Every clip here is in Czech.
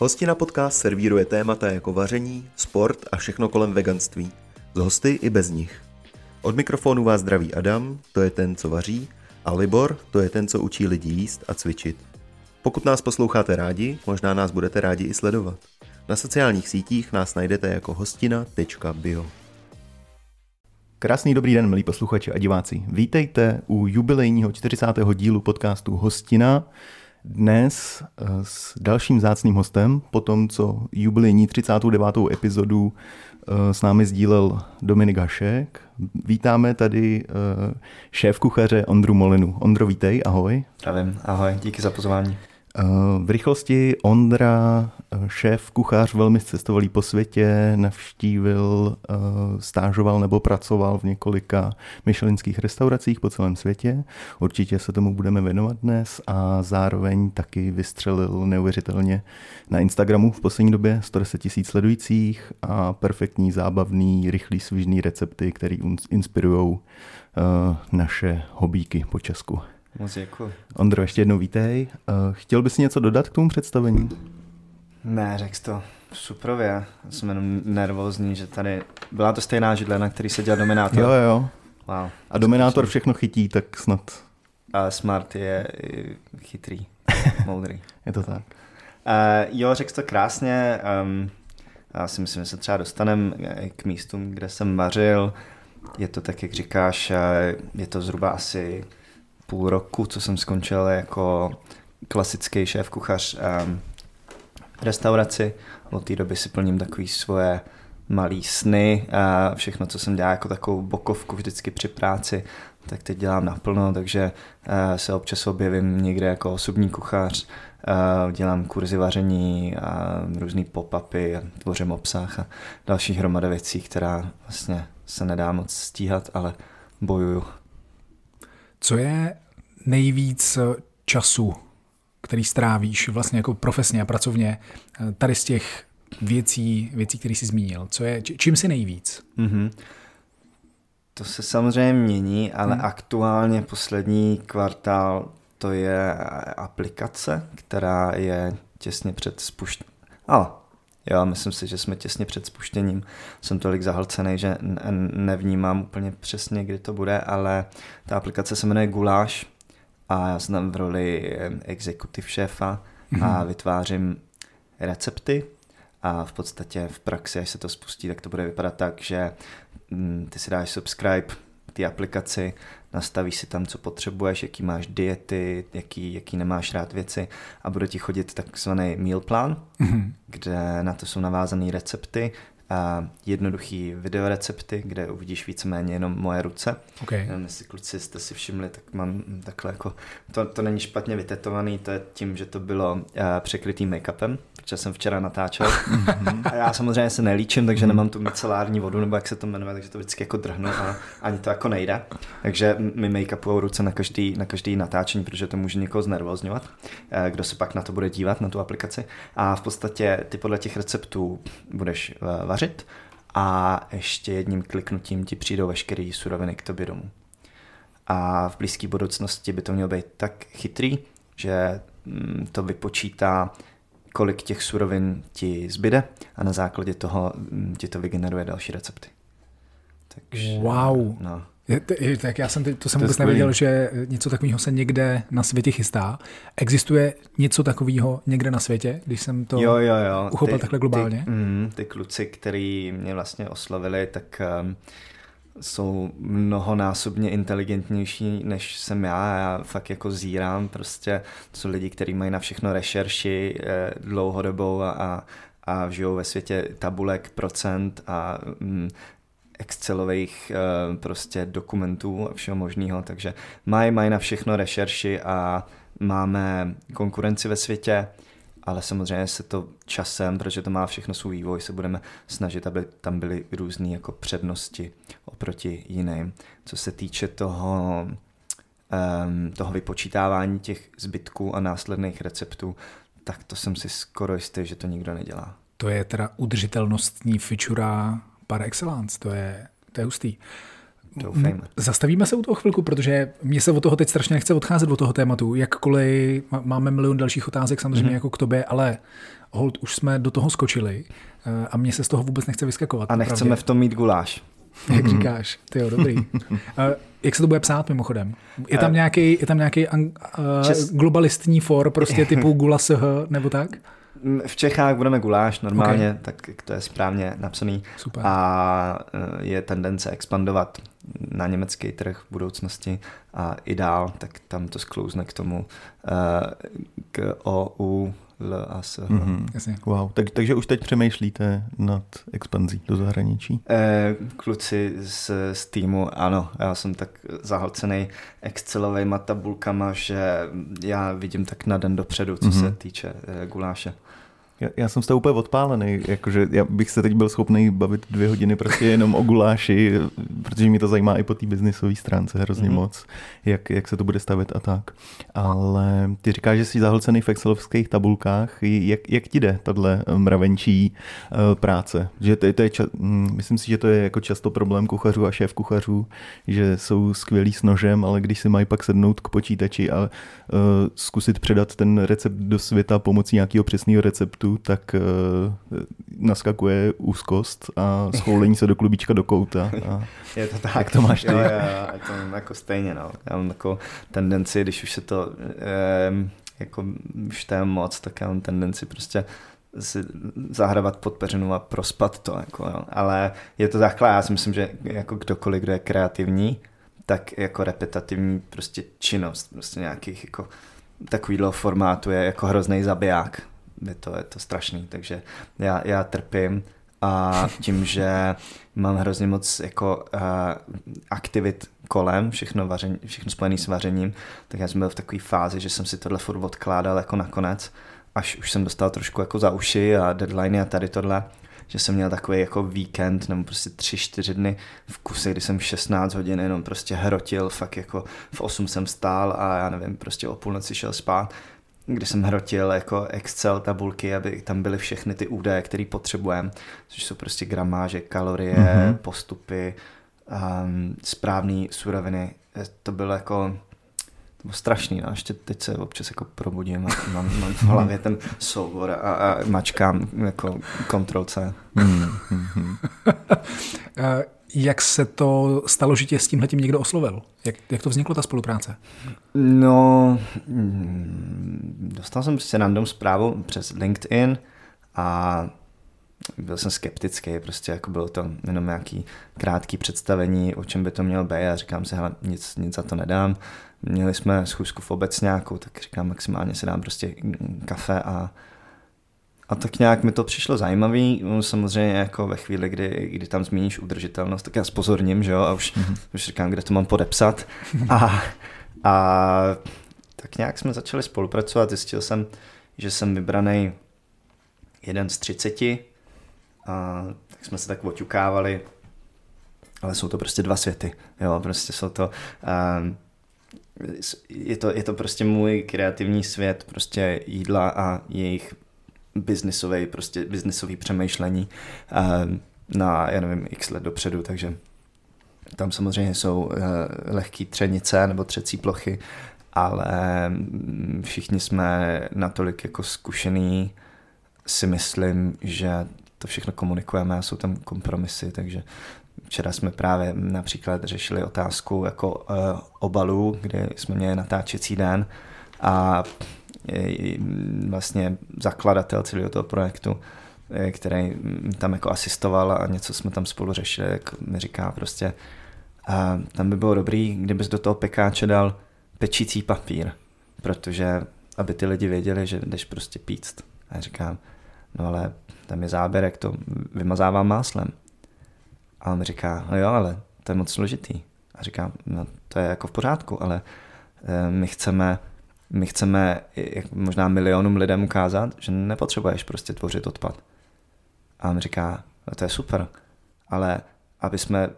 Hostina podcast servíruje témata jako vaření, sport a všechno kolem veganství. Z hosty i bez nich. Od mikrofonu vás zdraví Adam, to je ten, co vaří, a Libor, to je ten, co učí lidi jíst a cvičit. Pokud nás posloucháte rádi, možná nás budete rádi i sledovat. Na sociálních sítích nás najdete jako hostina.bio. Krásný dobrý den, milí posluchači a diváci. Vítejte u jubilejního 40. dílu podcastu Hostina. Dnes eh, s dalším zácným hostem, po tom, co jubilejní 39. epizodu eh, s námi sdílel Dominik Hašek. Vítáme tady eh, šéf kuchaře Ondru Molinu. Ondro, vítej, ahoj. Zdravím, ahoj, díky za pozvání. Eh, v rychlosti Ondra, eh, šéf kuchař, velmi cestovalý po světě, navštívil, eh, stážoval nebo pracoval v několika myšelinských restauracích po celém světě. Určitě se tomu budeme věnovat dnes a zároveň taky vystřelil neuvěřitelně na Instagramu v poslední době 110 tisíc sledujících a perfektní, zábavný, rychlý, svižný recepty, které inspirují naše hobíky po Česku. Moc děkuji. Ondro, ještě jednou vítej. Eh, chtěl bys něco dodat k tomu představení? Ne, řekl to suprově. Jsem jenom nervózní, že tady byla to stejná židle, na který se dělal Dominátor. Jo, jo. Wow. A Dominátor všechno chytí, tak snad. A Smart je chytrý, moudrý. je to tak. Uh, jo, řekl to krásně. Um, já si myslím, že se třeba dostaneme k místům, kde jsem vařil. Je to tak, jak říkáš, eh, je to zhruba asi půl roku, co jsem skončil jako klasický šéf kuchař um, restauraci. Od té doby si plním takový svoje malý sny a všechno, co jsem dělal jako takovou bokovku vždycky při práci, tak teď dělám naplno, takže uh, se občas objevím někde jako osobní kuchař, uh, dělám kurzy vaření a různý pop-upy, tvořím obsah a další hromada věcí, která vlastně se nedá moc stíhat, ale bojuju. Co je nejvíc času, který strávíš vlastně jako profesně a pracovně tady z těch věcí, věcí, které jsi zmínil? Co je, čím si nejvíc? Mm-hmm. To se samozřejmě mění, ale hmm. aktuálně poslední kvartál to je aplikace, která je těsně před spuštěním. Ale Jo, myslím si, že jsme těsně před spuštěním. Jsem tolik zahlcený, že nevnímám úplně přesně, kdy to bude, ale ta aplikace se jmenuje Guláš a já jsem tam v roli exekutiv šéfa mm-hmm. a mhm. vytvářím recepty a v podstatě v praxi, až se to spustí, tak to bude vypadat tak, že mm, ty si dáš subscribe té aplikaci, nastavíš si tam, co potřebuješ, jaký máš diety, jaký, jaký nemáš rád věci a bude ti chodit takzvaný meal plan, mm-hmm. kde na to jsou navázané recepty, a jednoduchý videorecepty, kde uvidíš víceméně jenom moje ruce. Okay. Jenom jestli kluci jste si všimli, tak mám takhle jako, to, to není špatně vytetovaný, to je tím, že to bylo uh, překrytý make-upem, protože jsem včera natáčel. Mhm. a já samozřejmě se nelíčím, takže nemám tu micelární vodu, nebo jak se to jmenuje, takže to vždycky jako drhnu a ani to jako nejde. Takže mi make-upujou ruce na každý, na každý natáčení, protože to může někoho znervozňovat, uh, kdo se pak na to bude dívat, na tu aplikaci. A v podstatě ty podle těch receptů budeš uh, vařit a ještě jedním kliknutím ti přijdou veškeré suroviny k tobě domů. A v blízké budoucnosti by to mělo být tak chytrý, že mm, to vypočítá, kolik těch surovin ti zbyde a na základě toho mm, ti to vygeneruje další recepty. Takže, wow. No. Je, tak já jsem teď, to jsem to vůbec nevěděl, že něco takového se někde na světě chystá. Existuje něco takového někde na světě, když jsem to jo, jo, jo. uchopil ty, takhle globálně? Ty, mm, ty kluci, který mě vlastně oslovili, tak um, jsou mnohonásobně inteligentnější, než jsem já. Já fakt jako zírám prostě, to jsou lidi, kteří mají na všechno rešerši eh, dlouhodobou a, a a žijou ve světě tabulek, procent a mm, Excelových uh, prostě dokumentů a všeho možného, takže mají, mají na všechno rešerši a máme konkurenci ve světě, ale samozřejmě se to časem, protože to má všechno svůj vývoj, se budeme snažit, aby tam byly různé jako přednosti oproti jiným. Co se týče toho, um, toho vypočítávání těch zbytků a následných receptů, tak to jsem si skoro jistý, že to nikdo nedělá. To je teda udržitelnostní fičura par excellence, to je, to je hustý. Doufejme. Zastavíme se u toho chvilku, protože mě se od toho teď strašně nechce odcházet od toho tématu. Jakkoliv máme milion dalších otázek samozřejmě mm-hmm. jako k tobě, ale hold, už jsme do toho skočili eh, a mě se z toho vůbec nechce vyskakovat. A nechceme pravdě. v tom mít guláš. Jak mm-hmm. říkáš, ty jo, dobrý. Jak se to bude psát mimochodem? Je tam nějaký, je tam nějaký uh, Čes... globalistní for, prostě typu gulash nebo tak? V Čechách budeme guláš normálně, okay. tak to je správně napsaný. Super. A e, je tendence expandovat na německý trh v budoucnosti a i dál, tak tam to sklouzne k tomu e, k OU L a S. Mm-hmm. Wow. Tak, takže už teď přemýšlíte nad expanzí do zahraničí? Eh, kluci z, z týmu, ano, já jsem tak zahlcený Excelovými tabulkama, že já vidím tak na den dopředu, co mm-hmm. se týče eh, guláše. Já, já jsem z toho úplně odpálený, jakože já bych se teď byl schopný bavit dvě hodiny prostě jenom o guláši, protože mě to zajímá i po té biznisové stránce hrozně mm-hmm. moc, jak, jak se to bude stavět a tak. Ale ty říkáš, že jsi zahlcený v excelovských tabulkách, jak, jak ti jde tahle mravenčí uh, práce? Že to, to je ča- mm, myslím si, že to je jako často problém kuchařů a šéf kuchařů, že jsou skvělí s nožem, ale když si mají pak sednout k počítači a uh, zkusit předat ten recept do světa pomocí nějakého přesného receptu, sportu, tak uh, naskakuje úzkost a schoulení se do klubička do kouta. A je to tak. Jak to máš ty? Jo, jo, je to jako stejně, no. Já mám jako tendenci, když už se to eh, jako už to je moc, tak já mám tendenci prostě si zahravat pod peřinu a prospat to. Jako, jo. Ale je to takhle, já si myslím, že jako kdokoliv, kdo je kreativní, tak jako repetitivní prostě činnost, prostě nějakých jako takovýhle formátu je jako hrozný zabiják je to, je to strašný, takže já, já trpím a tím, že mám hrozně moc jako uh, aktivit kolem, všechno, vaření, všechno spojené s vařením, tak já jsem byl v takové fázi, že jsem si tohle furt odkládal jako nakonec, až už jsem dostal trošku jako za uši a deadline a tady tohle, že jsem měl takový jako víkend nebo prostě tři, čtyři dny v kuse, kdy jsem 16 hodin jenom prostě hrotil, fakt jako v 8 jsem stál a já nevím, prostě o půlnoci šel spát kde jsem hrotil jako Excel tabulky, aby tam byly všechny ty údaje, které potřebujeme, což jsou prostě gramáže, kalorie, mm-hmm. postupy, um, správné suroviny. To bylo jako to bylo strašný, no. ještě teď se občas jako probudím a mám, mám v hlavě ten soubor a, a mačkám jako C. Mm-hmm. Jak se to stalo, že tě s tímhle tím někdo oslovil? Jak, jak to vzniklo, ta spolupráce? No, mm, dostal jsem prostě random zprávu přes LinkedIn a byl jsem skeptický, prostě jako bylo to jenom nějaký krátký představení, o čem by to mělo být a říkám si, hele, nic, nic za to nedám. Měli jsme schůzku v obecňáku, tak říkám, maximálně si dám prostě kafe a a tak nějak mi to přišlo zajímavý, no, samozřejmě jako ve chvíli, kdy, kdy tam zmíníš udržitelnost, tak já spozorním, že jo, a už, mm-hmm. už říkám, kde to mám podepsat. A, a tak nějak jsme začali spolupracovat, zjistil jsem, že jsem vybraný jeden z třiceti, a tak jsme se tak oťukávali, ale jsou to prostě dva světy, jo, prostě jsou to, um, je to, je to prostě můj kreativní svět, prostě jídla a jejich biznisový, prostě biznisový přemýšlení eh, na, já nevím, x let dopředu, takže tam samozřejmě jsou eh, lehké třenice nebo třecí plochy, ale mm, všichni jsme natolik jako zkušený, si myslím, že to všechno komunikujeme a jsou tam kompromisy, takže včera jsme právě například řešili otázku jako uh, obalů, kde jsme měli natáčecí den a vlastně zakladatel celého toho projektu, eh, který tam jako asistoval a něco jsme tam spolu řešili, jak mi říká prostě, a tam by bylo dobrý, kdybys do toho pekáče dal pečící papír, protože aby ty lidi věděli, že jdeš prostě píct. A já říkám, no ale tam je záběrek, to vymazávám máslem. A on mi říká, no jo, ale to je moc složitý. A říkám, no to je jako v pořádku, ale eh, my chceme my chceme možná milionům lidem ukázat, že nepotřebuješ prostě tvořit odpad. A on říká, no to je super, ale aby jsme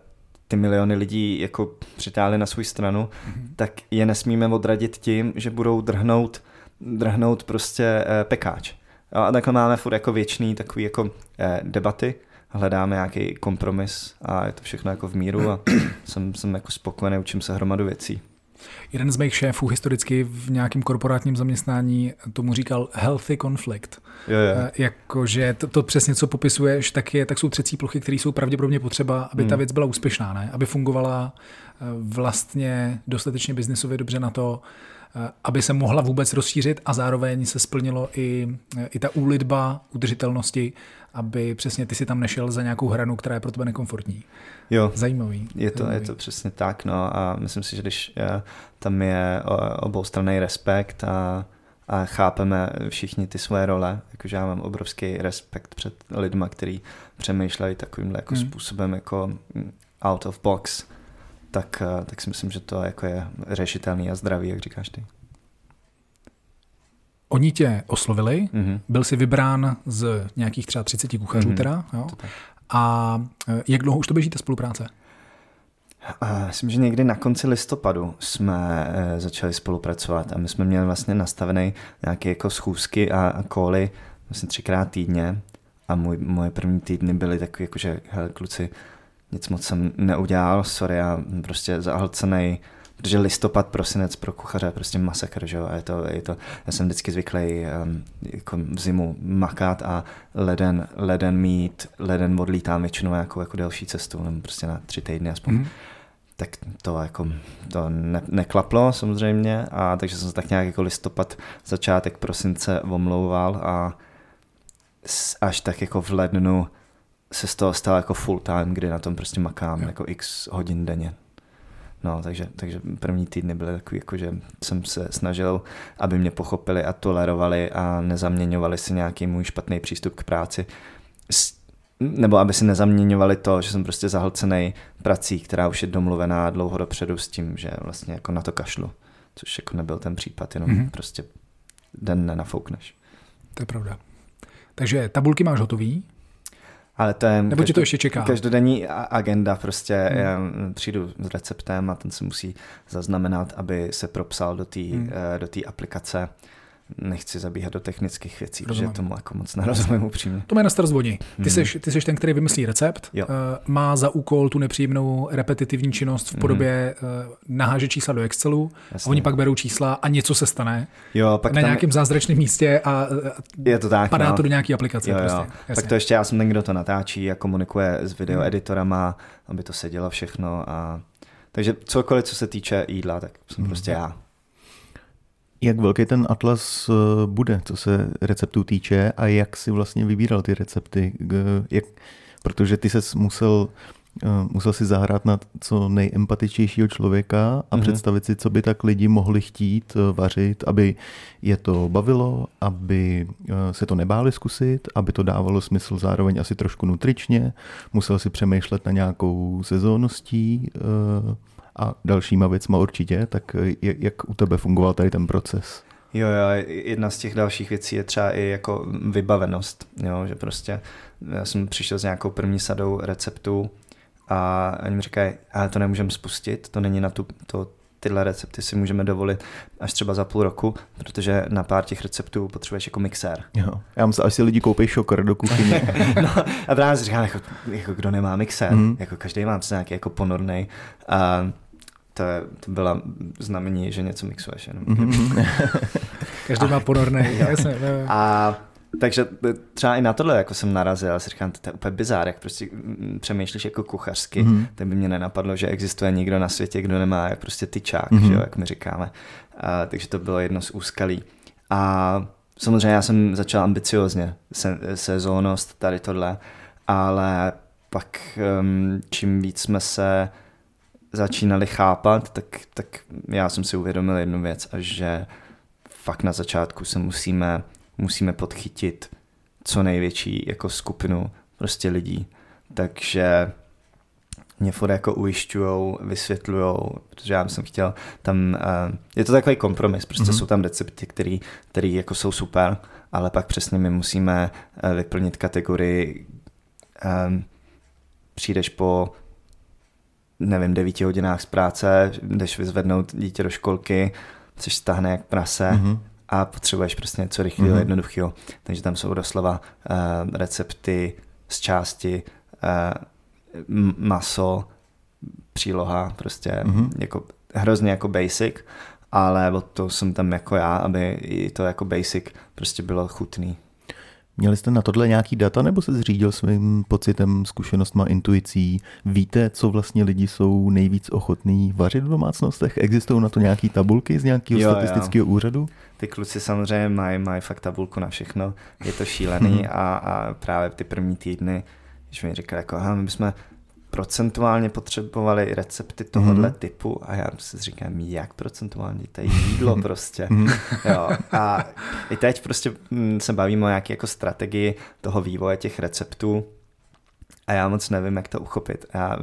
ty miliony lidí jako přitáhli na svou stranu, mm-hmm. tak je nesmíme odradit tím, že budou drhnout, drhnout prostě eh, pekáč. A takhle máme furt jako věčný takový jako eh, debaty hledáme nějaký kompromis a je to všechno jako v míru a jsem, jsem jako spokojený, učím se hromadu věcí. Jeden z mých šéfů historicky v nějakém korporátním zaměstnání tomu říkal healthy conflict. Eh, Jakože to, to přesně, co popisuješ, tak, je, tak jsou třecí plochy, které jsou pravděpodobně potřeba, aby ta Hmm. věc byla úspěšná, ne? aby fungovala eh, vlastně dostatečně biznisově dobře na to, eh, aby se mohla vůbec rozšířit a zároveň se splnilo i, i ta úlitba udržitelnosti, aby přesně ty si tam nešel za nějakou hranu, která je pro tebe nekomfortní. Jo, Zajímavý. je to, je zajímavý. to přesně tak, no a myslím si, že když eh, tam je oboustranný respekt a, a chápeme všichni ty svoje role, jakože já mám obrovský respekt před lidma, kteří přemýšlejí takovýmhle jako Hmm. způsobem jako mm, out of box, tak, eh, tak si myslím, že to jako je řešitelný a zdravý, jak říkáš ty. Oni tě oslovili, Mhm. byl jsi vybrán z nějakých třeba 30 kuchařů Mhm. teda, jo? A eh, jak dlouho už to běží ta spolupráce? Myslím, že někdy na konci listopadu jsme e, začali spolupracovat a my jsme měli vlastně nastavené nějaké jako schůzky a, a koly vlastně třikrát týdně a můj, moje první týdny byly takový jako, že hele, kluci, nic moc jsem neudělal, sorry, já prostě zahlcený, protože listopad, prosinec pro kuchaře je prostě masakr, že jo, a je to, je to, já jsem vždycky zvyklý um, jako v zimu makat a leden, leden mít, leden odlítám většinou jako, jako delší cestu, nebo prostě na tři týdny aspoň Mhm. tak to jako to ne, neklaplo samozřejmě a takže jsem se tak nějak jako listopad, začátek prosince omlouval a až tak jako v lednu se z toho stal jako full time, kdy na tom prostě makám Jo. jako x hodin denně. No, takže, takže první týdny byly takový, jako že jsem se snažil, aby mě pochopili a tolerovali a nezaměňovali si nějaký můj špatný přístup k práci s nebo aby si nezaměňovali to, že jsem prostě zahlcený prací, která už je domluvená dlouho dopředu s tím, že vlastně jako na to kašlu, což jako nebyl ten případ, jenom Mhm. mm-hmm. prostě den nenafoukneš. To je pravda. Takže tabulky máš hotový, Ale to je nebo ti to ještě čeká? každodenní agenda, prostě Hmm. přijdu s receptem a ten se musí zaznamenat, aby se propsal do té Hmm. eh, do té aplikace. Nechci zabíhat do technických věcí, Rozumím. protože tomu jako moc nerozumím upřímně. To má na starost. Ty, Mhm. seš, ty seš ten, který vymyslí recept, Jo. eh, má za úkol tu nepříjemnou repetitivní činnost v podobě eh, naháže čísla do Excelu, Jasně. oni pak berou čísla a něco se stane jo, pak na tam nějakém zázračném místě a, a je to tak, padá no. to do nějaké aplikace. Jo, jo. prostě. Tak Jasně. to ještě já jsem ten, kdo to natáčí a komunikuje s Hmm. videoeditorama, aby to sedělo všechno. A... Takže cokoliv, co se týče jídla, tak jsem Mhm. prostě já. Jak velký ten atlas eh, bude, co se receptů týče a jak si vlastně vybíral ty recepty? Jak, protože ty ses musel, eh, musel si zahrát na co nejempatičtějšího člověka a Mhm. mm-hmm. představit si, co by tak lidi mohli chtít eh, vařit, aby je to bavilo, aby se to nebáli zkusit, aby to dávalo smysl zároveň asi trošku nutričně. Musel si přemýšlet na nějakou sezónností a dalšíma věcma určitě, tak eh, jak u tebe fungoval tady ten proces? Jo, jo, jedna z těch dalších věcí je třeba i jako vybavenost, jo, že prostě já jsem přišel s nějakou první sadou receptů a oni mi říkají, ale to nemůžeme spustit, to není na tu, to, tyhle recepty si můžeme dovolit až třeba za půl roku, protože na pár těch receptů potřebuješ jako mixér. Jo. Já myslím, až si lidi koupí šokr do kuchyně. no, a právě si říkám, jako, jako kdo nemá mixér, mm. jako každý má prostě nějaký jako ponornej. A to, je, to byla znamení, že něco mixuješ jenom. Mhm. Každý má ponorný. A takže třeba i na tohle jako jsem narazil, a si říkám, to je úplně bizár, jak prostě přemýšlíš jako kuchařsky, Mhm. mm-hmm. tak by mě nenapadlo, že existuje nikdo na světě, kdo nemá jak prostě tyčák, Mhm. mm-hmm. že jo, jak my říkáme. A, takže to bylo jedno z úskalí. A samozřejmě já jsem začal ambiciozně, se, sezónnost, tady tohle, ale pak um, čím víc jsme se začínali chápat, tak, tak já jsem si uvědomil jednu věc, a že fakt na začátku se musíme, musíme podchytit co největší jako skupinu prostě lidí. Takže mě furt jako ujišťujou, vysvětlujou, protože já jsem chtěl tam, uh, je to takový kompromis, prostě Mhm. mm-hmm. jsou tam recepty, který, který jako jsou super, ale pak přesně my musíme uh, vyplnit kategorii, um, přijdeš po nevím, devíti hodinách z práce, jdeš vyzvednout dítě do školky, což stáhne jak prase Mhm. A potřebuješ prostě něco rychlého, Mhm. jednoduchého. Takže tam jsou doslova uh, recepty z části maso, příloha, prostě mm-hmm. jako hrozně jako basic, ale to jsem tam jako já, aby i to jako basic prostě bylo chutný. Měli jste na tohle nějaký data nebo se zřídil svým pocitem, zkušenostma, intuicí? Víte, co vlastně lidi jsou nejvíc ochotní vařit v domácnostech? Existují na to nějaké tabulky z nějakého jo, statistického jo. úřadu? Ty kluci samozřejmě mají, mají fakt tabulku na všechno, je to šílený mhm. a, a právě ty první týdny, když mi říkali, jako, my bychom procentuálně potřebovali recepty tohohle mm-hmm. typu a já si říkám, jak procentuálně, to je jídlo prostě. Mm-hmm. jo. A i teď prostě mm, se bavíme o nějaké jako strategii toho vývoje těch receptů a já moc nevím, jak to uchopit. Já,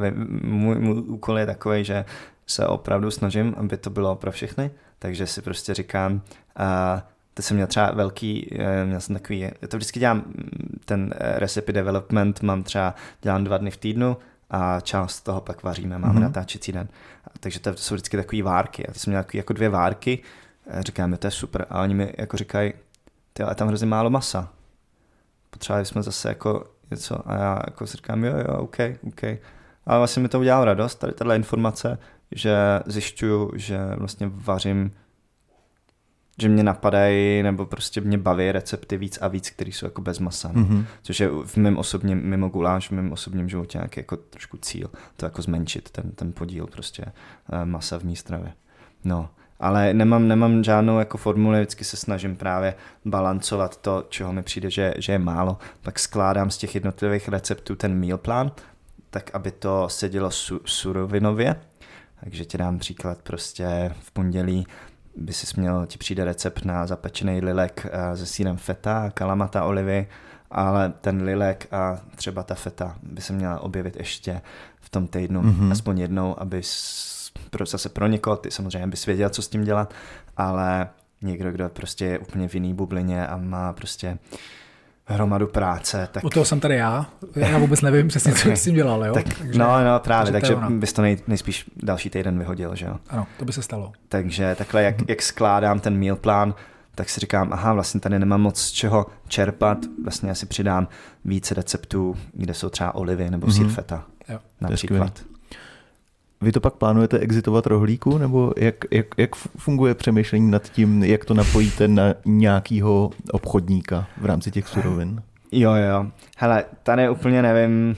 můj, můj úkol je takový, že se opravdu snažím, aby to bylo pro všechny, takže si prostě říkám, uh, to jsem měl třeba velký, eh, měl jsem takový, to vždycky dělám mm, ten eh, recipe development, mám třeba, dělám dva dny v týdnu, a část toho pak vaříme, máme mm-hmm. natáčecí den. Takže to jsou vždycky takové várky. A ty jsem měl jako dvě várky, říkáme, to je super. A oni mi jako říkají, ty ale tam hrozně málo masa. Potřebovali jsme zase jako něco a já jako si říkám, jo, jo, OK, OK. Ale vlastně mi to udělalo radost, tady tato informace, že zjišťuju, že vlastně vařím že mě napadají nebo prostě mě baví recepty víc a víc, které jsou jako bez masa. Mm-hmm. Což je v mém osobním, mimo guláš, v mém osobním životě nějaký jako trošku cíl, to jako zmenšit ten, ten podíl prostě uh, masa v mý stravě. No, ale nemám, nemám žádnou jako formuli, vždycky se snažím právě balancovat to, čeho mi přijde, že, že je málo. Pak skládám z těch jednotlivých receptů ten meal plan, tak aby to sedělo su, surovinově. Takže ti dám příklad prostě v pondělí by si směl, ti přijde recept na zapečený lilek eh, se sírem feta, kalamata olivy, ale ten lilek a třeba ta feta by se měla objevit ještě v tom týdnu, mm-hmm. aspoň jednou, aby pro, zase pro někoho, ty samozřejmě bys věděl, co s tím dělat, ale někdo, kdo prostě je úplně v jiný bublině a má prostě hromadu práce. Tak... U toho jsem tady já, já vůbec nevím přesně, co s tím dělal, jo? Tak, takže, no, no, právě, takže, takže bys to nej, nejspíš další týden vyhodil, že jo? Ano, to by se stalo. Takže takhle, jak, jak skládám ten meal plán, tak si říkám, aha, vlastně tady nemám moc z čeho čerpat, vlastně asi přidám více receptů, kde jsou třeba olivy nebo sír mhm. feta, jo. například. Vy to pak plánujete exitovat rohlíku, nebo jak, jak, jak funguje přemýšlení nad tím, jak to napojíte na nějakého obchodníka v rámci těch surovin? Jo, jo. Hele, tady úplně nevím,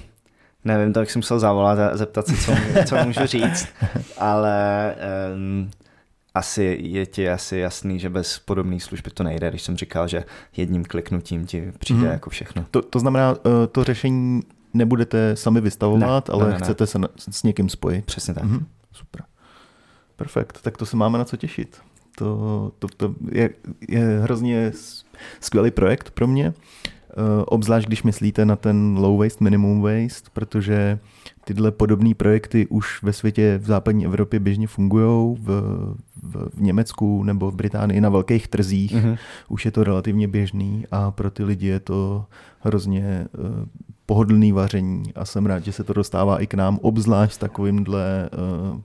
nevím, to jak jsem musel zavolat a zeptat se, co, co můžu říct, ale um, asi je ti asi jasný, že bez podobné služby to nejde, když jsem říkal, že jedním kliknutím ti přijde hmm. jako všechno. To, to znamená, eh, to řešení nebudete sami vystavovat, ne, ale ne, ne, chcete se s někým spojit. Přesně tak. Mhm, super. Perfekt, tak to se máme na co těšit. To, to, to je, je hrozně skvělý projekt pro mě, eh, obzvlášť když myslíte na ten low waste, minimum waste, protože tyhle podobné projekty už ve světě v západní Evropě běžně fungují, v, v, v Německu nebo v Británii na velkých trzích, mm-hmm. už je to relativně běžný a pro ty lidi je to hrozně uh, pohodlný vaření a jsem rád, že se to dostává i k nám, obzvlášť s takovýmhle uh,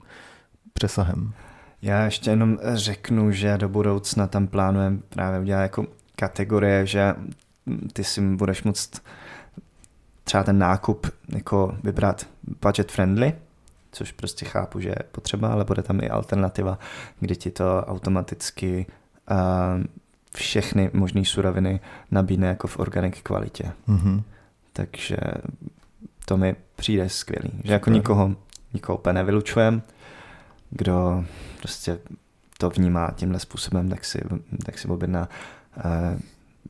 přesahem. Já ještě jenom řeknu, že do budoucna tam plánujeme právě udělat jako kategorie, že ty si budeš moct třeba ten nákup jako vybrat budget friendly, což prostě chápu, že je potřeba, ale bude tam i alternativa, kdy ti to automaticky uh, všechny možné suroviny nabídne jako v organic kvalitě. Mm-hmm. Takže to mi přijde skvělý, že jako nikoho, nikoho úplně nevylučujem, kdo prostě to vnímá tímhle způsobem, tak si, tak si objedná uh,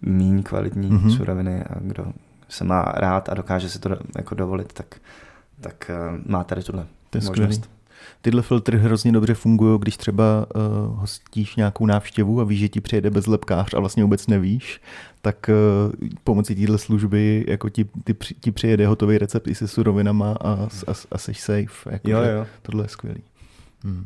míň kvalitní mm-hmm. suroviny a kdo se má rád a dokáže si to jako dovolit, tak, tak uh, má tady tuhle to je možnost. Skvělý. Tyhle filtry hrozně dobře fungují, když třeba uh, hostíš nějakou návštěvu a víš, že ti přijede bezlepkář a vlastně vůbec nevíš, tak uh, pomocí téhle služby jako ti, ti, ti přijede hotový recept i se surovinama a, a, a seš safe. Jako, jo, jo. Tohle je skvělý. Hmm.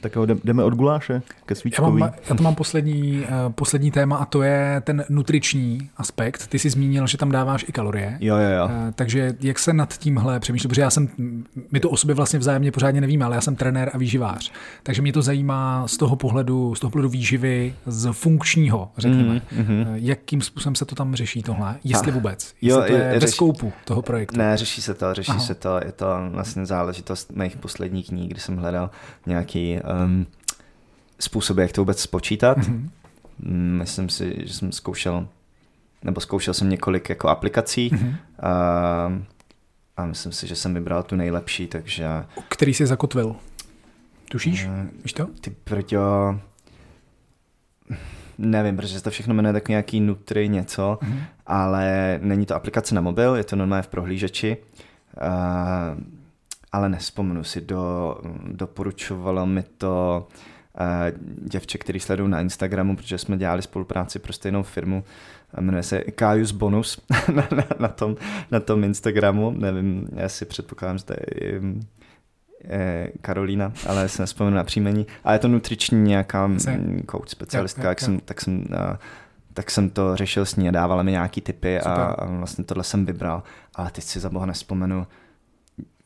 Tak jo, jdeme od guláše ke svíčkový. Já, mám, já to mám poslední, uh, poslední téma a to je ten nutriční aspekt. Ty jsi zmínil, že tam dáváš i kalorie. Jo, jo, jo. Uh, takže jak se nad tímhle přemýšlí? Protože já jsem, my to o sobě vlastně vzájemně pořádně nevíme, ale já jsem trenér a výživář. Takže mě to zajímá z toho pohledu, z toho pohledu výživy, z funkčního, řekněme. Mm-hmm. Uh, jakým způsobem se to tam řeší tohle? Jestli vůbec? Jestli jo, to je řeš... ve skoupu toho projektu? Ne, řeší se to, řeší Aha. se to. Je to vlastně záležitost mých posledních knih, kdy jsem hledal nějaký um, způsob, jak to vůbec spočítat. Mm-hmm. Myslím si, že jsem zkoušel, nebo zkoušel jsem několik jako aplikací mm-hmm. a, a myslím si, že jsem vybral tu nejlepší, takže... Který jsi zakotvil? Tušíš? Uh, Víš to? Ty prďo... Nevím, protože se to všechno jmenuje tak nějaký Nutri něco, mm-hmm. ale není to aplikace na mobil, je to normálně v prohlížeči. Uh, ale nespomenu si, do, doporučovalo mi to uh, děvče, který sleduju na Instagramu, protože jsme dělali spolupráci pro stejnou firmu, jmenuje se Kajus Bonus na, na, na, tom, na tom Instagramu, nevím, já si předpokládám, že to je je Karolína, ale se nespomenu na příjmení, a je to nutriční nějaká coach specialistka, jak jsem, tak jsem uh, tak jsem to řešil s ní a dávala mi nějaký tipy a, a vlastně tohle jsem vybral, ale teď si za boha nespomenu,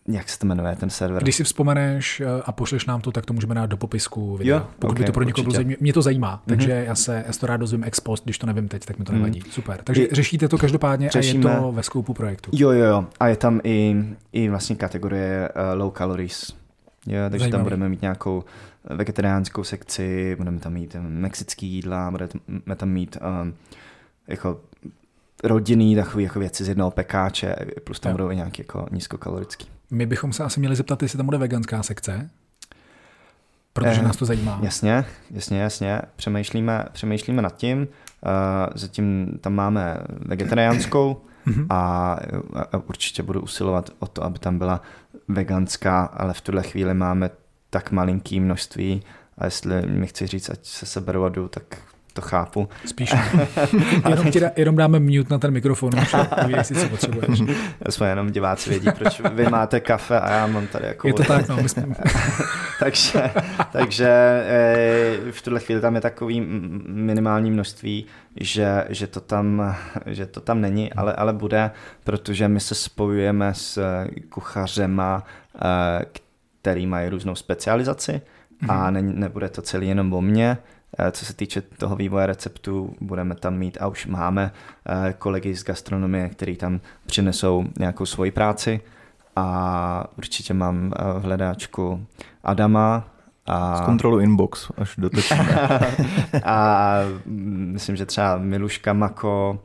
jak se to jmenuje, ten server? Když si vzpomeneš eh, a pošleš nám to, tak to můžeme dát do popisku videa. Jo, pokud okay, by to pro někoho bylo Mě to zajímá, mm-hmm. takže já se, já se to rád dozvím ex post, když to nevím teď, tak mi to mhm. nevadí. Mm. Super. Takže I, řešíte to každopádně řešíme, a je to ve skoupu projektu. Jo, jo, jo. A je tam i, i vlastně kategorie uh, low calories. Jo, takže Zajímavý. tam budeme mít nějakou eh, vegetariánskou sekci, budeme tam mít mexický jídla, budeme tam mít um, jako rodinný takový jako věci z jednoho pekáče, plus tam jo. budou i nějaký jako nízkokalorický. My bychom se asi měli zeptat, jestli tam bude veganská sekce, protože eh, nás to zajímá. Jasně, jasně, jasně. Přemýšlíme, přemýšlíme nad tím. Uh, zatím tam máme vegetariánskou mhm. a, a určitě budu usilovat o to, aby tam byla veganská, ale v tuhle chvíli máme tak malinký množství a jestli mi chci říct, ať se seberu a jdu, tak to chápu. Spíš. jenom, ti da, jenom dáme mute na ten mikrofon, jestli co potřebuješ. Jsme jenom diváci vědí, proč vy máte kafe a já mám tady jako... Je to tak, no. My jsme... takže takže eh, v tuhle chvíli tam je takový minimální množství, že, že, to, tam, že to tam není, ale, ale bude, protože my se spojujeme s kuchařema, eh, který mají různou specializaci a mhm. ne, nebude to celý jenom o mně, co se týče toho vývoje receptů, budeme tam mít a už máme eh, kolegy z gastronomie, který tam přinesou nějakou svoji práci. A určitě mám eh, v hledáčku Adama, a... Z kontrolu inbox až do A myslím, že třeba Miluška Mako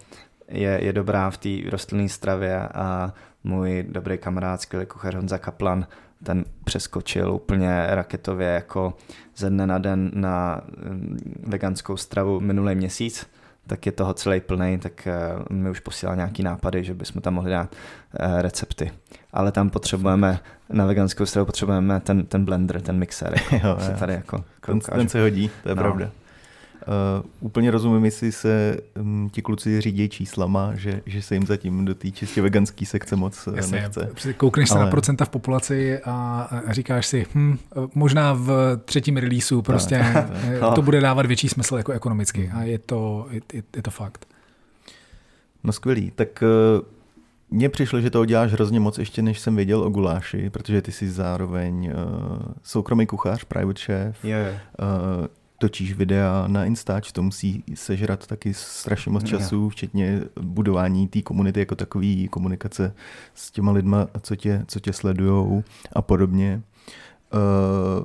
je, je dobrá v té rostlinné stravě a můj dobrý kamarád, skvělý kuchař Honza Kaplan, ten přeskočil úplně raketově jako ze dne na den na mm, veganskou stravu minulý měsíc, tak je toho celý plný, tak eh, mi už posílá nějaký nápady, že bychom tam mohli dát eh, recepty. Ale tam potřebujeme, na veganskou stravu potřebujeme ten, ten blender, ten mixer. Jako, jo, jo. Tady jako ten, ten se hodí, to je no. pravda. Uh, úplně rozumím, jestli se um, ti kluci řídí číslama, že, že se jim zatím do té čistě veganské sekce moc eh, Jasně, nechce. Koukneš Ale... se na procenta v populaci a, a říkáš si, hm, možná v třetím releaseu prostě tak, tak. to bude dávat větší smysl jako ekonomicky a je to, je, je to fakt. No skvělý, tak uh, mně přišlo, že to děláš hrozně moc ještě, než jsem věděl o guláši, protože ty jsi zároveň uh, soukromý kuchař, private chef, yeah. uh, točíš videa na Instač, to musí sežrat taky strašně moc času, včetně budování té komunity jako takový, komunikace s těma lidma, co tě, co tě sledujou a podobně. Uh,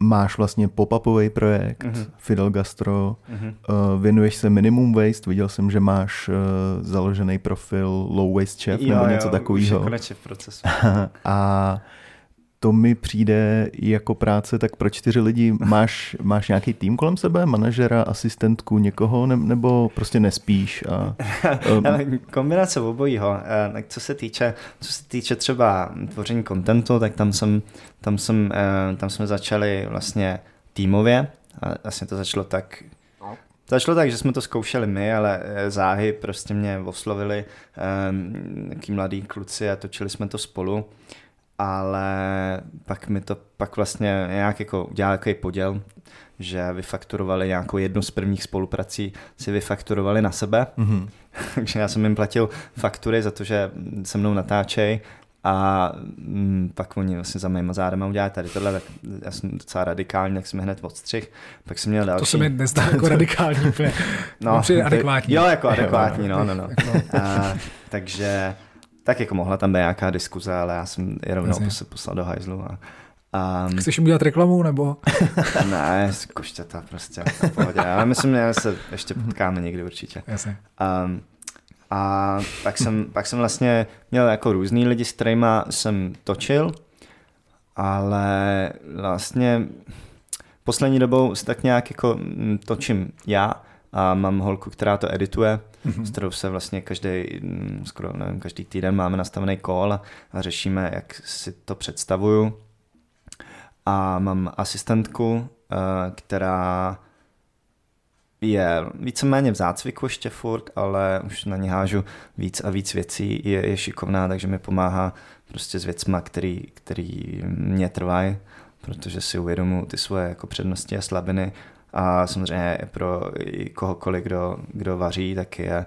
máš vlastně pop-upový projekt, uh-huh. Fidel Gastro, uh-huh. uh, věnuješ se minimum waste, viděl jsem, že máš uh, založený profil low waste chef jo, nebo něco takového. v procesu. a to mi přijde jako práce tak pro čtyři lidi. Máš, máš nějaký tým kolem sebe, manažera, asistentku, někoho, ne, nebo prostě nespíš? A, um... Kombinace obojího. Eh, co se týče, co se týče třeba tvoření kontentu, tak tam, jsem, tam, jsem, eh, tam jsme začali vlastně týmově. A vlastně to začalo tak, Začalo tak, že jsme to zkoušeli my, ale eh, záhy prostě mě oslovili um, mladí kluci a točili jsme to spolu ale pak mi to pak vlastně nějak jako udělal takový poděl, že vyfakturovali nějakou jednu z prvních spoluprací, si vyfakturovali na sebe, mm-hmm. takže já jsem jim platil faktury za to, že se mnou natáčej a mm, pak oni vlastně za mýma zádama udělali tady tohle, tak já jsem docela radikální, tak jsem hned odstřih. Pak jsem měl další. To se mi nezdá jako radikální úplně. no, adekvátní. Jo, jako adekvátní, no, no, no. A, takže tak jako mohla tam být nějaká diskuze, ale já jsem je rovnou se poslal do hajzlu. A, a... Chceš jim udělat reklamu, nebo? ne, koštěta prostě, pohodě. Ale myslím, že se ještě potkáme někdy určitě. Jasně. Um, a pak jsem, pak jsem vlastně měl jako různý lidi, s kterými jsem točil, ale vlastně poslední dobou tak nějak jako mm, točím já a mám holku, která to edituje, mm-hmm. s kterou se vlastně každý, mm, skoro nevím, každý týden máme nastavený call a, a řešíme, jak si to představuju. A mám asistentku, eh, která je víceméně v zácviku ještě furt, ale už na ní hážu víc a víc věcí, je, je šikovná, takže mi pomáhá prostě s věcma, který, který mě trvají, protože si uvědomuji ty svoje jako přednosti a slabiny a samozřejmě pro kohokoliv, kdo, kdo vaří, tak je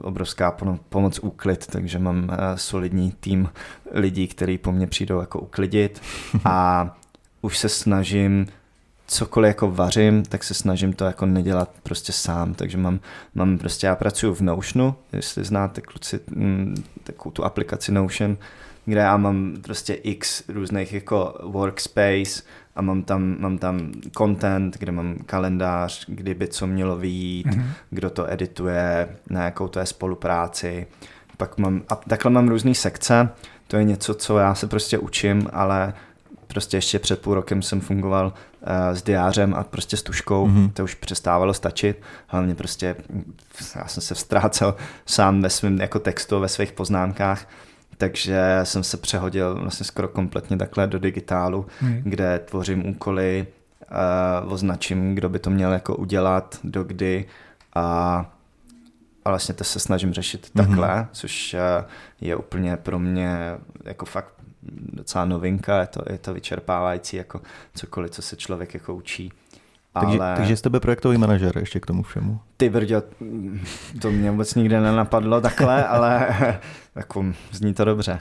obrovská pomoc úklid, takže mám eh, solidní tým lidí, který po mně přijdou jako uklidit. A už se snažím cokoliv jako vařím, tak se snažím to jako nedělat prostě sám, takže mám, mám prostě, já pracuji v Notionu, jestli znáte kluci mm, takovou tu aplikaci Notion, kde já mám prostě x různých jako workspace a mám tam, mám tam content, kde mám kalendář, kdyby co mělo vyjít, mm-hmm. kdo to edituje, na jakou to je spolupráci. Pak mám, a takhle mám různé sekce, to je něco, co já se prostě učím, ale prostě ještě před půl rokem jsem fungoval uh, s diářem a prostě s tuškou, mm-hmm. to už přestávalo stačit, hlavně prostě já jsem se ztrácel sám ve svém jako textu, ve svých poznámkách, takže jsem se přehodil vlastně skoro kompletně takhle do digitálu, mm. kde tvořím úkoly, uh, označím, kdo by to měl jako udělat, do kdy a, a vlastně to se snažím řešit mm-hmm. takhle, což uh, je úplně pro mě jako fakt docela novinka, je to, je to vyčerpávající jako cokoliv, co se člověk jako učí. Takže, ale... takže jste projektový manažer ještě k tomu všemu. Ty brďo, to mě vůbec nikdy nenapadlo takhle, ale jako zní to dobře.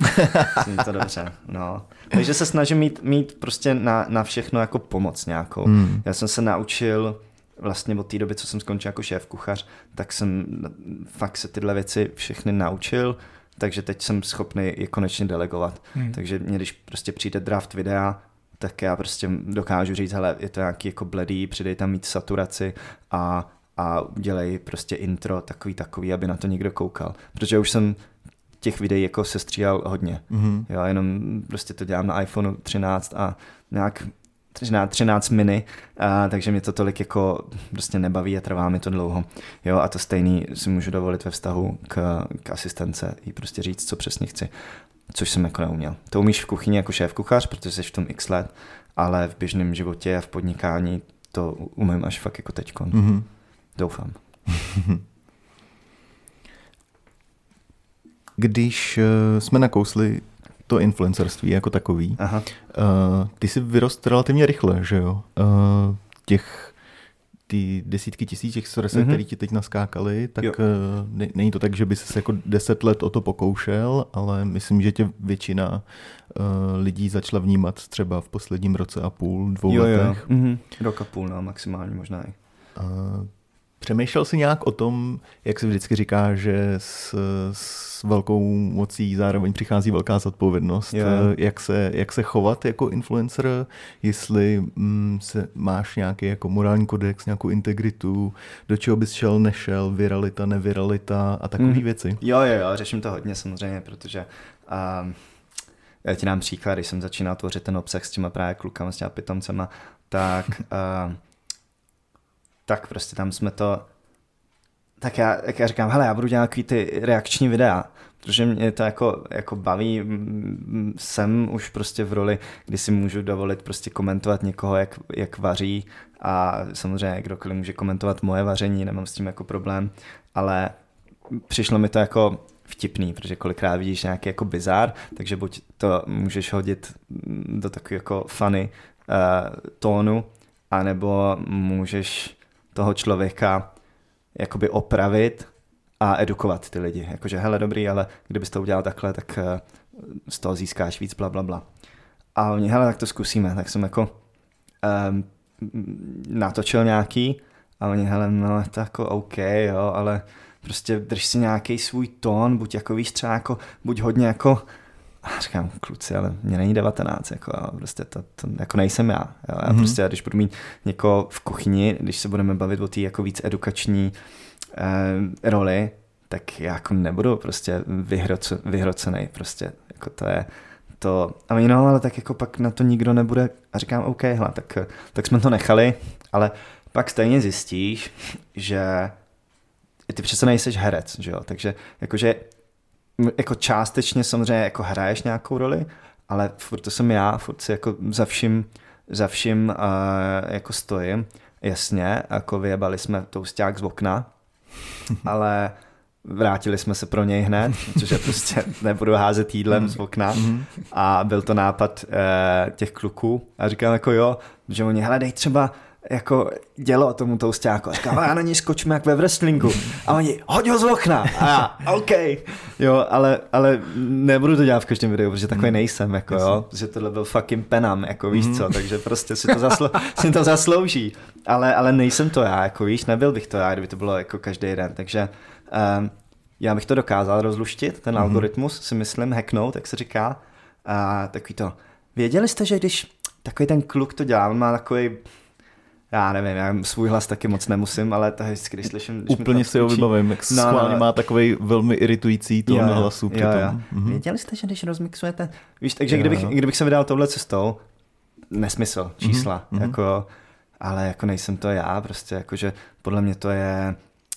Zní to dobře, no. Takže se snažím mít, mít prostě na, na všechno jako pomoc nějakou. Hmm. Já jsem se naučil vlastně od té doby, co jsem skončil jako šéf kuchař, tak jsem fakt se tyhle věci všechny naučil takže teď jsem schopný je konečně delegovat. Hmm. Takže mě, když prostě přijde draft videa, tak já prostě dokážu říct, hele, je to nějaký jako bledý, přidej tam mít saturaci a, a udělej prostě intro takový takový, aby na to někdo koukal. Protože už jsem těch videí jako sestříhal hodně. Mm-hmm. Já jenom prostě to dělám na iPhone 13 a nějak 13, 13 mini, a, takže mě to tolik jako prostě nebaví a trvá mi to dlouho. Jo, a to stejný si můžu dovolit ve vztahu k, k asistence i prostě říct, co přesně chci, což jsem jako neuměl. To umíš v kuchyni jako šéf kuchař, protože jsi v tom x let, ale v běžném životě a v podnikání to umím až fakt jako teďkon. Mm-hmm. Doufám. Když eh, jsme nakousli to influencerství jako takový. Aha. Uh, ty jsi vyrost relativně rychle, že jo? Uh, těch ty desítky tisíc těch mm-hmm. které ti teď naskákaly, tak uh, ne, není to tak, že by se jako deset let o to pokoušel, ale myslím, že tě většina uh, lidí začala vnímat třeba v posledním roce a půl, dvou jo, letech. Jo. Mm-hmm. Rok a půl, no, maximálně možná i. Uh, Přemýšlel jsi nějak o tom, jak se vždycky říká, že s, s velkou mocí zároveň přichází velká zodpovědnost, yeah. jak, se, jak se chovat jako influencer, jestli mm, se, máš nějaký jako morální kodex, nějakou integritu, do čeho bys šel, nešel, viralita, neviralita a takové mm. věci. Jo, jo, jo, řeším to hodně samozřejmě, protože um, já ti dám příklad, když jsem začínal tvořit ten obsah s těma právě klukama, s těma pitomcema, tak uh, tak prostě tam jsme to tak já, jak já říkám, hele, já budu dělat ty reakční videa, protože mě to jako, jako baví, jsem už prostě v roli, kdy si můžu dovolit prostě komentovat někoho, jak, jak vaří. A samozřejmě kdokoliv může komentovat moje vaření, nemám s tím jako problém, ale přišlo mi to jako vtipný, protože kolikrát vidíš nějaký jako bizár, takže buď to můžeš hodit do takového jako funny uh, tónu, anebo můžeš toho člověka jakoby opravit a edukovat ty lidi. Jakože, hele, dobrý, ale kdybys to udělal takhle, tak uh, z toho získáš víc, bla, bla, bla. A oni, hele, tak to zkusíme. Tak jsem jako um, natočil nějaký a oni, hele, no, to jako OK, jo, ale prostě drž si nějaký svůj tón, buď jako víš třeba jako, buď hodně jako a říkám, kluci, ale mě není 19, jako, prostě to, to, jako nejsem já. Jo. Já mm-hmm. prostě, když budu mít někoho v kuchyni, když se budeme bavit o té jako víc edukační eh, roli, tak já jako nebudu prostě vyhroce, vyhrocený, prostě, jako to je, to, a oni no, ale tak jako pak na to nikdo nebude, a říkám, OK, hla, tak, tak jsme to nechali, ale pak stejně zjistíš, že ty přece nejseš herec, že jo? takže jakože jako částečně samozřejmě jako hraješ nějakou roli, ale furt to jsem já, furt si jako za vším, za vším uh, jako stojím. Jasně, jako vyjebali jsme tousták z okna, ale vrátili jsme se pro něj hned, protože prostě nebudu házet jídlem z okna mhm. a byl to nápad uh, těch kluků a říkám jako jo, že oni, hele dej třeba jako dělo tomu toustáku. A říkám, já na něj skočím jak ve wrestlingu. A oni, hoď ho z okna. A já, OK. Jo, ale, ale nebudu to dělat v každém videu, protože takový hmm. nejsem, jako jo. Že tohle byl fucking penam, jako víš co, hmm. takže prostě si to, zaslo- si to zaslouží. Ale, ale nejsem to já, jako víš, nebyl bych to já, kdyby to bylo jako každý den. Takže um, já bych to dokázal rozluštit, ten mm-hmm. algoritmus si myslím, hacknout, jak se říká. A takový to, věděli jste, že když takový ten kluk to dělá, on má takový já nevím, já svůj hlas taky moc nemusím, ale to vždycky, když slyším... Když Úplně si ho vybavím, jak no, schválně no, má takový velmi iritující tón jo, hlasu. Jo, jo. Mhm. Věděli jste, že když rozmixujete... Víš, takže jo, kdybych, jo. kdybych se vydal touhle cestou, nesmysl, mhm, čísla, mm-hmm. jako, ale jako nejsem to já, prostě jakože podle mě to je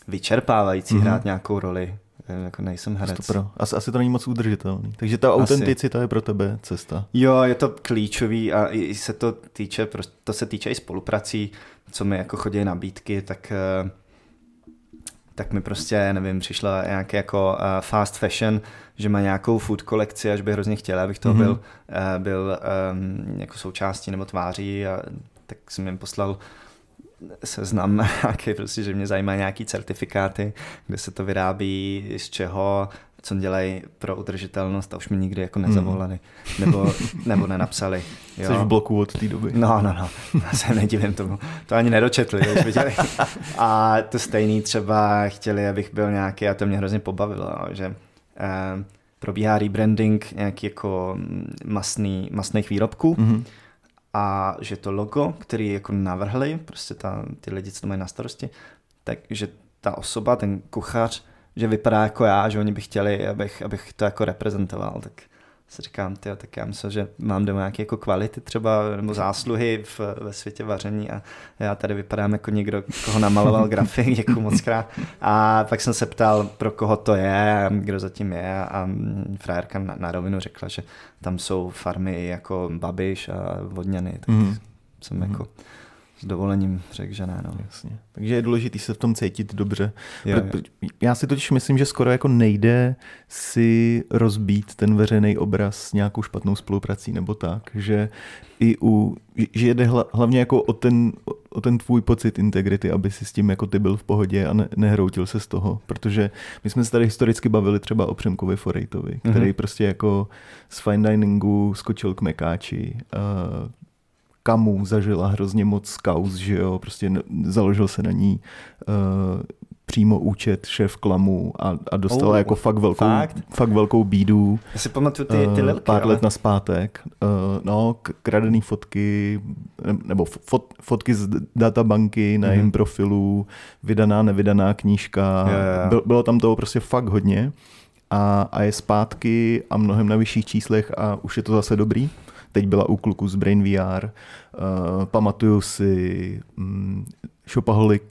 vyčerpávající mm-hmm. hrát nějakou roli, jako nejsem herec. Pro. Asi, asi to není moc udržitelný. Takže ta autenticita je pro tebe cesta. Jo, je to klíčový a i se to týče, to se týče i spoluprací, co mi jako chodí nabídky, tak eh, tak mi prostě, nevím, přišla nějaký jako uh, fast fashion, že má nějakou food kolekci, až bych hrozně chtěl, abych to mm-hmm. byl, uh, byl um, jako součástí nebo tváří a tak jsem jim poslal seznam nějaký, prostě, že mě zajímá nějaký certifikáty, kde se to vyrábí, z čeho, co dělají pro udržitelnost a už mi nikdy jako hmm. nezavolali nebo, nebo nenapsali. Jo. Jsi v bloku od té doby. No, no, no, já se nedivím tomu. To ani nedočetli, už viděli. A to stejný třeba chtěli, abych byl nějaký, a to mě hrozně pobavilo, že eh, probíhá rebranding nějaký jako masný, masných výrobků. Mm-hmm a že to logo, který jako navrhli, prostě ta, ty lidi, co to mají na starosti, takže ta osoba, ten kuchař, že vypadá jako já, že oni by chtěli, abych, abych to jako reprezentoval, tak si říkám, tyjo, tak já myslím, že mám doma nějaké jako kvality třeba, nebo zásluhy v, ve světě vaření a já tady vypadám jako někdo, koho namaloval grafik, děkuji moc krát. A pak jsem se ptal, pro koho to je, kdo zatím je a frajerka na, na rovinu řekla, že tam jsou farmy jako Babiš a Vodňany, tak mm. jsem mm. jako s dovolením řekl, že ne. No. Jasně. Takže je důležité se v tom cítit dobře. Jo, jo. Já si totiž myslím, že skoro jako nejde si rozbít ten veřejný obraz s nějakou špatnou spoluprací nebo tak, že i u, že jde hlavně jako o ten, o ten tvůj pocit integrity, aby si s tím jako ty byl v pohodě a ne, nehroutil se z toho, protože my jsme se tady historicky bavili třeba o Přemkovi Forejtovi, který mm-hmm. prostě jako z fine diningu skočil k Mekáči, uh, Kamu zažila hrozně moc kauz, že jo, prostě založil se na ní uh, přímo účet šéf klamu a, a dostala oh, jako fakt velkou, fakt? fakt velkou bídu. Já si pamatuju ty, ty eh, lilky, Pár ale... let na zpátek. Uh, no, kradený fotky, nebo fot, fotky z databanky na mm-hmm. jejím profilu, vydaná, nevydaná knížka. Yeah, yeah. Byl, bylo tam toho prostě fakt hodně. A, a je zpátky a mnohem na vyšších číslech a už je to zase dobrý teď byla u kluku z Brain VR. Uh, eh, pamatuju si um, Shopaholic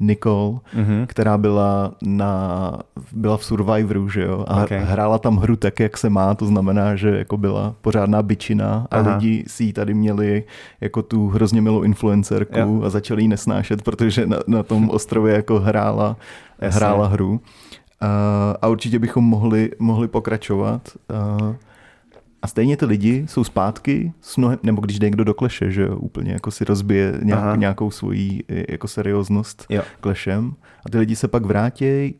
Nicole, mm-hmm. která byla, na, byla v Survivoru, že jo, a okay. hrála tam hru tak, jak se má, to znamená, že jako byla pořádná bičina a Aha. lidi si ji tady měli jako tu hrozně milou influencerku jo. a začali ji nesnášet, protože na, na tom ostrově jako hrála, hrála hru. a určitě bychom mohli, mohli pokračovat. A stejně ty lidi jsou zpátky, s mnohem, nebo když jde někdo do kleše, že jo, úplně jako si rozbije nějak, nějakou svoji jako serióznost jo. klešem. A ty lidi se pak vrátí,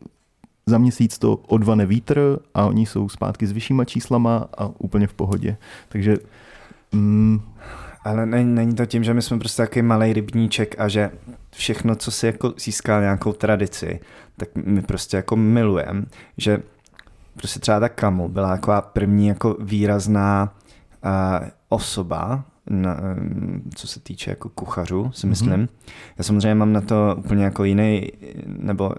za měsíc to odvane vítr a oni jsou zpátky s vyššíma číslama a úplně v pohodě. Takže... Mm, ale není, není to tím, že my jsme prostě takový malý rybníček a že všechno, co si jako získá nějakou tradici, tak my prostě jako milujeme, že prostě třeba ta Kamu byla jako první jako výrazná uh, osoba, na, co se týče jako kuchařů, si mhm. myslím. Mm-hmm. Já samozřejmě mám na to úplně jako jiný, nebo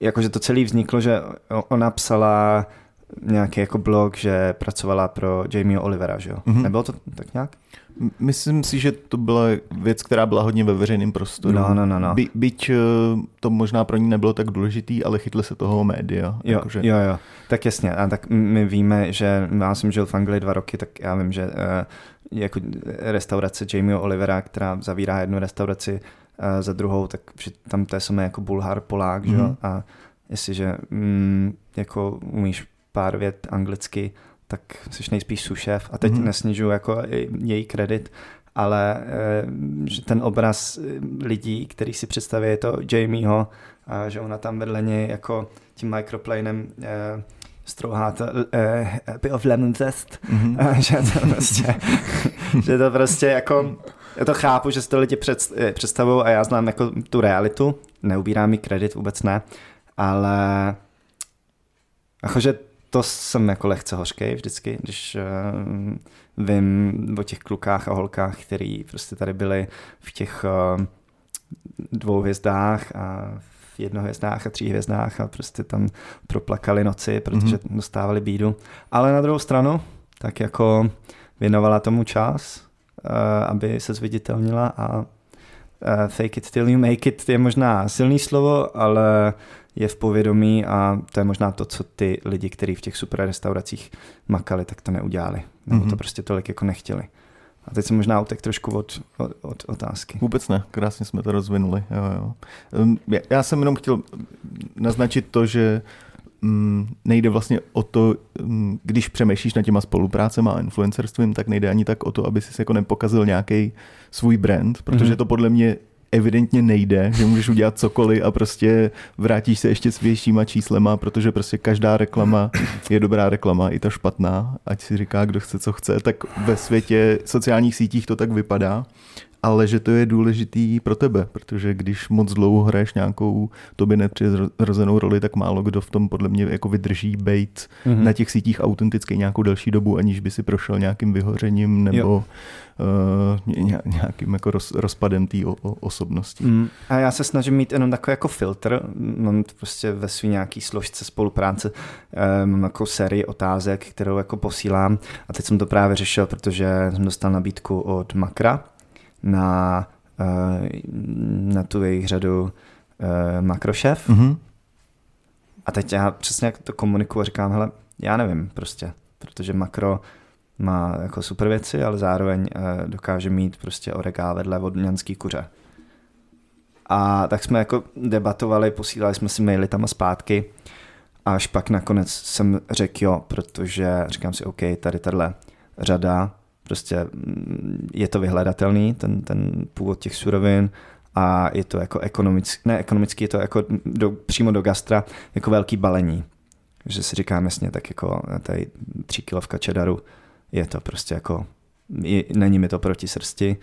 jakože to celé vzniklo, že ona psala nějaký jako blog, že pracovala pro Jamie Olivera, že jo? Mm-hmm. Nebylo to tak nějak? Myslím si, že to byla věc, která byla hodně ve veřejném prostoru. No, no, no, no. By, byť eh, to možná pro ní nebylo tak důležitý, ale chytli se toho média. Jo, jakože... jo, jo. Tak jasně. A tak my víme, že já jsem žil v Anglii dva roky, tak já vím, že uh, jako restaurace Jamie Olivera, která zavírá jednu restauraci uh, za druhou, tak tam to je samé jako bulhar, polák, mm-hmm. že? Mhm. A jestliže mm, jako umíš pár vět anglicky, tak jsi nejspíš sušef a teď mm-hmm. nesnižuju jako její kredit, ale eh, že ten obraz eh, lidí, který si představí, je to Jamieho, a že ona tam vedle něj jako tím microplanem eh, strouhá to eh, a bit of lemon zest, mm-hmm. a že to prostě, že to prostě jako, já to chápu, že si to lidi před, eh, představují a já znám jako tu realitu, neubírám mi kredit, vůbec ne, ale jakože to jsem jako lehce hořkej vždycky, když uh, vím o těch klukách a holkách, který prostě tady byli v těch uh, dvou hvězdách a v jednohvězdách a tří hvězdách a prostě tam proplakali noci, protože mm-hmm. dostávali bídu. Ale na druhou stranu, tak jako věnovala tomu čas, uh, aby se zviditelnila a uh, fake it till you make it je možná silný slovo, ale je v povědomí a to je možná to, co ty lidi, kteří v těch super restauracích makali, tak to neudělali. Nebo mm-hmm. to mhm. prostě tolik jako nechtěli. A teď jsem možná utek trošku od, od, od otázky. Vůbec ne, krásně jsme to rozvinuli. Jo, jo. Já jsem jenom chtěl naznačit to, že um, nejde vlastně o to, um, když přemýšlíš nad těma spoluprácema a influencerstvím, tak nejde ani tak o to, aby si jako nepokazil nějaký svůj brand, protože mm-hmm. to podle mě evidentně nejde, že můžeš udělat cokoliv a prostě vrátíš se ještě s většíma číslema, protože prostě každá reklama je dobrá reklama, i ta špatná, ať si říká, kdo chce, co chce, tak ve světě sociálních sítích to tak vypadá ale že to je důležitý pro tebe, protože když moc dlouho hraješ nějakou tobě nepřirozenou roli, tak málo kdo v tom podle mě jako vydrží být mm-hmm. na těch sítích autentický nějakou delší dobu, aniž by si prošel nějakým vyhořením nebo uh, nějakým jako roz, rozpadem té osobnosti. Mm. A já se snažím mít jenom takový jako filtr, mám prostě ve svý nějaký složce spolupráce, uh, mám jako sérii otázek, kterou jako posílám a teď jsem to právě řešil, protože jsem dostal nabídku od Makra, na, eh, na tu jejich řadu uh, Makrošef. Mm-hmm. A teď já přesně jak to komunikuju a říkám, hele, já nevím prostě, protože Makro má jako super věci, ale zároveň uh, dokáže mít prostě oregá vedle vodňanský kuře. A tak jsme jako debatovali, posílali jsme si maily tam a zpátky, až pak nakonec jsem řekl jo, protože říkám si, OK, tady tahle řada Prostě mm, je to vyhledatelný, ten, ten původ těch surovin a je to jako ekonomický, ne ekonomický, je to jako do, přímo do gastra jako velký balení. Že si říkám jasně, tak jako tady tři kilovka čedaru je to prostě jako, je, není mi to proti srsti,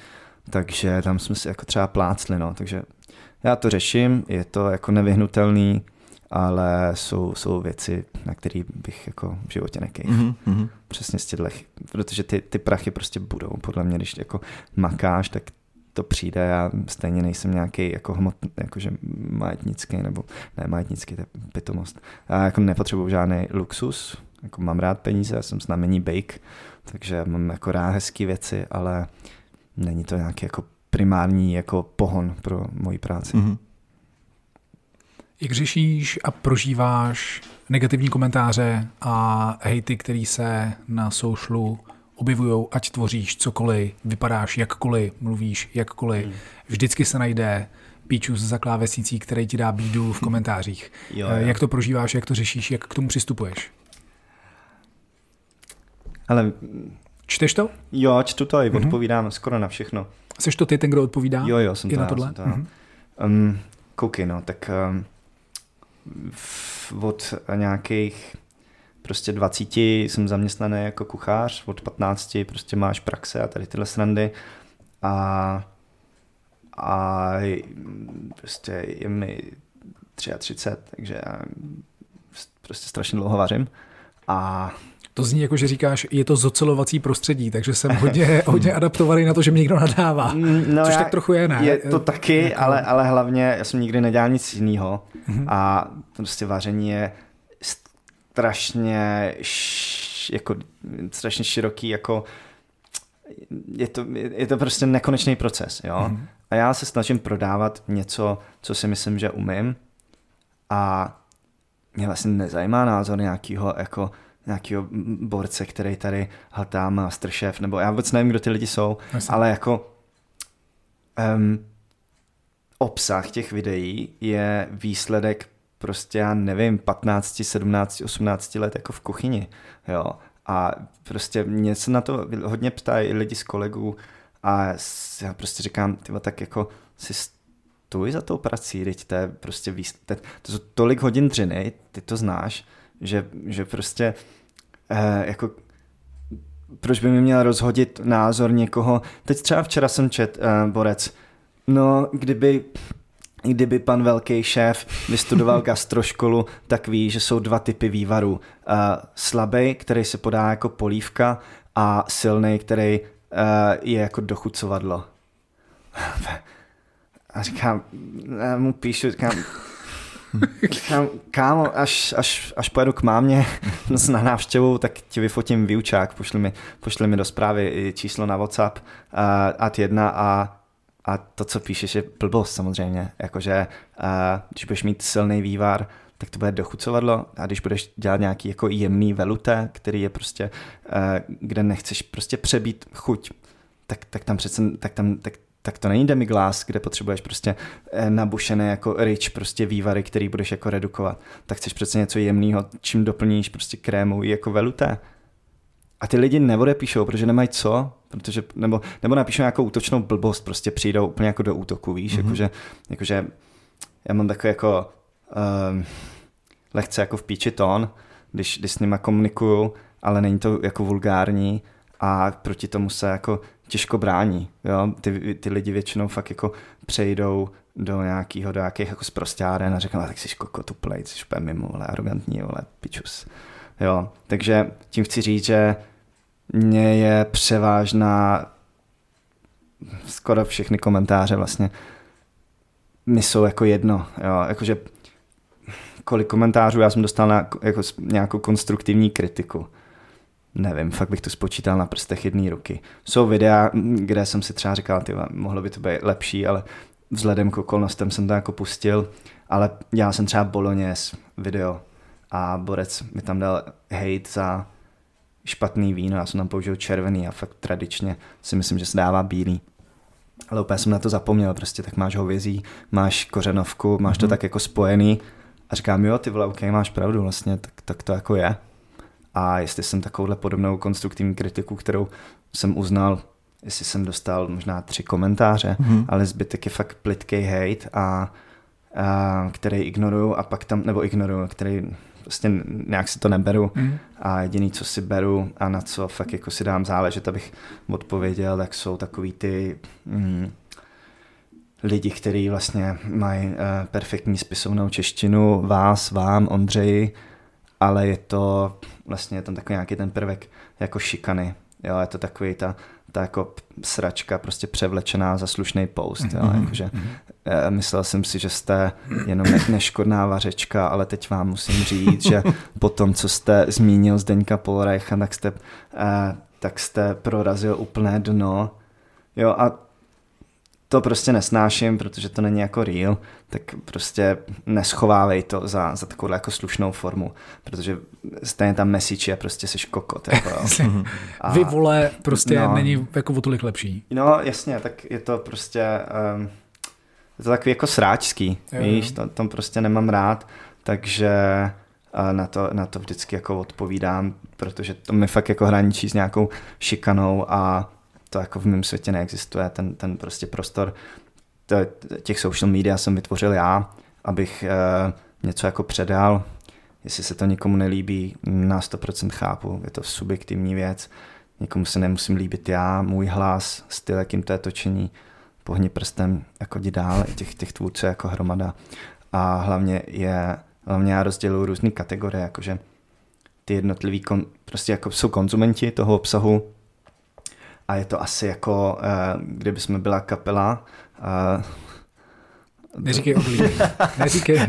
takže tam jsme si jako třeba plácli, no, takže já to řeším, je to jako nevyhnutelný, ale jsou, jsou věci, na které bych jako v životě nekejf. Mm-hmm. Přesně z těchto, protože ty, ty prachy prostě budou. Podle mě, když jako makáš, tak to přijde, já stejně nejsem nějaký jako hmotný, jakože majetnický, nebo ne majetnický, to je pitomost. Já jako nepotřebuji žádný luxus, jako mám rád peníze, já jsem znamení bake, takže mám jako rád hezké věci, ale není to nějaký jako primární jako pohon pro moji práci. Mm-hmm. Jak řešíš a prožíváš negativní komentáře a hejty, který se na socialu objevují, ať tvoříš cokoliv, vypadáš jakkoliv, mluvíš jakkoliv, hmm. vždycky se najde píčus za klávesnicí, který ti dá bídu v komentářích. Jo, Eh, jo. Jak to prožíváš, jak to řešíš, jak k tomu přistupuješ? Ale Čteš to? jo, čtu to i odpovídám skoro na všechno. Jsi to ty ten, kdo odpovídá? Jo, jo, jsem to na tohle? jsem to. Mhm. Um, koukej, no, tak um, od nějakých prostě 20 jsem zaměstnaný jako kuchař, od 15 prostě máš praxe a tady tyhle srandy. A, a prostě je mi 33, takže já prostě strašně dlouho vařím. A To zní jako, že říkáš, je to zocelovací prostředí, takže jsem hodně, hodně adaptovaný na to, že mi někdo nadává. Mm, Což tak trochu je, ne? Je to taky, Jako- ale, ale hlavně já jsem nikdy nedělal nic jiného Mhm. a prostě vaření je strašně š, jako strašně široký, jako je to, je to prostě nekonečný proces, jo. Mhm. A já se snažím prodávat něco, co si myslím, že umím a mě vlastně nezajímá názor nějakého jako nějakého borce, který tady hltá Masterchef, nebo já vůbec nevím, kdo ty lidi jsou, Jasně. ale jako um, obsah těch videí je výsledek prostě, já nevím, 15, 17, 18 let jako v kuchyni, jo. A prostě mě se na to hodně ptají lidi z kolegů a já prostě říkám, tyba, tak jako si stůj za tou prací, teď to je prostě výsledek, to jsou tolik hodin dřiny, ty to znáš, že, že prostě eh, jako proč by mi měl rozhodit názor někoho. Teď třeba včera jsem čet, uh, Borec, no kdyby Kdyby pan velký šéf vystudoval gastroškolu, tak ví, že jsou dva typy vývarů. Uh, slabý, který se podá jako polívka a silný, který uh, je jako dochucovadlo. A říkám, já mu píšu, říkám kámo, až, až, až pojedu k mámě na návštěvu, tak ti vyfotím výučák, pošli mi, pošli mi do zprávy číslo na WhatsApp uh, ad jedna a, a to, co píšeš, je blbost samozřejmě, jakože uh, když budeš mít silný vývar, tak to bude dochucovadlo. A když budeš dělat nějaký jako jemný veluté, který je prostě, uh, kde nechceš prostě přebít chuť, tak, tak tam přece, tak tam, tak, tak to není demiglas, kde potřebuješ prostě eh, nabušené jako rich prostě vývary, který budeš jako redukovat. Tak chceš přece něco jemného, čím doplníš prostě krémou i jako veluté. A ty lidi neodepíšou, protože nemají co, protože, nebo, nebo napíšou nějakou útočnou blbost, prostě přijdou úplně jako do útoku, víš, mm-hmm. jakože, jakože já mám takový jako um, lehce jako v píči tón, když, když s nima komunikuju, ale není to jako vulgární a proti tomu se jako těžko brání. Jo? Ty, ty lidi většinou fakt jako přejdou do nějakého, do nějakých jako zprostáren a řeknou, tak jsi koko tu play, jsi úplně mimo, ale arrogantní, ale pičus. Jo, takže tím chci říct, že mě je převážná skoro všechny komentáře vlastně mi jsou jako jedno, jo, jakože kolik komentářů já jsem dostal na jako nějakou konstruktivní kritiku. Nevím, fakt bych to spočítal na prstech jedné ruky. Jsou videa, kde jsem si třeba říkal, ty mohlo by to být lepší, ale vzhledem k okolnostem jsem to jako pustil, ale já jsem třeba Bolognese video a Borec mi tam dal hate za špatný víno, já jsem tam použil červený a fakt tradičně si myslím, že se dává bílý. Ale úplně jsem na to zapomněl, prostě tak máš hovězí, máš kořenovku, máš to tak jako spojený a říkám, jo, ty vole, ok, máš pravdu vlastně, tak, tak to jako je. A jestli jsem takovouhle podobnou konstruktivní kritiku, kterou jsem uznal, jestli jsem dostal možná tři komentáře, mm-hmm. ale zbytek je fakt plitkej hate a, a který ignoruju a pak tam, nebo ignoruju, který prostě nějak si to neberu mm. a jediný, co si beru a na co fakt jako si dám záležet, abych odpověděl, tak jsou takový ty mm, lidi, kteří vlastně mají uh, perfektní spisovnou češtinu, vás, vám, Ondřeji, ale je to vlastně je tam takový nějaký ten prvek jako šikany. Jo, je to takový ta, ta jako sračka prostě převlečená za slušný post. Jo, mm-hmm. jakože, eh, myslel jsem si, že jste jenom ne- neškodná vařečka, ale teď vám musím říct, že po tom, co jste zmínil Zdeňka Polreicha, tak jste, eh, tak jste prorazil úplné dno. Jo, a to prostě nesnáším, protože to není jako real, tak prostě neschovávej to za, za takovou jako slušnou formu, protože stejně tam message je prostě seš kokot. Jako, jo. A, Vy vole prostě no. není jako o tolik lepší. No jasně, tak je to prostě, um, je to takový jako sráčský, jo, víš, to, tam prostě nemám rád, takže na to, na to vždycky jako odpovídám, protože to mi fakt jako hraničí s nějakou šikanou a to jako v mém světě neexistuje, ten, ten prostě prostor to, těch social media jsem vytvořil já, abych uh, něco jako předal, jestli se to někomu nelíbí, na 100% chápu, je to subjektivní věc, někomu se nemusím líbit já, můj hlas, styl, jakým to je točení, pohni prstem, jako jdi dál, těch, těch tvůrců jako hromada. A hlavně je, hlavně já rozděluji různé kategorie, jakože ty jednotliví kon, prostě jako jsou konzumenti toho obsahu a je to asi jako, uh, kdyby jsme byla kapela. Uh, Neříkej oblíbený. Neříkej.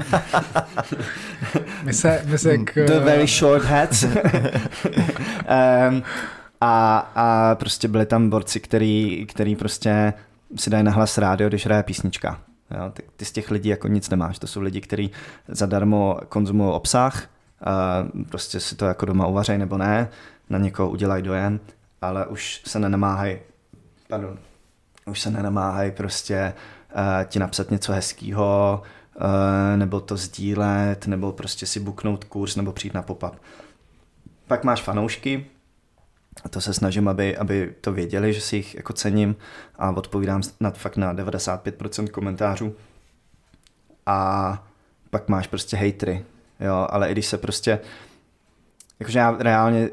My se, my se k... The very short hats. um, a, a prostě byli tam borci, který, který prostě si dají nahlas rádio, když hraje písnička. Jo, tak ty z těch lidí jako nic nemáš. To jsou lidi, kteří zadarmo konzumují obsah, uh, prostě si to jako doma uvařejí nebo ne, na někoho udělají dojem, ale už se nenamáhají, pardon, už se nenamáhají prostě uh, ti napsat něco hezkého, uh, nebo to sdílet, nebo prostě si buknout kurz, nebo přijít na pop-up. Pak máš fanoušky, a to se snažím, aby, aby to věděli, že si jich jako cením a odpovídám na, fakt na 95% komentářů. A pak máš prostě hejtry, jo, ale i když se prostě, jakože já reálně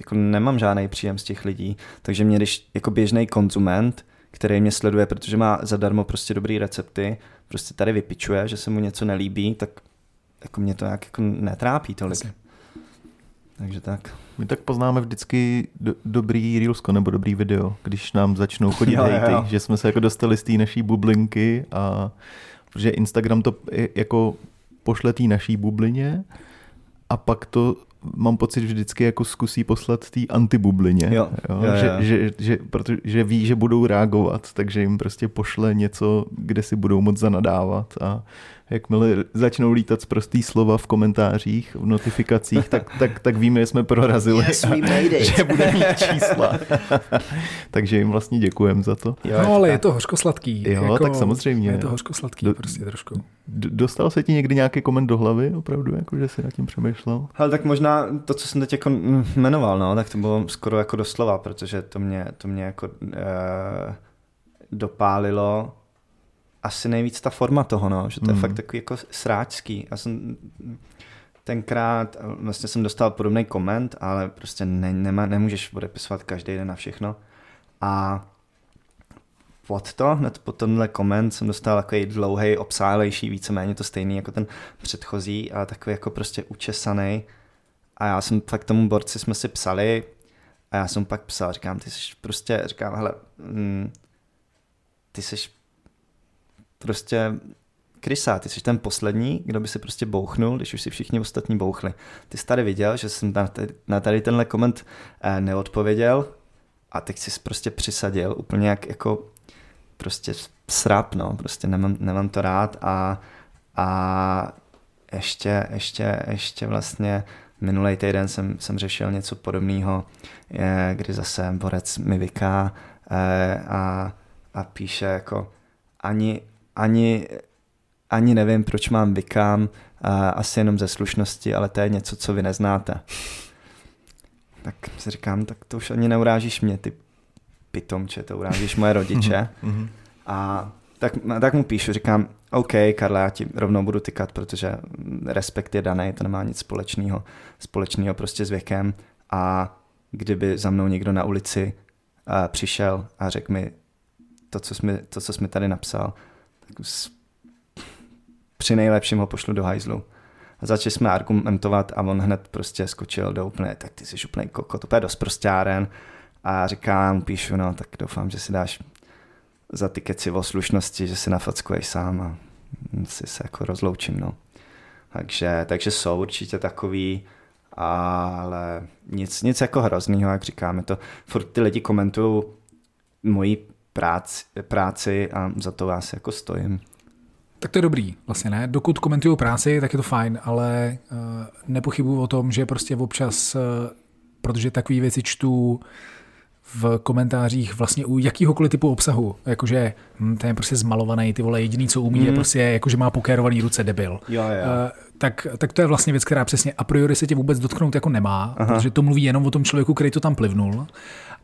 jako nemám žádný příjem z těch lidí, takže mě když jako běžný konzument, který mě sleduje, protože má zadarmo prostě dobrý recepty, prostě tady vypičuje, že se mu něco nelíbí, tak jako mě to nějak jako netrápí tolik. Asi. Takže tak. My tak poznáme vždycky do, dobrý reelsko nebo dobrý video, když nám začnou chodit jo, hejty, jo. že jsme se jako dostali z té naší bublinky a protože Instagram to jako pošle té naší bublině a pak to mám pocit, že vždycky jako zkusí poslat té antibublině, jo, jo, jo, že, jo. Že, že, protože ví, že budou reagovat, takže jim prostě pošle něco, kde si budou moc zanadávat a jakmile začnou lítat z prostý slova v komentářích, v notifikacích, tak, tak, tak víme, že jsme prorazili yes, we made it. že bude mít čísla. Takže jim vlastně děkujeme za to. Jo, no ale je to hořkosladký. Jo, jako, tak samozřejmě. Je to hořkosladký do, prostě trošku. Dostal se ti někdy nějaký koment do hlavy, opravdu, jako, že jsi nad tím přemýšlel? Ale tak možná to, co jsem teď jako jmenoval, no, tak to bylo skoro jako doslova, protože to mě, to mě jako eh, dopálilo asi nejvíc ta forma toho, no, že to je mm. fakt takový jako sráčský. Já jsem tenkrát, vlastně jsem dostal podobný koment, ale prostě ne, nema, nemůžeš odepisovat každý den na všechno. A pod to, hned pod tenhle koment jsem dostal takový dlouhý, obsálejší, víceméně to stejný jako ten předchozí, ale takový jako prostě učesaný. A já jsem fakt tomu borci jsme si psali a já jsem pak psal, říkám, ty jsi prostě, říkám, hele, mm, ty jsi prostě Krysa, ty jsi ten poslední, kdo by si prostě bouchnul, když už si všichni ostatní bouchli. Ty jsi tady viděl, že jsem na tady, na tady tenhle koment eh, neodpověděl a teď jsi prostě přisadil úplně jak jako prostě srap, no, prostě nemám, nemám to rád a, a ještě, ještě, ještě vlastně minulý týden jsem, jsem řešil něco podobného, kdy zase borec mi vyká eh, a, a píše jako ani, ani, ani nevím, proč mám vykám, asi jenom ze slušnosti, ale to je něco, co vy neznáte. Tak si říkám, tak to už ani neurážíš mě, ty pitomče, to urážíš moje rodiče. Mhm, mhm. a tak, tak mu píšu, říkám, OK, Karla, já ti rovnou budu tykat, protože respekt je daný, to nemá nic společného, společného prostě s věkem a kdyby za mnou někdo na ulici uh, přišel a řekl mi to, co jsi mi, to, co jsi mi tady napsal, při nejlepším ho pošlu do hajzlu. A začali jsme argumentovat a on hned prostě skočil do úplně, tak ty jsi koko, to je dost prostáren. A říkám, píšu, no, tak doufám, že si dáš za ty keci o slušnosti, že si nafackuješ sám a si se jako rozloučím, no. Takže, takže jsou určitě takový, ale nic, nic jako hroznýho, jak říkáme to. Furt ty lidi komentují moji práci, práci a za to vás jako stojím. Tak to je dobrý, vlastně ne. Dokud komentují práci, tak je to fajn, ale uh, nepochybuju o tom, že prostě občas, uh, protože takové věci čtu, v komentářích vlastně u jakýhokoliv typu obsahu, jakože hm, ten je prostě zmalovaný, ty vole, jediný, co umí, mm. je prostě, jakože má pokérovaný ruce, debil. Jo, jo. Uh, tak, tak to je vlastně věc, která přesně a priori se tě vůbec dotknout jako nemá, Aha. protože to mluví jenom o tom člověku, který to tam plivnul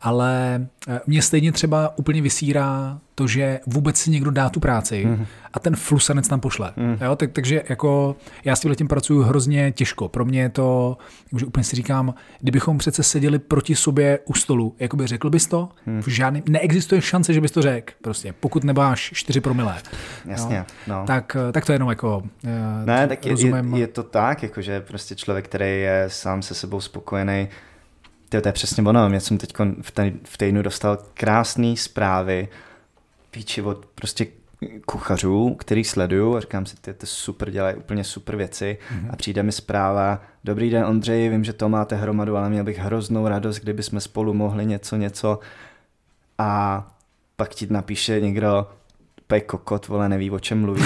ale eh, mě stejně třeba úplně vysírá to, že vůbec si někdo dá tu práci mm. a ten flusanec tam pošle. Mm. Jo, tak, takže jako já s tím pracuju hrozně těžko. Pro mě je to, že úplně si říkám, kdybychom přece seděli proti sobě u stolu, jakoby řekl bys to? Mm. Žádný, neexistuje šance, že bys to řekl. Prostě, pokud nebáš 4 promilé. Jasně, jo, no. tak, eh, tak to je jenom jako eh, Ne, tak je, je, je, to tak, jakože prostě člověk, který je sám se sebou spokojený, to, to je přesně ono. Já jsem teď v, v týdnu dostal krásné zprávy píči od prostě kuchařů, který sleduju a říkám si, ty to super, dělají úplně super věci mm-hmm. a přijde mi zpráva, dobrý den Ondřej, vím, že to máte hromadu, ale měl bych hroznou radost, kdyby jsme spolu mohli něco, něco a pak ti napíše někdo, pej kokot, vole, neví, o čem mluví.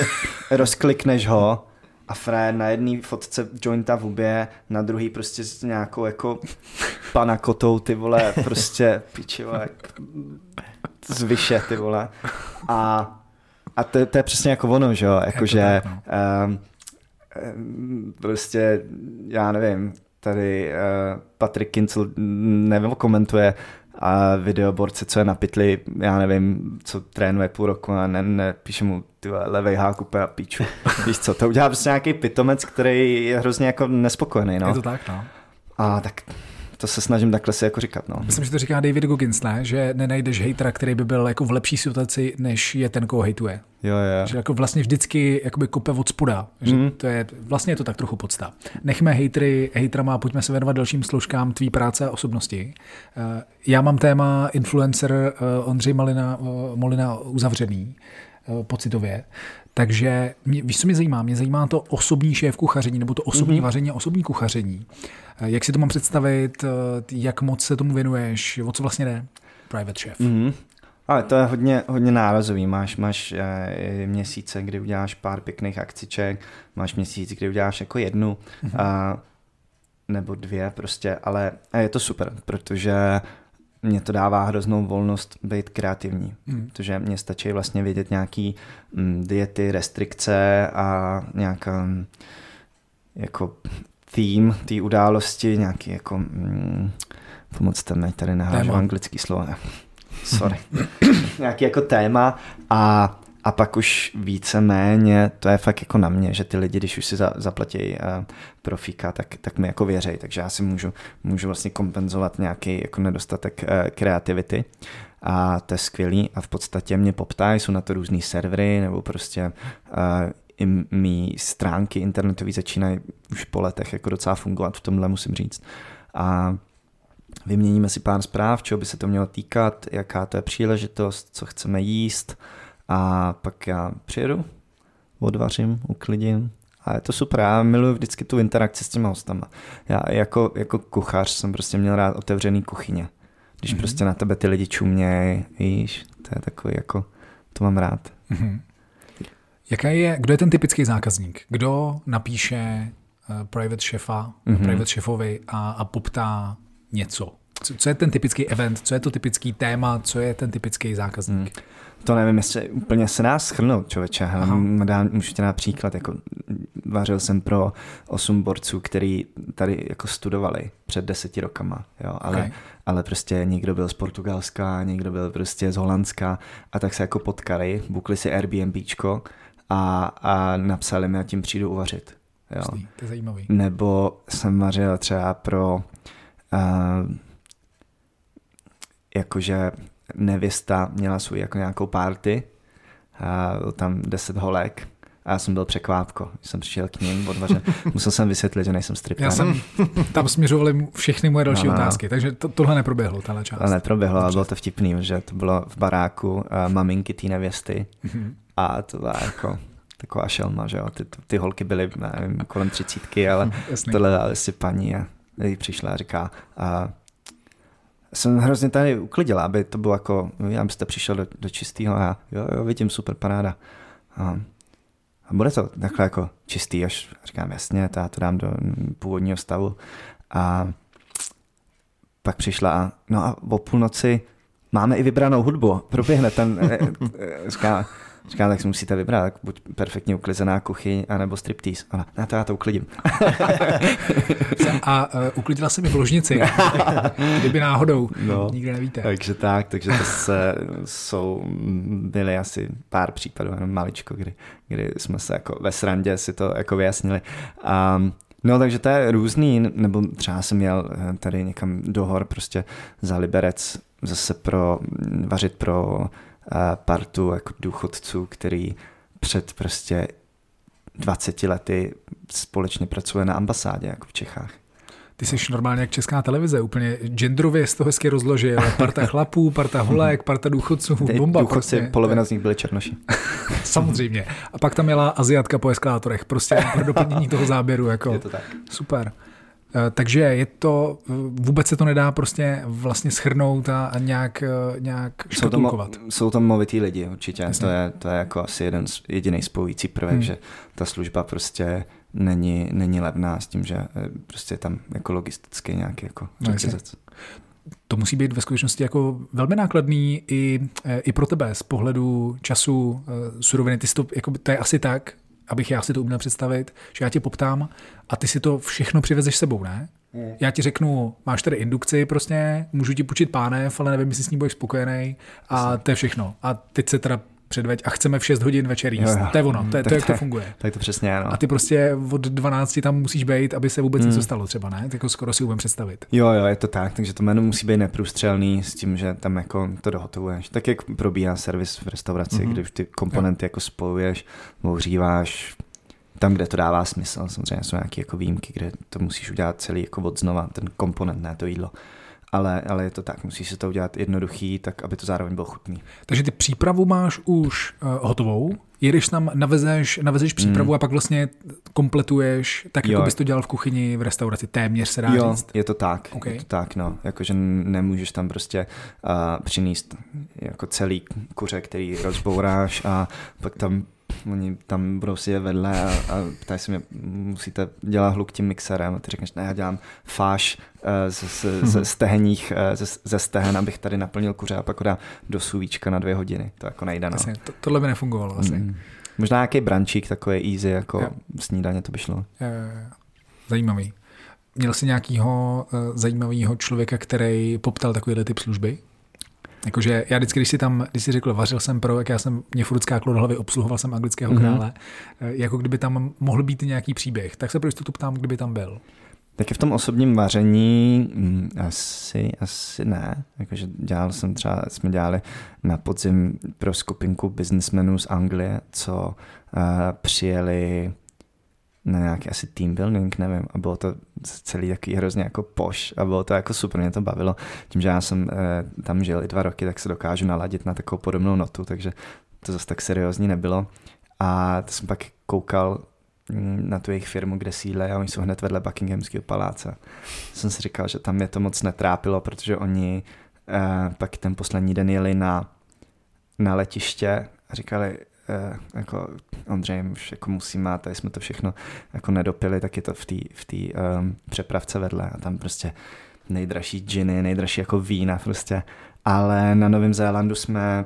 Rozklikneš ho a frajer na jedné fotce jointa v hubě, na druhý prostě s nějakou jako panakotou, ty vole, prostě piči, vole, zvyše, ty vole. A, a to, to je přesně jako ono, že jo, jakože no. um, prostě, já nevím, tady uh, Patrick Kincel nevím, komentuje a videoborce, co je na pytli, já nevím, co trénuje půl roku a ne, ne píše mu ty levej hák úplně a píču. Víš co, to udělá prostě nějaký pitomec, který je hrozně jako nespokojený. No. Je to tak, no. A tak to se snažím takhle si jako říkat. No. Myslím, že to říká David Goggins, ne? že nenajdeš hejtera, který by byl jako v lepší situaci, než je ten, koho hejtuje. Jo, jo. Že jako vlastně vždycky jakoby kope od spoda. Že mm. to je, vlastně je to tak trochu podsta. Nechme hejtry hejtrama pojďme se věnovat dalším složkám tvý práce a osobnosti. Eh, já mám téma influencer eh, Ondřej Malina, eh, Molina uzavřený pocitově. Takže mě, víš, co mě zajímá? Mě zajímá to osobní šéf kuchaření, nebo to osobní mm-hmm. vaření a osobní kuchaření. Jak si to mám představit, jak moc se tomu věnuješ, o co vlastně jde private chef? Mm-hmm. Ale to je hodně, hodně nárazový. Máš, máš e, měsíce, kdy uděláš pár pěkných akciček, máš měsíc, kdy uděláš jako jednu mm-hmm. a, nebo dvě prostě, ale je to super, protože mě to dává hroznou volnost být kreativní, mm. protože mě stačí vlastně vědět nějaký mm, diety, restrikce a nějaká jako theme té události, nějaký jako mm, pomocte mi, tady nahážu anglický slovo. Sorry. nějaký jako téma a a pak už víceméně, to je fakt jako na mě, že ty lidi, když už si za, zaplatí uh, profíka, tak, tak mi jako věří, takže já si můžu, můžu vlastně kompenzovat nějaký jako nedostatek uh, kreativity a to je skvělý a v podstatě mě poptají, jsou na to různý servery nebo prostě uh, i mý stránky internetové začínají už po letech jako docela fungovat v tomhle, musím říct. A vyměníme si pár zpráv, čeho by se to mělo týkat, jaká to je příležitost, co chceme jíst, a pak já přijedu, odvařím, uklidím a je to super. Já miluji vždycky tu interakci s těma hostama. Já jako, jako kuchař jsem prostě měl rád otevřený kuchyně. Když mm-hmm. prostě na tebe ty lidi čumějí, víš, to je takový jako, to mám rád. Mm-hmm. Jaká je, kdo je ten typický zákazník? Kdo napíše uh, private šefa, mm-hmm. private šefovi a, a poptá něco? Co, co je ten typický event, co je to typický téma, co je ten typický zákazník? Mm. To nevím, jestli úplně se dá schrnout, člověče. Dám, můžu tě příklad. Jako, vařil jsem pro osm borců, který tady jako studovali před deseti rokama. Jo, ale, okay. ale prostě někdo byl z Portugalska, někdo byl prostě z Holandska a tak se jako potkali, bukli si Airbnbčko a, a napsali mi, a tím přijdu uvařit. Jo. To je zajímavý. Nebo jsem vařil třeba pro uh, jakože nevěsta měla svůj jako nějakou party a byl tam deset holek a já jsem byl překvápko. Když jsem přišel k ním odvařen, musel jsem vysvětlit, že nejsem stripper. Já jsem, tam směřovali všechny moje další no, no. otázky, takže to, tohle neproběhlo, tahle část. To neproběhlo, ale bylo to vtipný, že to bylo v baráku uh, maminky té nevěsty mm-hmm. A to byla jako taková šelma, že jo. Ty, ty holky byly, nevím, kolem třicítky, ale Jasný. tohle dali si paní a přišla a říká, uh, jsem hrozně tady uklidil, aby to bylo jako, já byste přišel do, do čistého a jo, jo, vidím, super, paráda. A, a bude to takhle jako čistý, až říkám, jasně, to já to dám do původního stavu. A pak přišla a no a o půlnoci máme i vybranou hudbu, proběhne ten, říká, říká, tak si musíte vybrat, tak buď perfektně uklizená kuchyň, anebo striptease. Ona, ne, to já to uklidím. a uh, uklidila se mi v ložnici, kdyby náhodou, no, nikdy nevíte. Takže tak, takže to se, jsou, byly asi pár případů, jenom maličko, kdy, kdy jsme se jako ve srandě si to jako vyjasnili. Um, No takže to je různý, nebo třeba jsem měl tady někam do hor prostě za Liberec zase pro, vařit pro partu jako důchodců, který před prostě 20 lety společně pracuje na ambasádě jako v Čechách. Ty jsi normálně jak česká televize, úplně genderově z toho hezky rozložil. Parta chlapů, parta holek, parta důchodců, bomba. Důchodci, prostě. polovina z nich byli černoši. Samozřejmě. A pak tam měla Aziatka po eskalátorech, prostě pro doplnění toho záběru. Jako. Je to tak. Super. Eh, takže je to, eh, vůbec se to nedá prostě vlastně schrnout a nějak, eh, nějak jsou to, jsou to movitý lidi určitě, to je, to je jako asi jeden jediný spojující prvek, hmm. že ta služba prostě není, není levná s tím, že prostě je tam jako logisticky nějaký jako no, řetězec. To musí být ve skutečnosti jako velmi nákladný i, i pro tebe z pohledu času, suroviny. Ty to, jako, to je asi tak, abych já si to uměl představit, že já tě poptám a ty si to všechno přivezeš sebou, ne? Mm. Já ti řeknu, máš tady indukci prostě, můžu ti půjčit pánev, ale nevím, jestli s ní budeš spokojený a to je všechno. A teď se teda předveď a chceme v 6 hodin večer jíst. Jo, jo. To je ono, to je, to, jak to funguje. Tak to přesně ano. A ty prostě od 12 tam musíš být, aby se vůbec mm. něco stalo třeba, ne? Tak jako skoro si umím představit. Jo, jo, je to tak, takže to jméno musí být neprůstřelný s tím, že tam jako to dohotuješ. Tak jak probíhá servis v restauraci, mm-hmm. když ty komponenty jo. jako spojuješ, ohříváš, tam, kde to dává smysl. Samozřejmě jsou nějaké jako výjimky, kde to musíš udělat celý jako od znova, ten komponent, ne to jídlo ale, ale je to tak, musíš si to udělat jednoduchý, tak aby to zároveň bylo chutný. Takže ty přípravu máš už uh, hotovou, jedeš tam, navezeš, navezeš přípravu mm. a pak vlastně kompletuješ tak, jo. jako bys to dělal v kuchyni v restauraci, téměř se dá jo, říct. je to tak, okay. je to tak, no, jakože nemůžeš tam prostě uh, přinést jako celý kuře, který rozbouráš a pak tam oni tam budou si je vedle a, a ptají se mě, musíte dělat hluk tím mixerem a ty řekneš, ne, já dělám fáš uh, ze, ze, ze steheních, ze, ze stehen, abych tady naplnil kuře a pak ho dám do suvíčka na dvě hodiny. To jako nejde. No. Vlastně, to, tohle by nefungovalo asi. Mm. Možná nějaký brančík, takový easy, jako jo. snídaně to by šlo. Zajímavý. Měl jsi nějakého zajímavého člověka, který poptal takovýhle typ služby? Jakože já vždycky, když si tam, když si řekl, vařil jsem pro, jak já jsem, mě furt skáklo do hlavy, obsluhoval jsem anglického mm-hmm. krále, eh, jako kdyby tam mohl být nějaký příběh, tak se pro jistotu ptám, kdyby tam byl. Taky v tom osobním vaření mm, asi, asi ne. Jakože dělal jsem třeba, jsme dělali na podzim pro skupinku businessmenů z Anglie, co uh, přijeli na nějaký asi team building, nevím, a bylo to celý takový hrozně jako poš a bylo to jako super, mě to bavilo. Tím, že já jsem eh, tam žil i dva roky, tak se dokážu naladit na takovou podobnou notu, takže to zase tak seriózní nebylo. A to jsem pak koukal mm, na tu jejich firmu, kde sídle a oni jsou hned vedle Buckinghamského paláce. Jsem si říkal, že tam mě to moc netrápilo, protože oni eh, pak ten poslední den jeli na, na letiště a říkali, jako Ondřej, už jako musíme, tady jsme to všechno jako nedopili, tak je to v té v tý, um, přepravce vedle a tam prostě nejdražší džiny, nejdražší jako vína prostě. Ale na Novém Zélandu jsme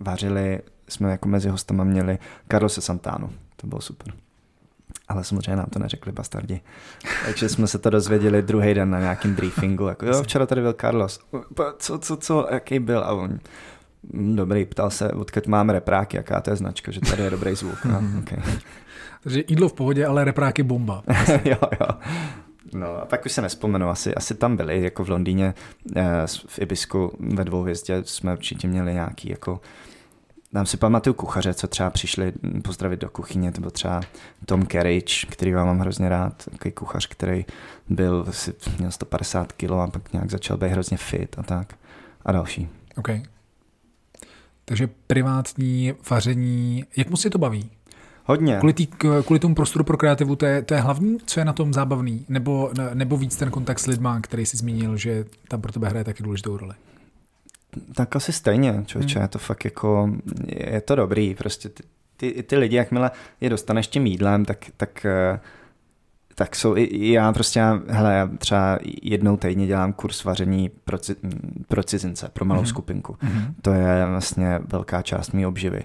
vařili, jsme jako mezi hostama měli Carlose Santánu. To bylo super. Ale samozřejmě nám to neřekli bastardi. Takže jsme se to dozvěděli druhý den na nějakém briefingu. Jako, jo, včera tady byl Carlos. Co, co, co, jaký byl? A on, dobrý, ptal se, odkud máme repráky, jaká to je značka, že tady je dobrý zvuk. No, okay. Takže jídlo v pohodě, ale repráky bomba. jo, jo. No a pak už se nespomenu, asi, asi tam byli, jako v Londýně, eh, v Ibisku ve dvou hvězdě jsme určitě měli nějaký jako Tam si pamatuju kuchaře, co třeba přišli pozdravit do kuchyně, to byl třeba Tom Carriage, který vám mám hrozně rád, takový kuchař, který byl, měl 150 kg a pak nějak začal být hrozně fit a tak. A další. Okay. Takže privátní vaření, jak moc si to baví? Hodně. Kvůli, tý, kvůli tomu prostoru pro kreativu, to je, to je hlavní, co je na tom zábavný? Nebo, nebo víc ten kontakt s lidma, který jsi zmínil, že tam pro tebe hraje taky důležitou roli? Tak asi stejně, člověče, hmm. je to fakt jako, je to dobrý, prostě ty, ty, ty lidi, jakmile je dostaneš tím jídlem, tak, tak uh, tak jsou i já prostě, hele, já třeba jednou týdně dělám kurz vaření pro, pro cizince, pro malou mm-hmm. skupinku. Mm-hmm. To je vlastně velká část mé obživy.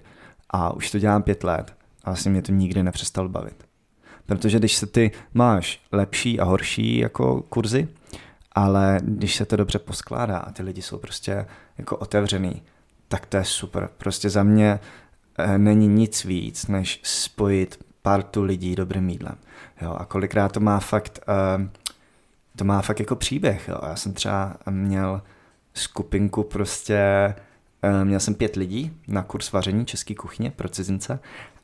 A už to dělám pět let a vlastně mě to nikdy nepřestal bavit. Protože když se ty máš lepší a horší jako kurzy, ale když se to dobře poskládá a ty lidi jsou prostě jako otevřený, tak to je super. Prostě za mě e, není nic víc, než spojit partu lidí dobrým jídlem. Jo, a kolikrát to má fakt, uh, to má fakt jako příběh. Jo. Já jsem třeba měl skupinku prostě, uh, měl jsem pět lidí na kurz vaření české kuchyně pro cizince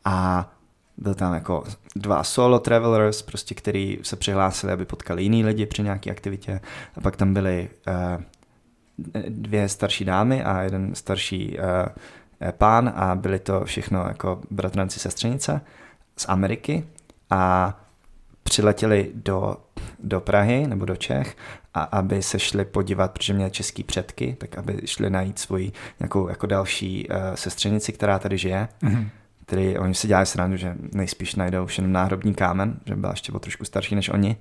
a byl tam jako dva solo travelers, prostě, který se přihlásili, aby potkali jiný lidi při nějaké aktivitě. A pak tam byly uh, dvě starší dámy a jeden starší uh, pán a byly to všechno jako bratranci sestřenice z Ameriky a přiletěli do, do Prahy nebo do Čech a aby se šli podívat, protože měli český předky, tak aby šli najít svoji nějakou jako další uh, sestřenici, která tady žije. Mm-hmm. Tedy oni si dělají srandu, že nejspíš najdou už jenom náhrobní kámen, že byla ještě o trošku starší než oni.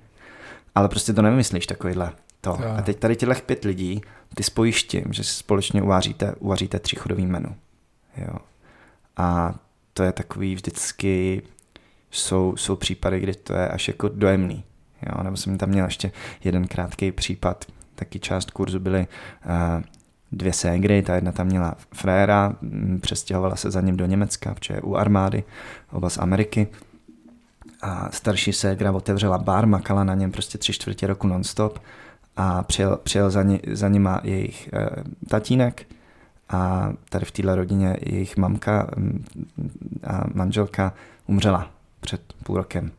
Ale prostě to nevymyslíš takovýhle to. A teď tady těchto pět lidí, ty spojíš tím, že společně uvaříte, uvaříte tříchodový menu. Jo. A to je takový vždycky jsou, jsou případy, kdy to je až jako dojemný. Jo? Nebo jsem tam měl ještě jeden krátký případ, taky část kurzu byly uh, dvě ségry, ta jedna tam měla fréra, přestěhovala se za ním do Německa, protože je u armády, oba z Ameriky. A starší ségra otevřela bar, makala na něm prostě tři čtvrtě roku nonstop a přijel, přijel za, ní, za nima jejich uh, tatínek a tady v téhle rodině jejich mamka a manželka umřela před půl rokem.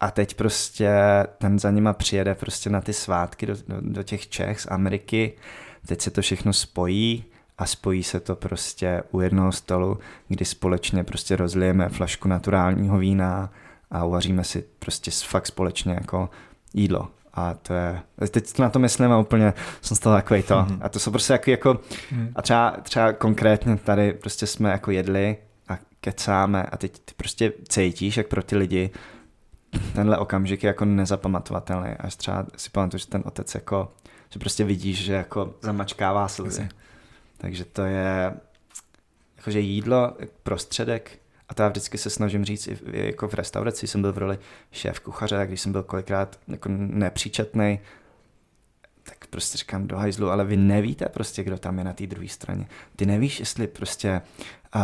A teď prostě ten za nima přijede prostě na ty svátky do, do, do těch Čech z Ameriky, teď se to všechno spojí a spojí se to prostě u jednoho stolu, kdy společně prostě rozlijeme flašku naturálního vína a uvaříme si prostě fakt společně jako jídlo. A to je, teď na to myslím a úplně jsem z toho takový to. Mm-hmm. A to jsou prostě jako, jako mm. a třeba, třeba konkrétně tady prostě jsme jako jedli kecáme a teď ty prostě cítíš, jak pro ty lidi tenhle okamžik je jako nezapamatovatelný. Až třeba si pamatuju, že ten otec jako, že prostě vidíš, že jako zamačkává slzy. Takže to je jakože jídlo, prostředek, a to já vždycky se snažím říct, i jako v restauraci jsem byl v roli šéf kuchaře, a když jsem byl kolikrát jako nepříčetný, tak prostě říkám do hajzlu, ale vy nevíte prostě, kdo tam je na té druhé straně. Ty nevíš, jestli prostě uh,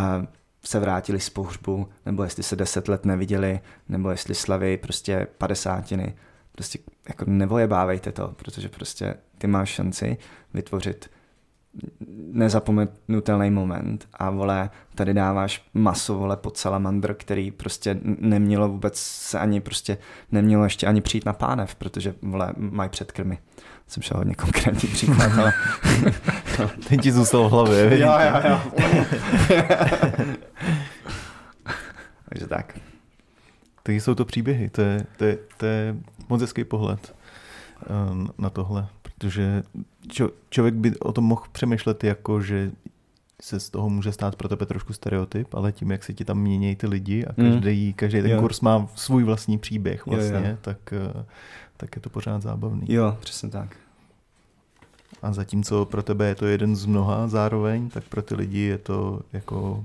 se vrátili z pohřbu, nebo jestli se deset let neviděli, nebo jestli slaví prostě padesátiny. Prostě jako nevojebávejte to, protože prostě ty máš šanci vytvořit nezapomenutelný moment a vole, tady dáváš maso vole pod salamandr, který prostě nemělo vůbec se ani prostě nemělo ještě ani přijít na pánev, protože vole mají předkrmy. Jsem šel hodně konkrétní příklad, ale... Ten ti zůstal v hlavě, Jo, jo, jo. Takže tak. Takže jsou to příběhy, to je, to je, to je moc hezký pohled um, na tohle, protože čo, člověk by o tom mohl přemýšlet jako, že se z toho může stát pro tebe trošku stereotyp, ale tím, jak se ti tam mění ty lidi a každý, mm. každý ten jo. kurz má svůj vlastní příběh vlastně, jo, jo. Tak, eh, tak je to pořád zábavný. Jo, přesně tak. A zatímco pro tebe je to jeden z mnoha zároveň, tak pro ty lidi je to jako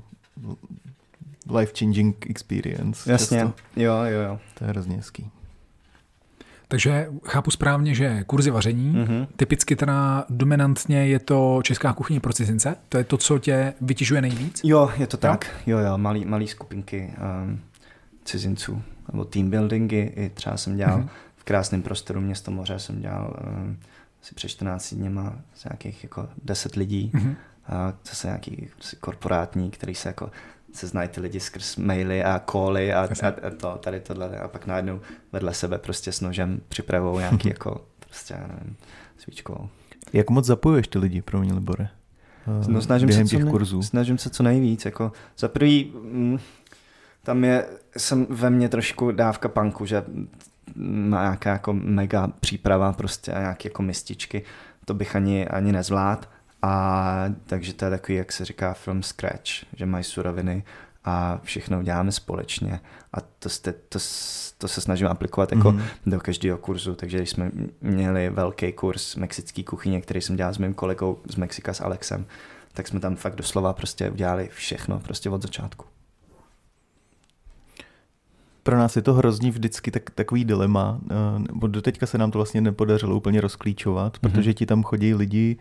life-changing experience. Jasně, často. jo, jo, jo. To je hrozně hezký. Takže chápu správně, že kurzy vaření, mm-hmm. typicky teda dominantně je to česká kuchyně pro cizince? To je to, co tě vytěžuje nejvíc? Jo, je to tak. Jo, jo, malý, malý skupinky um, cizinců, nebo team buildingy, i třeba jsem dělal mm-hmm. V krásném prostoru město moře, jsem dělal um, asi před 14 dněma z nějakých jako 10 lidí, mm-hmm. a zase nějaký korporátní, který se jako se znají ty lidi skrz maily a koly a, a, a to, tady tohle a pak najednou vedle sebe prostě s nožem připravou nějaký jako prostě, nevím, svíčkovou. Jak moc zapojuješ ty lidi, pro mě, Libore? No, snažím se, těch co kurzů. snažím se co nejvíc. Jako za prvý, mm, tam je jsem ve mně trošku dávka panku, že nějaká jako mega příprava prostě a nějaké jako mističky. To bych ani, ani nezvlád. A takže to je takový, jak se říká, film scratch, že mají suroviny a všechno děláme společně a to, jste, to, to se snažím aplikovat jako mm-hmm. do každého kurzu, takže když jsme měli velký kurz mexický kuchyně, který jsem dělal s mým kolegou z Mexika s Alexem, tak jsme tam fakt doslova prostě udělali všechno prostě od začátku. Pro nás je to hrozně vždycky tak, takový dilema, eh, nebo doteďka se nám to vlastně nepodařilo úplně rozklíčovat, mm-hmm. protože ti tam chodí lidi,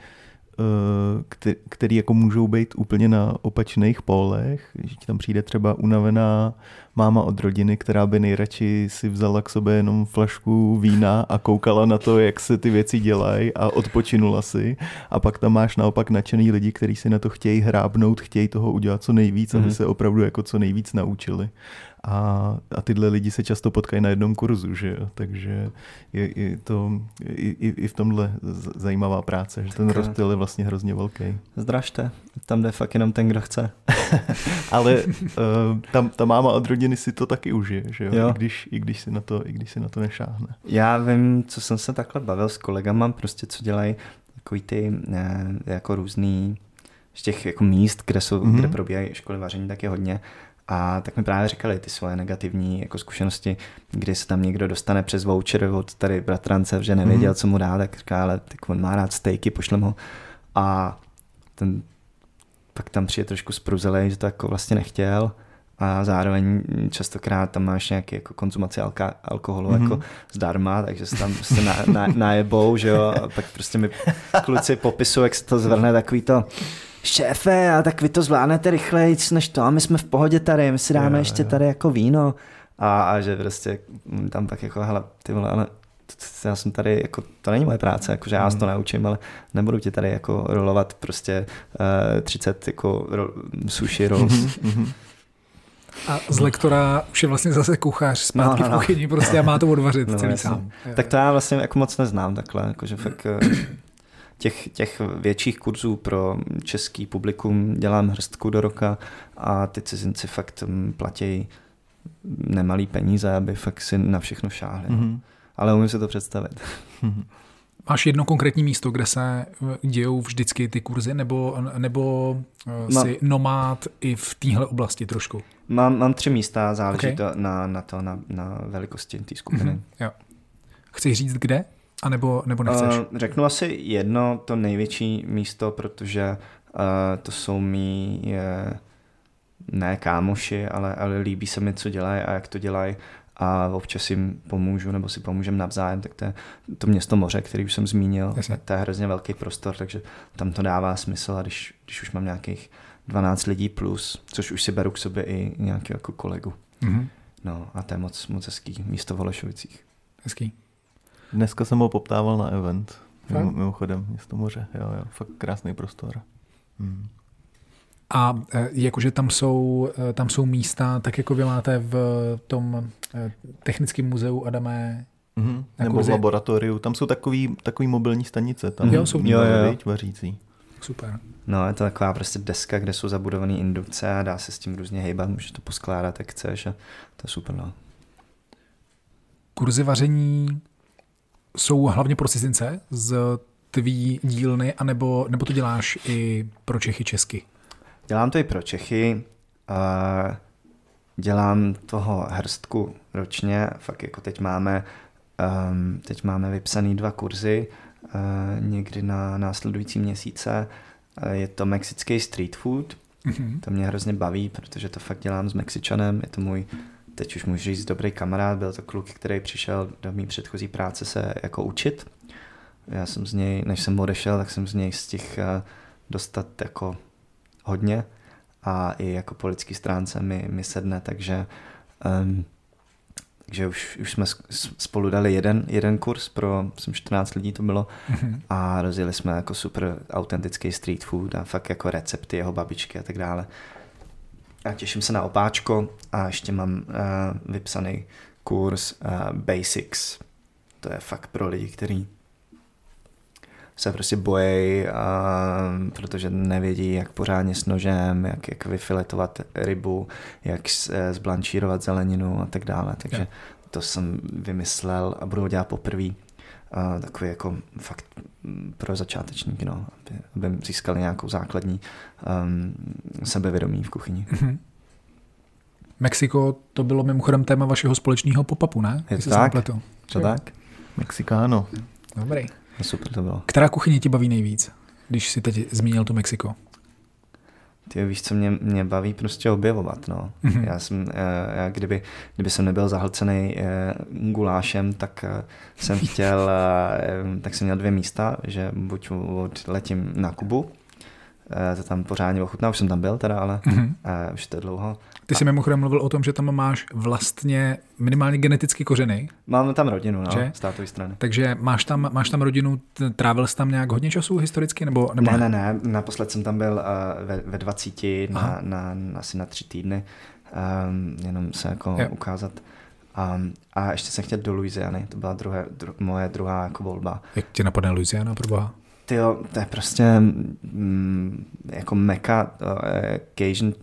Eh, který jako můžou být úplně na opačných pólech, že ti tam přijde třeba unavená máma od rodiny, která by nejradši si vzala k sobě jenom flašku vína a koukala na to, jak se ty věci dělají a odpočinula si. A pak tam máš naopak nadšený lidi, kteří si na to chtějí hrábnout, chtějí toho udělat co nejvíc, mm-hmm. aby mhm. se opravdu jako co nejvíc naučili. A, a tyhle lidi se často potkají na jednom kurzu, že jo? takže je, je to i, i v tomhle zajímavá práce, že ten rozptyl je vlastně hrozně velký. Zdražte, tam jde fakt jenom ten, kdo chce. Ale uh, tam ta máma od rodiny si to taky užije, že jo? jo. I, když, i, když si na to, I když si na to nešáhne. Já vím, co jsem se takhle bavil s kolegama, prostě co dělají takový ty ne, jako různý z těch jako míst, kde, jsou, mm-hmm. kde probíhají školy vaření, tak je hodně. A tak mi právě říkali ty svoje negativní jako zkušenosti, kdy se tam někdo dostane přes voucher od tady bratrance, že nevěděl, mm. co mu dá, tak říká, ale tak on má rád stejky, pošlem ho. A ten pak tam přijde trošku spruzelej, že to jako vlastně nechtěl a zároveň častokrát tam máš nějaký jako konzumaci alka, alkoholu mm-hmm. jako zdarma, takže se tam prostě na, na, najebou, že jo, a pak prostě mi kluci popisují, jak se to zvrne takový to šéfe, a tak vy to zvládnete rychleji než to a my jsme v pohodě tady, my si dáme jo, ještě jo. tady jako víno a, a že prostě tam tak jako, hele, ty vole, ale já jsem tady, jako, to není moje práce, jako, že já hmm. to naučím, ale nebudu ti tady jako rolovat prostě uh, 30 jako ro, sushi rolls. A z lektora už je vlastně zase kuchař zpátky no, no, no. v kuchyni prostě a má to odvařit no, celý jasný. sám. Tak to já vlastně jako moc neznám takhle, jakože fakt eh, těch, těch větších kurzů pro český publikum dělám hrstku do roka a ty cizinci fakt hm, platí nemalý peníze, aby fakt si na všechno šáhli. Mm-hmm. Ale umím si to představit. Máš jedno konkrétní místo, kde se dějou vždycky ty kurzy, nebo, nebo eh, Mám, si nomád i v téhle oblasti trošku? Mám, mám tři místa, záleží okay. to na, na to, na, na velikosti té skupiny. Mm-hmm, jo. Chci říct kde? A nebo, nebo nechceš? Uh, řeknu asi jedno, to největší místo, protože uh, to jsou mý uh, ne kámoši, ale, ale líbí se mi, co dělají a jak to dělají a občas jim pomůžu nebo si pomůžem navzájem, tak to je to město moře, který už jsem zmínil, Jasně. to je hrozně velký prostor, takže tam to dává smysl a když, když už mám nějakých 12 lidí plus, což už si beru k sobě i nějaký jako kolegu. Mm-hmm. No a to je moc, moc hezký místo v Holešovicích. Hezký. Dneska jsem ho poptával na event. Mimochodem, město moře. Jo, jo, fakt krásný prostor. Hmm. A e, jakože tam jsou, e, tam jsou místa, tak jako vy máte v tom e, technickém muzeu Adamé Mm-hmm. Nebo v laboratoriu. Tam jsou takový, takový mobilní stanice. Tam jo, jsou jo, jo. vařící. Super. No, je to taková prostě deska, kde jsou zabudované indukce a dá se s tím různě hejbat, můžeš to poskládat, jak chceš a to je super, no. Kurzy vaření jsou hlavně pro cizince z tvý dílny, anebo, nebo to děláš i pro Čechy česky? Dělám to i pro Čechy. Dělám toho hrstku ročně. Fakt jako teď máme, um, teď máme vypsaný dva kurzy uh, někdy na následující měsíce. Uh, je to mexický street food. Mm-hmm. To mě hrozně baví, protože to fakt dělám s Mexičanem. Je to můj, teď už můžu říct, dobrý kamarád. Byl to kluk, který přišel do mý předchozí práce se jako učit. Já jsem z něj, než jsem odešel, tak jsem z něj z těch uh, dostat jako hodně a i jako po lidský stránce mi, mi sedne, takže um, takže už, už jsme spolu dali jeden, jeden kurz pro jsem 14 lidí to bylo mm-hmm. a rozjeli jsme jako super autentický street food a fakt jako recepty jeho babičky a tak dále. A těším se na opáčko a ještě mám uh, vypsaný kurz uh, Basics. To je fakt pro lidi, kteří se prostě bojí, protože nevědí, jak pořádně s nožem, jak, jak vyfiletovat rybu, jak eh, zblančírovat zeleninu a tak dále. Takže to jsem vymyslel a budu ho dělat poprvé. Uh, takový jako fakt pro začátečníky, no, aby, aby získali nějakou základní um, sebevědomí v kuchyni. Mm-hmm. Mexiko, to bylo mimochodem téma vašeho společného pop-upu, ne? Je to tak? Co tak? Mexikáno. Dobrý. No super to bylo. Která kuchyně ti baví nejvíc, když si teď zmínil to Mexiko? Ty víš, co mě, mě baví prostě objevovat, no. Mhm. Já jsem, eh, já kdyby, kdyby jsem nebyl zahlcený eh, gulášem, tak eh, jsem chtěl, tak jsem měl dvě místa, že buď odletím na Kubu, to tam pořádně ochutná, už jsem tam byl teda, ale Mhm. eh, už to je dlouho. Ty jsi mimochodem mluvil o tom, že tam máš vlastně minimálně geneticky kořeny, Máme tam rodinu, no, Že? z tátové strany. takže máš tam, máš tam rodinu, trávil jsi tam nějak hodně času historicky, nebo, nebo Ne, ne, ne, naposled jsem tam byl uh, ve, ve 20, Aha. na, na, asi na tři týdny, um, jenom se jako Jo. ukázat. Um, a ještě jsem chtěl do Louisiany, to byla druhé, dru, moje druhá jako volba. Jak tě napadne Louisiana, pro boha? Ty jo, to je prostě mm, jako meka uh, Cajun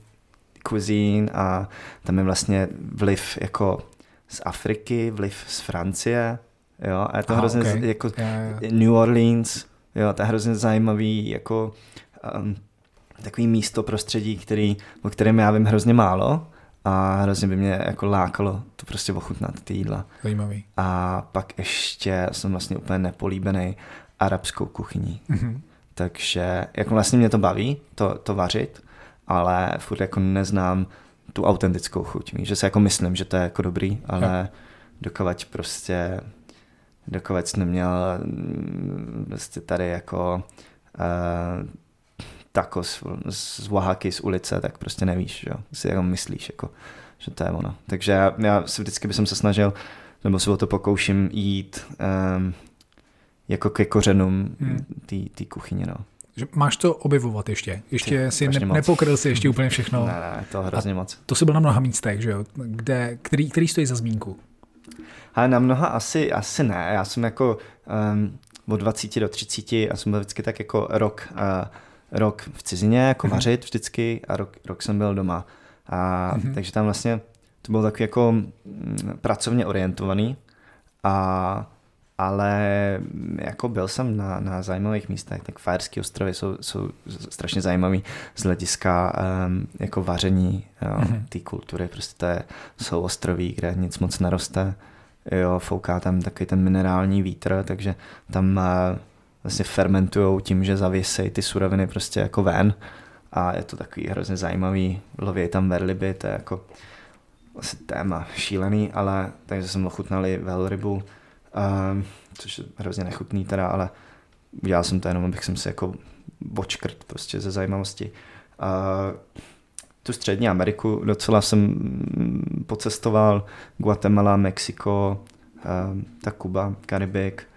cuisine a tam je vlastně vliv jako z Afriky, vliv z Francie, jo, a je to Aha, hrozně ok. z- jako Já, já. New Orleans, jo, to je hrozně zajímavý, jako um, takový místo prostředí, který, o kterém já vím hrozně málo a hrozně by mě jako lákalo to prostě ochutnat, ty jídla. Zajímavý. A pak ještě jsem vlastně úplně nepolíbený arabskou kuchyní. Mhm. Takže jako vlastně mě to baví, to, to vařit, ale furt jako neznám tu autentickou chuť. Že si jako myslím, že to je jako dobrý, ale dokovat prostě dokovat jsi neměl mm, prostě tady jako uh, tacos z Oaxaky z ulice, tak prostě nevíš, jo. Si jako myslíš, jako, že to je ono. Takže já, já si vždycky bych se snažil, nebo se o to pokouším jít um, jako ke kořenům Hmm. té kuchyně, no. Že máš to objevovat ještě. Ještě Ty, si ne, moc. nepokryl si ještě úplně všechno. Ne, ne, to hrozně moc. To jsi byl na mnoha místech, že jo? Kde, který, který stojí za zmínku? Ale na mnoha asi, asi ne. Já jsem jako um, od 20 do 30 a jsem byl vždycky tak jako rok, uh, rok v cizině, jako Mhm. vařit vždycky a rok, rok jsem byl doma. A, Mhm. Takže tam vlastně to bylo takový jako mm, pracovně orientovaný, a, ale mm, jako byl jsem na, na zajímavých místech, tak Fajerské ostrovy jsou, jsou strašně zajímavý z hlediska um, jako vaření jo, Mhm. té kultury, prostě to je, jsou ostroví, kde nic moc neroste, jo, fouká tam takový ten minerální vítr, takže tam uh, vlastně fermentujou tím, že zavěsejí ty suroviny prostě jako ven. A je to takový hrozně zajímavý, lovějí tam verliby, to je jako asi téma šílený, ale takže jsem ochutnali velrybu, um, což je hrozně nechutný teda, ale udělal jsem to jenom, abych jsem si jako bočkrt prostě ze zajímavosti. Uh, tu střední Ameriku docela jsem mm, pocestoval, Guatemala, Mexiko, uh, ta Kuba, Karibik,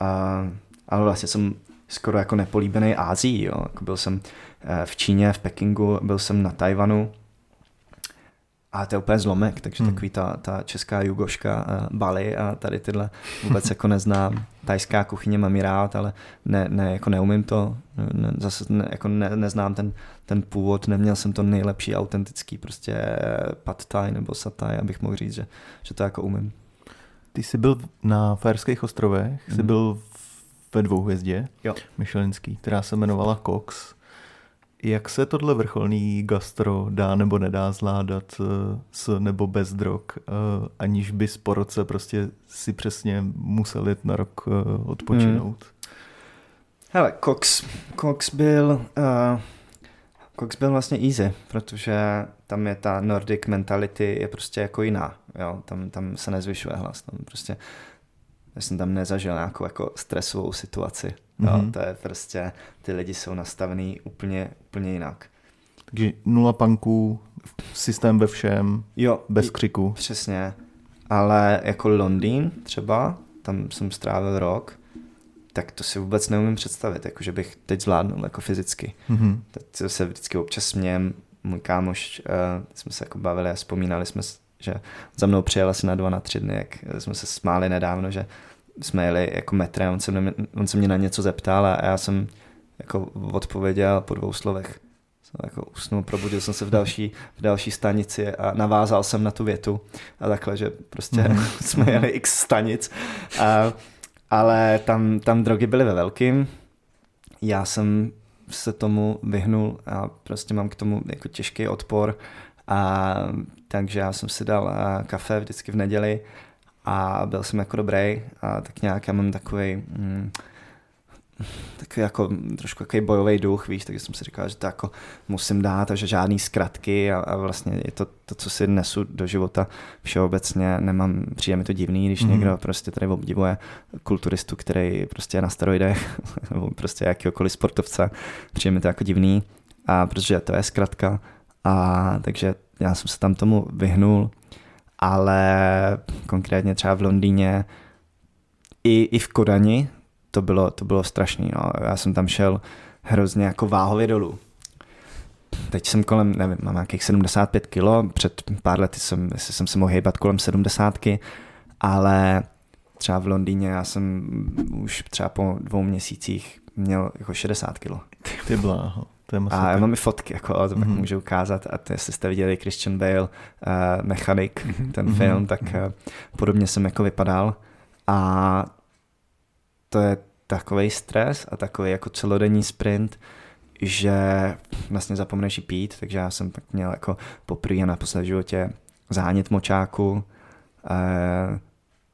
uh, ale vlastně jsem skoro jako nepolíbený Ázií, jo. Jako byl jsem eh, v Číně, v Pekingu, byl jsem na Tajvanu, a to je úplně zlomek, takže Hmm. hmm. takový ta, ta česká jugoška, uh, Bali a tady tyhle vůbec jako neznám. Tajská kuchyně mám ji rád, ale ne, ne, jako neumím to, ne, zase ne, jako ne, neznám ten, ten původ, neměl jsem to nejlepší autentický prostě pad thai nebo satay, abych mohl říct, že, že to jako umím. Ty jsi byl na Fajerských ostrovech, jsi Mhm. byl ve dvouhvězdě, Jo. Michelinský, která se jmenovala Cox. Jak se tohle vrcholný gastro dá nebo nedá zvládat eh, s nebo bez drog, eh, aniž bys po roce prostě si přesně musel jít na rok eh, odpočinout? Hele, Cox, Cox byl, uh, Cox byl vlastně easy, protože tam je ta Nordic mentality je prostě jako jiná, jo, tam, tam se nezvyšuje hlas, tam prostě, já jsem tam nezažil nějakou jako stresovou situaci, jo, Mhm. to je prostě, ty lidi jsou nastavený úplně, úplně jinak. Takže nula punků, systém ve všem, Jo, bez křiku. Přesně, ale jako Londýn třeba, tam jsem strávil rok, tak to si vůbec neumím představit, jako že bych teď zvládnul jako fyzicky. Mhm. Teď se vždycky občas smějem, můj kámoš, uh, jsme se jako bavili a vzpomínali jsme, že za mnou přijel asi na dva, na tři dny, jak jsme se smáli nedávno, že jsme jeli jako metrem, on se, mě, on se mě na něco zeptal a já jsem jako odpověděl po dvou slovech. Jsem jako usnul, probudil jsem se v další, v další stanici a navázal jsem na tu větu a takhle, že prostě Mhm. jsme jeli x stanic. A, ale tam, tam drogy byly ve velkým. Já jsem se tomu vyhnul a prostě mám k tomu jako těžký odpor A takže já jsem si dal uh, kafe vždycky v neděli a byl jsem jako dobrý a tak nějak já mám takový mm, takový jako trošku takový bojový duch, víš, takže jsem si říkal, že to jako musím dát a že žádný zkratky a, a vlastně je to, to, co si nesu do života všeobecně, nemám, přijde mi to divný, když mm. někdo prostě tady obdivuje kulturistu, který prostě je na steroidech, nebo prostě jakýkoliv sportovce, přijde mi to jako divný, a protože to je zkratka, a takže já jsem se tam tomu vyhnul, ale konkrétně třeba v Londýně i, i v Kodani, to bylo, to bylo strašný. No. Já jsem tam šel hrozně jako váhově dolů. Teď jsem kolem, nevím, mám nějakých 75 kilo, před pár lety jsem, jsem se mohl hýbat kolem 70, ale třeba v Londýně já jsem už třeba po dvou měsících měl jako 60 kilo. Ty bláho. To je a já mám i fotky, jako, to mm-hmm. můžu ukázat. A to, jestli jste viděli Christian Bale, uh, Mechanic, mm-hmm. ten mm-hmm. film, tak uh, podobně jsem jako vypadal. A to je takový stres a takový jako celodenní sprint, že vlastně zapomneš jí pít, takže já jsem tak měl jako poprvé na poslední životě zánět močáku. Uh,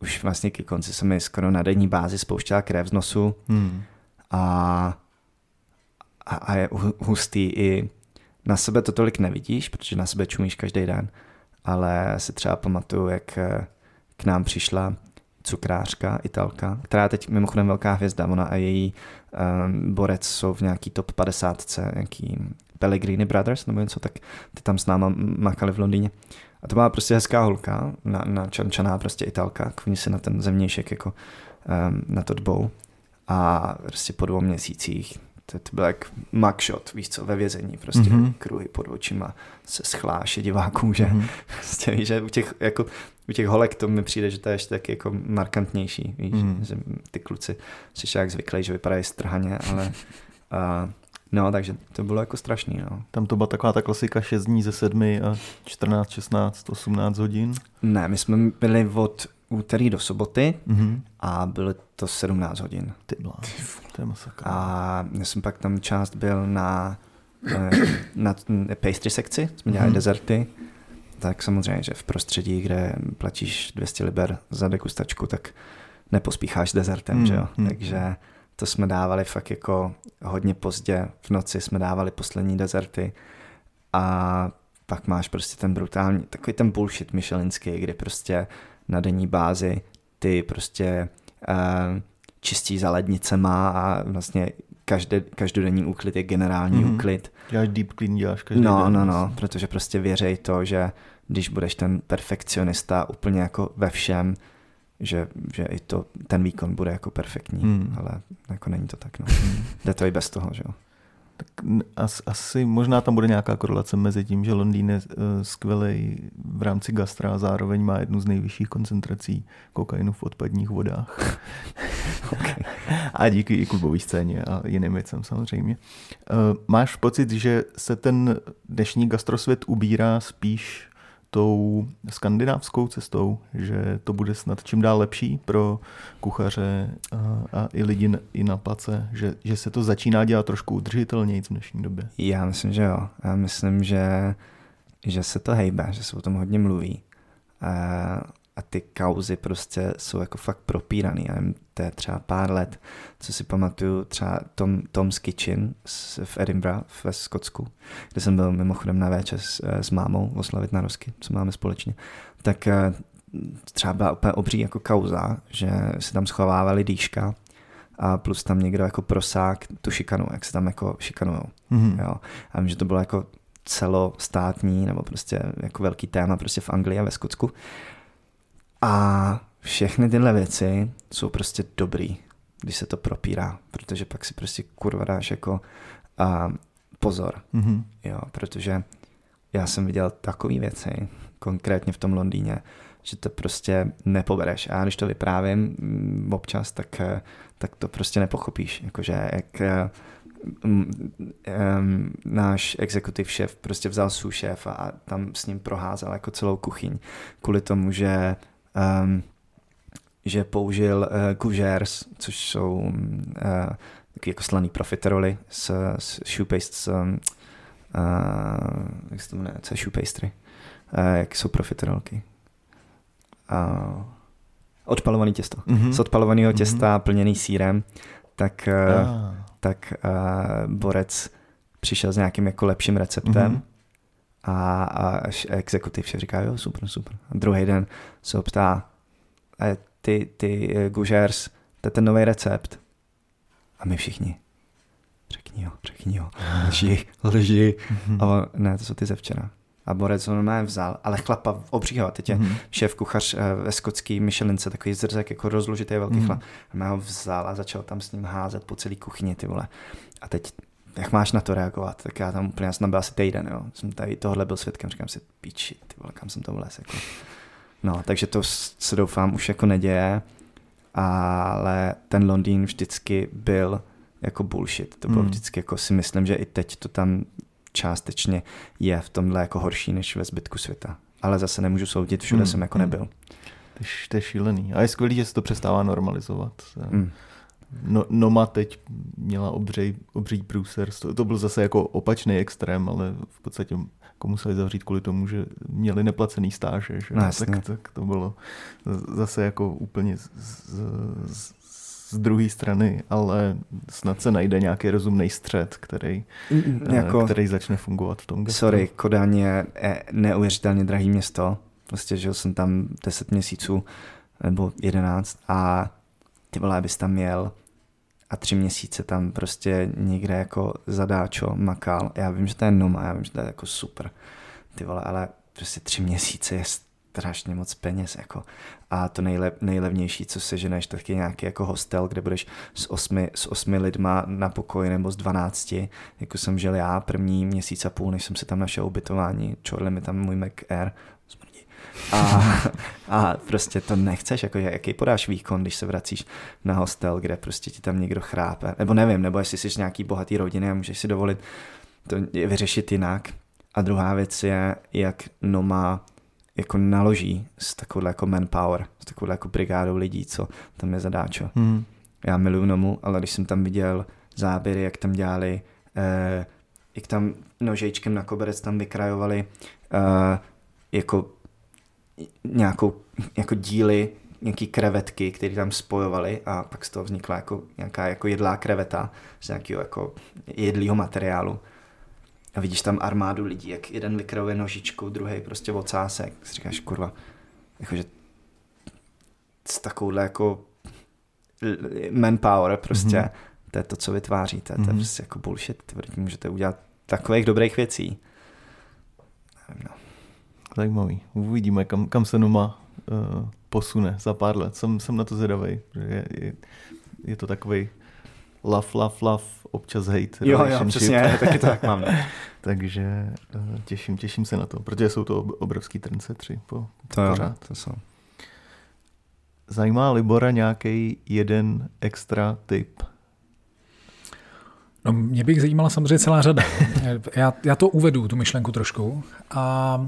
už vlastně ke konci se mi skoro na denní bázi spouštěla krev z nosu hmm. a, a, a je hustý i na sebe to tolik nevidíš, protože na sebe čumíš každý den, ale si třeba pamatuju, jak eh, k nám přišla cukrářka, italka, která je teď mimochodem velká hvězda, ona a její um, borec jsou v nějaký top 50, nějaký Pellegrini Brothers nebo něco, tak ty tam s náma makali v Londýně. A to byla prostě hezká holka, na, na čančaná prostě italka, kvůli si na ten zemnějšek jako um, na to dbou. A prostě po dvou měsících to, to byl jak mugshot, víš co, ve vězení, prostě mm-hmm. kruhy pod očima se schláše divákům, že mm-hmm. prostě víš, že u těch, jako, u těch holek to mi přijde, že to je ještě taky jako markantnější, víš, mm-hmm. že ty kluci si jak zvyklí, že vypadají strhaně, ale uh, No, takže to bylo jako strašný, no. Tam to byla taková ta klasika 6 dní ze 7 a 14, 16, 18 hodin? Ne, my jsme byli od úterý do soboty mm-hmm. a bylo to 17 hodin. Ty to je masakr. A já jsem pak tam část byl na, eh, na pastry sekci, jsme dělali mm-hmm. dezerty, tak samozřejmě, že v prostředí, kde platíš 200 liber za degustačku, tak nepospícháš dezertem, mm, že jo? Mm. Takže to jsme dávali fakt jako hodně pozdě, v noci jsme dávali poslední dezerty a pak máš prostě ten brutální, takový ten bullshit myšelinský, kdy prostě na denní bázi ty prostě uh, čistí za lednicema a vlastně každé, každodenní úklid je generální mm-hmm. úklid. Děláš deep clean, děláš každý No, den. no, no, protože prostě věřej to, že když budeš ten perfekcionista úplně jako ve všem, že, že i to, ten výkon bude jako perfektní, mm. ale jako není to tak, no. Hmm. Jde to i bez toho, že jo. Tak asi možná tam bude nějaká korelace mezi tím, že Londýn je eh, skvělý v rámci gastra a zároveň má jednu z nejvyšších koncentrací kokainu v odpadních vodách. okay. A díky i klubové scéně a jiným věcem samozřejmě. Eh, máš pocit, že se ten dnešní gastrosvět ubírá spíš tou skandinávskou cestou, že to bude snad čím dál lepší pro kuchaře a, a i lidi i na place, že, že se to začíná dělat trošku udržitelněji v dnešní době. Já myslím, že jo. Já myslím, že, že se to hejbe, že se o tom hodně mluví. A ty kauzy prostě jsou jako fakt propíraný. Já nevím, to je třeba pár let, co si pamatuju, třeba Tom, Tom's Kitchen v Edinburgh ve Skotsku, kde jsem byl mimochodem na večer s, eh, s mámou oslavit narozky, co máme společně, tak eh, třeba byla úplně obří jako kauza, že se tam schovávali dýška a plus tam někdo jako prosák tu šikanu, jak se tam jako šikanujou. Mm-hmm. Jo. A vím, že to bylo jako celostátní nebo prostě jako velký téma prostě v Anglii a ve Skotsku. A všechny tyhle věci jsou prostě dobrý, když se to propírá, protože pak si prostě kurva dáš jako uh, pozor, mm-hmm. jo, protože já jsem viděl takové věci, konkrétně v tom Londýně, že to prostě nepobereš. A já když to vyprávím mm, občas, tak, eh, tak to prostě nepochopíš. Jakože jak um, um, náš executive šéf prostě vzal svůj šéf a tam s ním proházel jako celou kuchyň kvůli tomu, že um, že použil uh, Cougers, což jsou uh, takový jako slaný profiteroly s, s shoepaste s, um, uh, jak se to jmenuje, co je shoe pastry, uh, jak jsou profiterolky. Uh, odpalovaný těsto. Mm-hmm. Z odpalovaného mhm. těsta mm-hmm. plněný sírem, tak, uh, tak uh, borec přišel s nějakým jako lepším receptem mm-hmm. A, a exekutiv šéf říká, jo, super, super. A druhý den se ho ptá, ty, ty gužers, to je ten nový recept. A my všichni, řekni ho, řekni ho, lži, lži. Mm-hmm. A on, ne, to jsou ty ze včera. A Borec ho normálně vzal, ale chlapa obřího, teď je mm-hmm. šéf kuchař eh, ve skotský Michelince, takový zrzek, jako rozložitý velký mm-hmm. chlap. A ho vzal a začal tam s ním házet po celý kuchyni, ty vole. A teď jak máš na to reagovat? Tak já tam úplně, já jsem byl asi týden, jo. Jsem tady tohle byl svědkem, říkám si, píči, ty vole, kam jsem to vlez, jako. No, takže to se doufám už jako neděje, ale ten Londýn vždycky byl jako bullshit. To bylo hmm. vždycky jako si myslím, že i teď to tam částečně je v tomhle jako horší než ve zbytku světa. Ale zase nemůžu soudit, všude hmm. jsem jako hmm. nebyl. To je, to je šílený. A je skvělý, že se to přestává normalizovat. Hmm. No, Noma teď měla obřej, obří průser. To, to byl zase jako opačný extrém, ale v podstatě jako museli zavřít kvůli tomu, že měli neplacený stáže. Že? No, tak, tak to bylo zase jako úplně z, z, z druhé strany, ale snad se najde nějaký rozumný střed, který, eh, jako, který začne fungovat v tom gestu. Sorry, Kodaň je neuvěřitelně drahý město. Prostě žil jsem tam 10 měsíců nebo 11 a ty vole, abys tam měl a tři měsíce tam prostě někde jako zadáčo makal. Já vím, že to je noma, já vím, že to je jako super. Ty vole, ale prostě tři měsíce je strašně moc peněz. Jako. A to nejle, nejlevnější, co se ženeš, tak je nějaký jako hostel, kde budeš s osmi, s osmi lidma na pokoji nebo s dvanácti. Jako jsem žil já první měsíc a půl, než jsem si tam našel ubytování. Čorli mi tam můj Mac Air. A, a prostě to nechceš, jako jaký podáš výkon, když se vracíš na hostel, kde prostě ti tam někdo chrápe. Nebo nevím, nebo jestli jsi z nějaký bohatý rodiny a můžeš si dovolit to vyřešit jinak. A druhá věc je, jak Noma jako naloží s takovou jako manpower, s takovou jako brigádou lidí, co tam je zadáčo. Hmm. Já miluju Nomu, ale když jsem tam viděl záběry, jak tam dělali, eh, jak tam nožejčkem na koberec tam vykrajovali eh, jako nějakou jako díly, nějaký krevetky, které tam spojovali a pak z toho vznikla jako nějaká jako jedlá kreveta z nějakého jako jedlého materiálu a vidíš tam armádu lidí, jak jeden vykrojuje nožičku, druhý prostě ocásek. Si říkáš, kurva, jakože s takovouhle jako manpower prostě, mm-hmm. to je to, co vytváříte, mm-hmm. to je mhm. prostě jako bullshit, ty můžete udělat takových dobrých věcí. Nevím, no. Zajímavý. Uvidíme, kam, kam se Numa uh, posune za pár let. Jsem, jsem na to zvědavý. Je, je, je to takový love, love, love, občas hate. Jo, jo, přesně, taky to tak mám. Takže uh, těším, těším se na to, protože jsou to obrovský trendsetři po, to pořád. Jo, to jsou. Zajímá Libora nějaký jeden extra tip? No, mě bych zajímala samozřejmě celá řada. Já, já to uvedu, tu myšlenku trošku a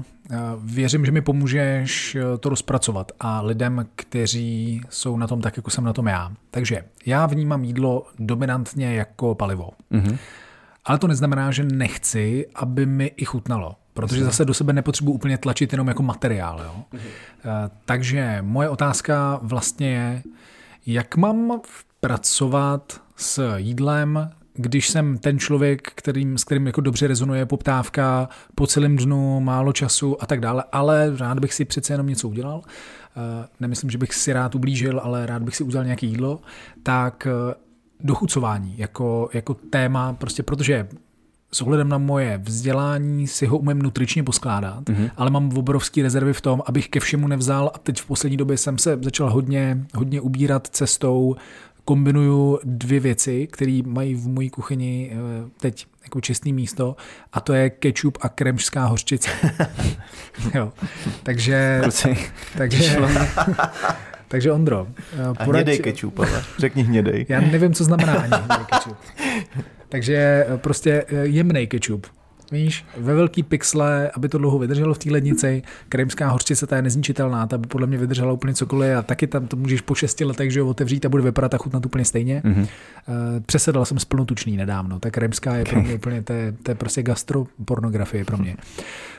věřím, že mi pomůžeš to rozpracovat a lidem, kteří jsou na tom tak, jako jsem na tom já. Takže já vnímám jídlo dominantně jako palivo. Mm-hmm. Ale to neznamená, že nechci, aby mi i chutnalo. Protože zase do sebe nepotřebuji úplně tlačit jenom jako materiál. Jo? Mm-hmm. Takže moje otázka vlastně je, jak mám pracovat s jídlem, když jsem ten člověk, kterým, s kterým jako dobře rezonuje poptávka po celém dnu, málo času a tak dále, ale rád bych si přece jenom něco udělal, eh, nemyslím, že bych si rád ublížil, ale rád bych si udělal nějaké jídlo, tak eh, dochucování jako, jako téma, prostě protože s ohledem na moje vzdělání si ho umím nutričně poskládat, mm-hmm. ale mám obrovské rezervy v tom, abych ke všemu nevzal a teď v poslední době jsem se začal hodně, hodně ubírat cestou kombinuju dvě věci, které mají v mojí kuchyni eh, teď jako čestný místo a to je ketchup a kremžská hořčice. jo. Takže, takže, takže Ondro. Eh, poraď, a hnědej ketchup, ale řekni hnědej. Já nevím, co znamená ani hnědej ketchup. Takže eh, prostě jemnej ketchup. Víš, ve velký pixle, aby to dlouho vydrželo v té lednici. Krymská hořčice, ta je nezničitelná, ta by podle mě vydržela úplně cokoliv a taky tam to můžeš po šesti letech, že jo, otevřít a bude vypadat a chutnat úplně stejně. Mm-hmm. Přesedal jsem z plnotučný nedávno, tak krymská je pro mě úplně, to je, to je prostě gastropornografie pro mě.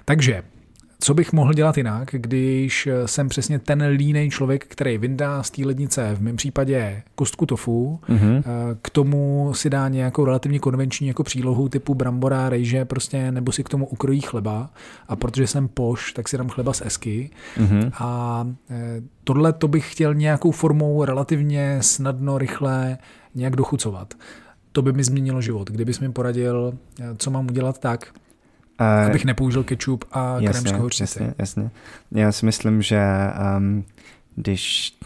Takže co bych mohl dělat jinak, když jsem přesně ten línej člověk, který vyndá z té lednice, v mém případě kostku tofu, mm-hmm. k tomu si dá nějakou relativně konvenční jako přílohu typu brambora, rejže, prostě, nebo si k tomu ukrojí chleba. A protože jsem poš, tak si dám chleba z esky. Mm-hmm. A eh, tohle to bych chtěl nějakou formou relativně snadno, rychle nějak dochucovat. To by mi změnilo život. Kdybys mi poradil, eh, co mám udělat tak, Uh, Abych nepoužil ketchup a krem Jasně, jasně. Já si myslím, že um, když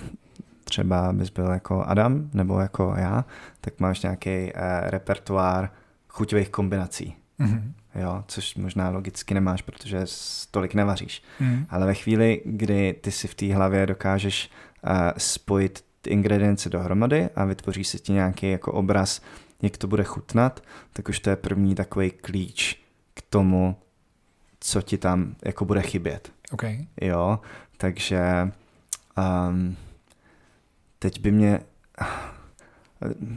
třeba bys byl jako Adam nebo jako já, tak máš nějaký uh, repertoár chuťových kombinací. Mm-hmm. Jo, což možná logicky nemáš, protože tolik nevaříš. Mm. Ale ve chvíli, kdy ty si v té hlavě dokážeš uh, spojit ty ingredience dohromady a vytvoříš si ti nějaký jako obraz, jak to bude chutnat, tak už to je první takový klíč k tomu, co ti tam jako bude chybět. Okay. Jo, takže um, teď by mě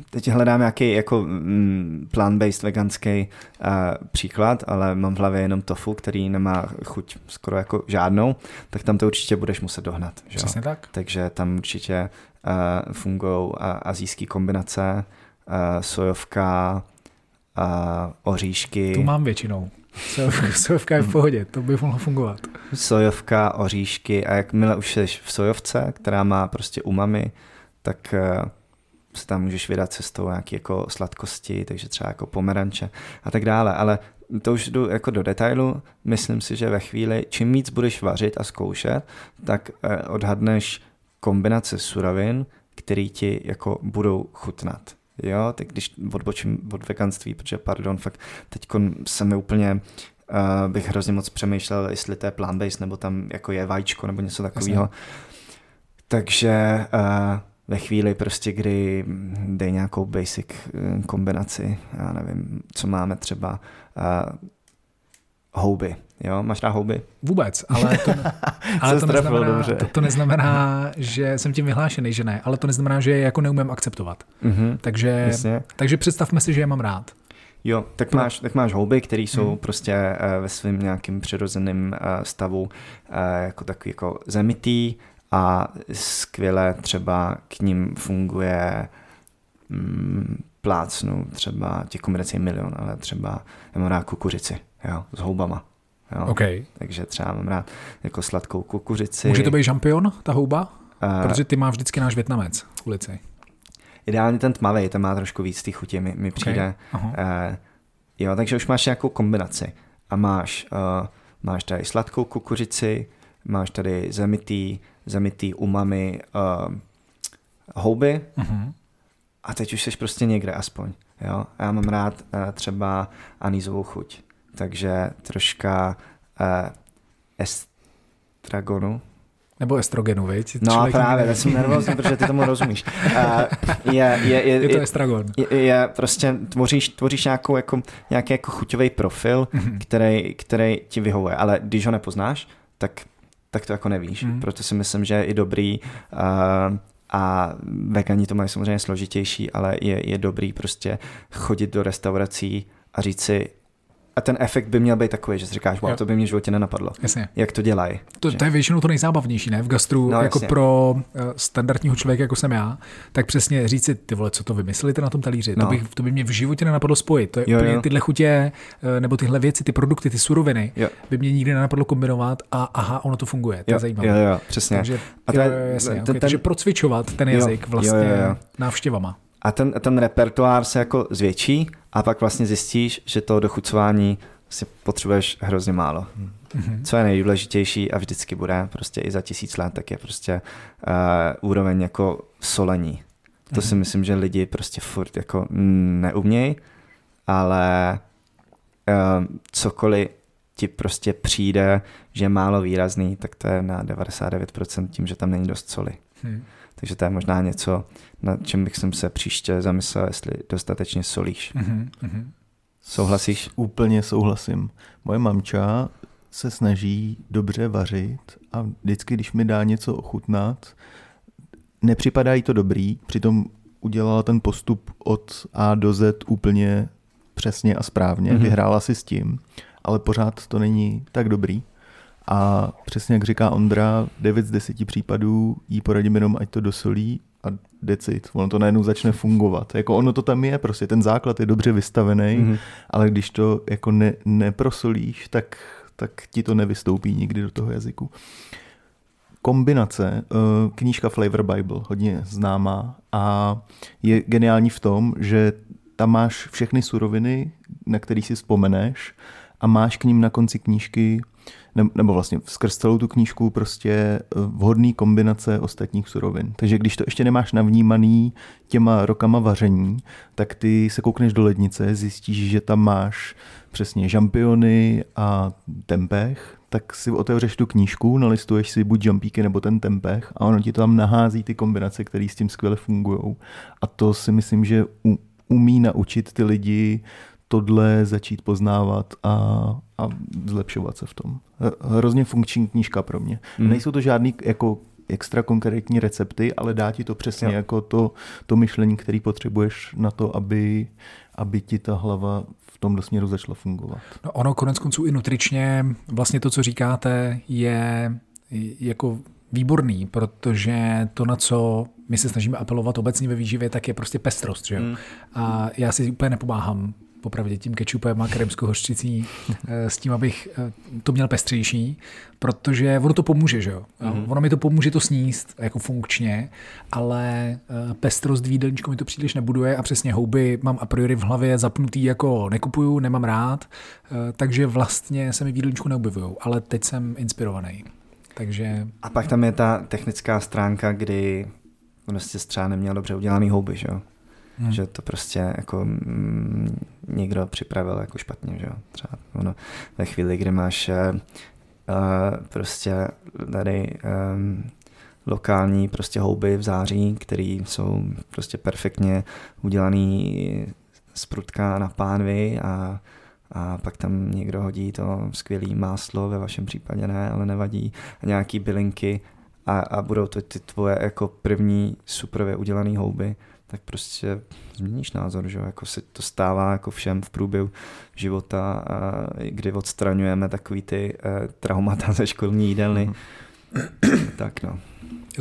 teď hledám nějaký jako mm, plant-based veganský uh, příklad, ale mám v hlavě jenom tofu, který nemá chuť skoro jako žádnou, tak tam to určitě budeš muset dohnat. Že? Přesně tak. Takže tam určitě uh, fungují uh, azijské kombinace, uh, sojovka, uh, oříšky. Tu mám většinou. Sojovka je v pohodě, to by mohlo fungovat. Sojovka, oříšky a jakmile už jsi v sojovce, která má prostě umami, tak eh, se tam můžeš vydat cestou nějaké jako sladkosti, takže třeba jako pomeranče a tak dále, ale to už jdu jako do detailu, myslím si, že ve chvíli, čím víc budeš vařit a zkoušet, tak eh, odhadneš kombinace surovin, který ti jako budou chutnat. Jo, tak když odbočím od veganství, protože pardon, fakt teď se mi úplně uh, bych hrozně moc přemýšlel, jestli to je plant-based, nebo tam jako je vajíčko, nebo něco takového. Takže uh, ve chvíli prostě, kdy dej nějakou basic eh, kombinaci, já nevím, co máme třeba uh, houby, Jo, máš rád houby? Vůbec, ale to, ale to, neznamená, dobře. To, to neznamená, že jsem tím vyhlášený, že ne, ale to neznamená, že je jako neumím akceptovat. Mm-hmm, takže, takže představme si, že je mám rád. Jo, tak máš, tak máš houby, které jsou mm. prostě uh, ve svém nějakým přirozeném uh, stavu uh, jako takový jako zemitý a skvěle třeba k ním funguje mm, plácnu, třeba těch kombinací milion, ale třeba já mám rád kukuřici, jo, s houbama. Jo. Okay. Takže třeba mám rád jako sladkou kukuřici. Může to být žampion, ta houba? Uh, Protože ty má vždycky náš větnamec v ulici. Ideálně ten tmavý, ten má trošku víc té chutě, mi, mi přijde. Okay. Uh, jo, takže už máš nějakou kombinaci. A máš, uh, máš tady sladkou kukuřici, máš tady zemitý, zemitý umami uh, houby uh-huh. A teď už jsi prostě někde aspoň. Jo? A já mám rád uh, třeba anízovou chuť takže troška uh, estragonu. Nebo estrogenu, viď? No Člověk právě, já jsem nervózní, protože ty tomu rozumíš. Uh, je, je, je, je to estragon. Je, je prostě, tvoříš, tvoříš nějakou, jako, nějaký jako chuťový profil, mm-hmm. který, který ti vyhovuje, ale když ho nepoznáš, tak, tak to jako nevíš. Mm-hmm. Proto si myslím, že je i dobrý uh, a vegani to mají samozřejmě složitější, ale je, je dobrý prostě chodit do restaurací a říct si, a ten efekt by měl být takový, že si říkáš, wow, jo. to by mě v životě nenapadlo. Jasně. Jak to dělají. To, to je většinou to nejzábavnější, ne? V gastru, no, jako jasně. pro uh, standardního člověka, jako jsem já, tak přesně říct si, ty vole, co to vymysleli na tom talíři. No. To, bych, to by mě v životě nenapadlo spojit. To je jo, úplně jo. tyhle chutě, uh, nebo tyhle věci, ty produkty, ty suroviny, jo. by mě nikdy nenapadlo kombinovat a aha, ono to funguje. To jo, je zajímavé. Jo, jo, přesně. Takže, a to je, jo, jasně, ten, okay. ten, Takže procvičovat ten jazyk jo, vlastně jo, jo, jo. návštěvama. A ten, ten repertoár se jako zvětší a pak vlastně zjistíš, že to dochucování si potřebuješ hrozně málo. Mm-hmm. Co je nejdůležitější a vždycky bude prostě i za tisíc let, tak je prostě uh, úroveň jako solení. To mm-hmm. si myslím, že lidi prostě furt jako neumějí, ale uh, cokoliv ti prostě přijde, že je málo výrazný, tak to je na 99% tím, že tam není dost soli. Hmm. Takže to je možná něco, na čem bych se příště zamyslel, jestli dostatečně solíš. Mm-hmm. Souhlasíš? Úplně souhlasím. Moje mamča se snaží dobře vařit a vždycky, když mi dá něco ochutnat, nepřipadá jí to dobrý, přitom udělala ten postup od A do Z úplně přesně a správně, mm-hmm. vyhrála si s tím, ale pořád to není tak dobrý. A přesně jak říká Ondra, 9 z 10 případů jí poradím jenom, ať to dosolí a decit. Ono to najednou začne fungovat. Jako ono to tam je, prostě ten základ je dobře vystavený, mm-hmm. ale když to jako ne, neprosolíš, tak, tak ti to nevystoupí nikdy do toho jazyku. Kombinace, eh, knížka Flavor Bible, hodně známá a je geniální v tom, že tam máš všechny suroviny, na které si vzpomeneš a máš k ním na konci knížky nebo vlastně skrz celou tu knížku prostě eh, vhodný kombinace ostatních surovin. Takže když to ještě nemáš navnímaný těma rokama vaření, tak ty se koukneš do lednice, zjistíš, že tam máš přesně žampiony a tempeh, tak si otevřeš tu knížku, nalistuješ si buď jumpíky nebo ten tempeh a ono ti tam nahází ty kombinace, které s tím skvěle fungují. A to si myslím, že umí naučit ty lidi tohle začít poznávat a, a zlepšovat se v tom. Hrozně funkční knížka pro mě. Mm. Nejsou to žádný jako extra konkrétní recepty, ale dá ti to přesně jo. jako to, to myšlení, který potřebuješ na to, aby, aby ti ta hlava v tomto směru začala fungovat. No ono konec konců i nutričně, vlastně to, co říkáte, je jako výborný, protože to, na co my se snažíme apelovat obecně ve výživě, tak je prostě pestrost. Že? Mm. A já si úplně nepomáhám popravdě tím kečupem a kremskou hořčicí eh, s tím, abych eh, to měl pestřejší, protože ono to pomůže, že jo? Mm-hmm. Ono mi to pomůže to sníst jako funkčně, ale eh, pestrost v jídelníčku mi to příliš nebuduje a přesně houby mám a priori v hlavě zapnutý jako nekupuju, nemám rád, takže vlastně se mi v jídelníčku neobjevují, ale teď jsem inspirovaný. Takže... A pak tam je ta technická stránka, kdy prostě třeba neměl dobře udělaný houby, že jo? Hmm. Že to prostě jako mm, někdo připravil jako špatně, že jo. Třeba ono ve chvíli, kdy máš uh, prostě tady um, lokální prostě houby v září, které jsou prostě perfektně udělaný z prutka na pánvy a, a pak tam někdo hodí to skvělé máslo, ve vašem případě ne, ale nevadí, a nějaký bylinky a, a budou to ty tvoje jako první superově udělané houby, tak prostě změníš názor, že jako se to stává jako všem v průběhu života, kdy odstraňujeme takový ty eh, traumata ze školní jídelny. Mm-hmm. tak no.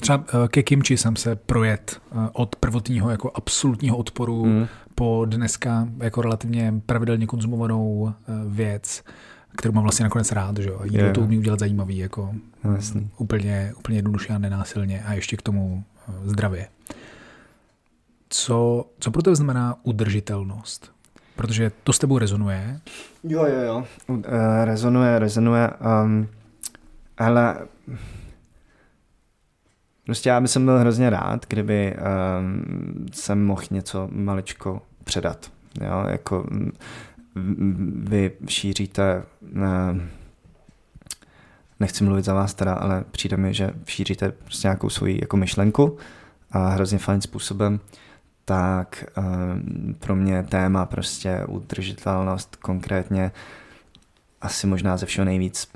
Třeba eh, ke kimči jsem se projet eh, od prvotního jako absolutního odporu mm. po dneska jako relativně pravidelně konzumovanou věc, kterou mám vlastně nakonec rád, že jo. Jídlo yeah. to umí udělat zajímavý, jako no, úplně, úplně jednoduše a nenásilně a ještě k tomu zdravě co, co pro tebe znamená udržitelnost? Protože to s tebou rezonuje. Jo, jo, jo. Uh, rezonuje, rezonuje. Um, ale prostě já bych byl hrozně rád, kdyby um, jsem mohl něco maličko předat. Jo, jako vy šíříte uh, nechci mluvit za vás teda, ale přijde mi, že šíříte prostě nějakou svoji jako myšlenku a hrozně fajn způsobem tak ehm, pro mě téma prostě udržitelnost konkrétně asi možná ze všeho nejvíc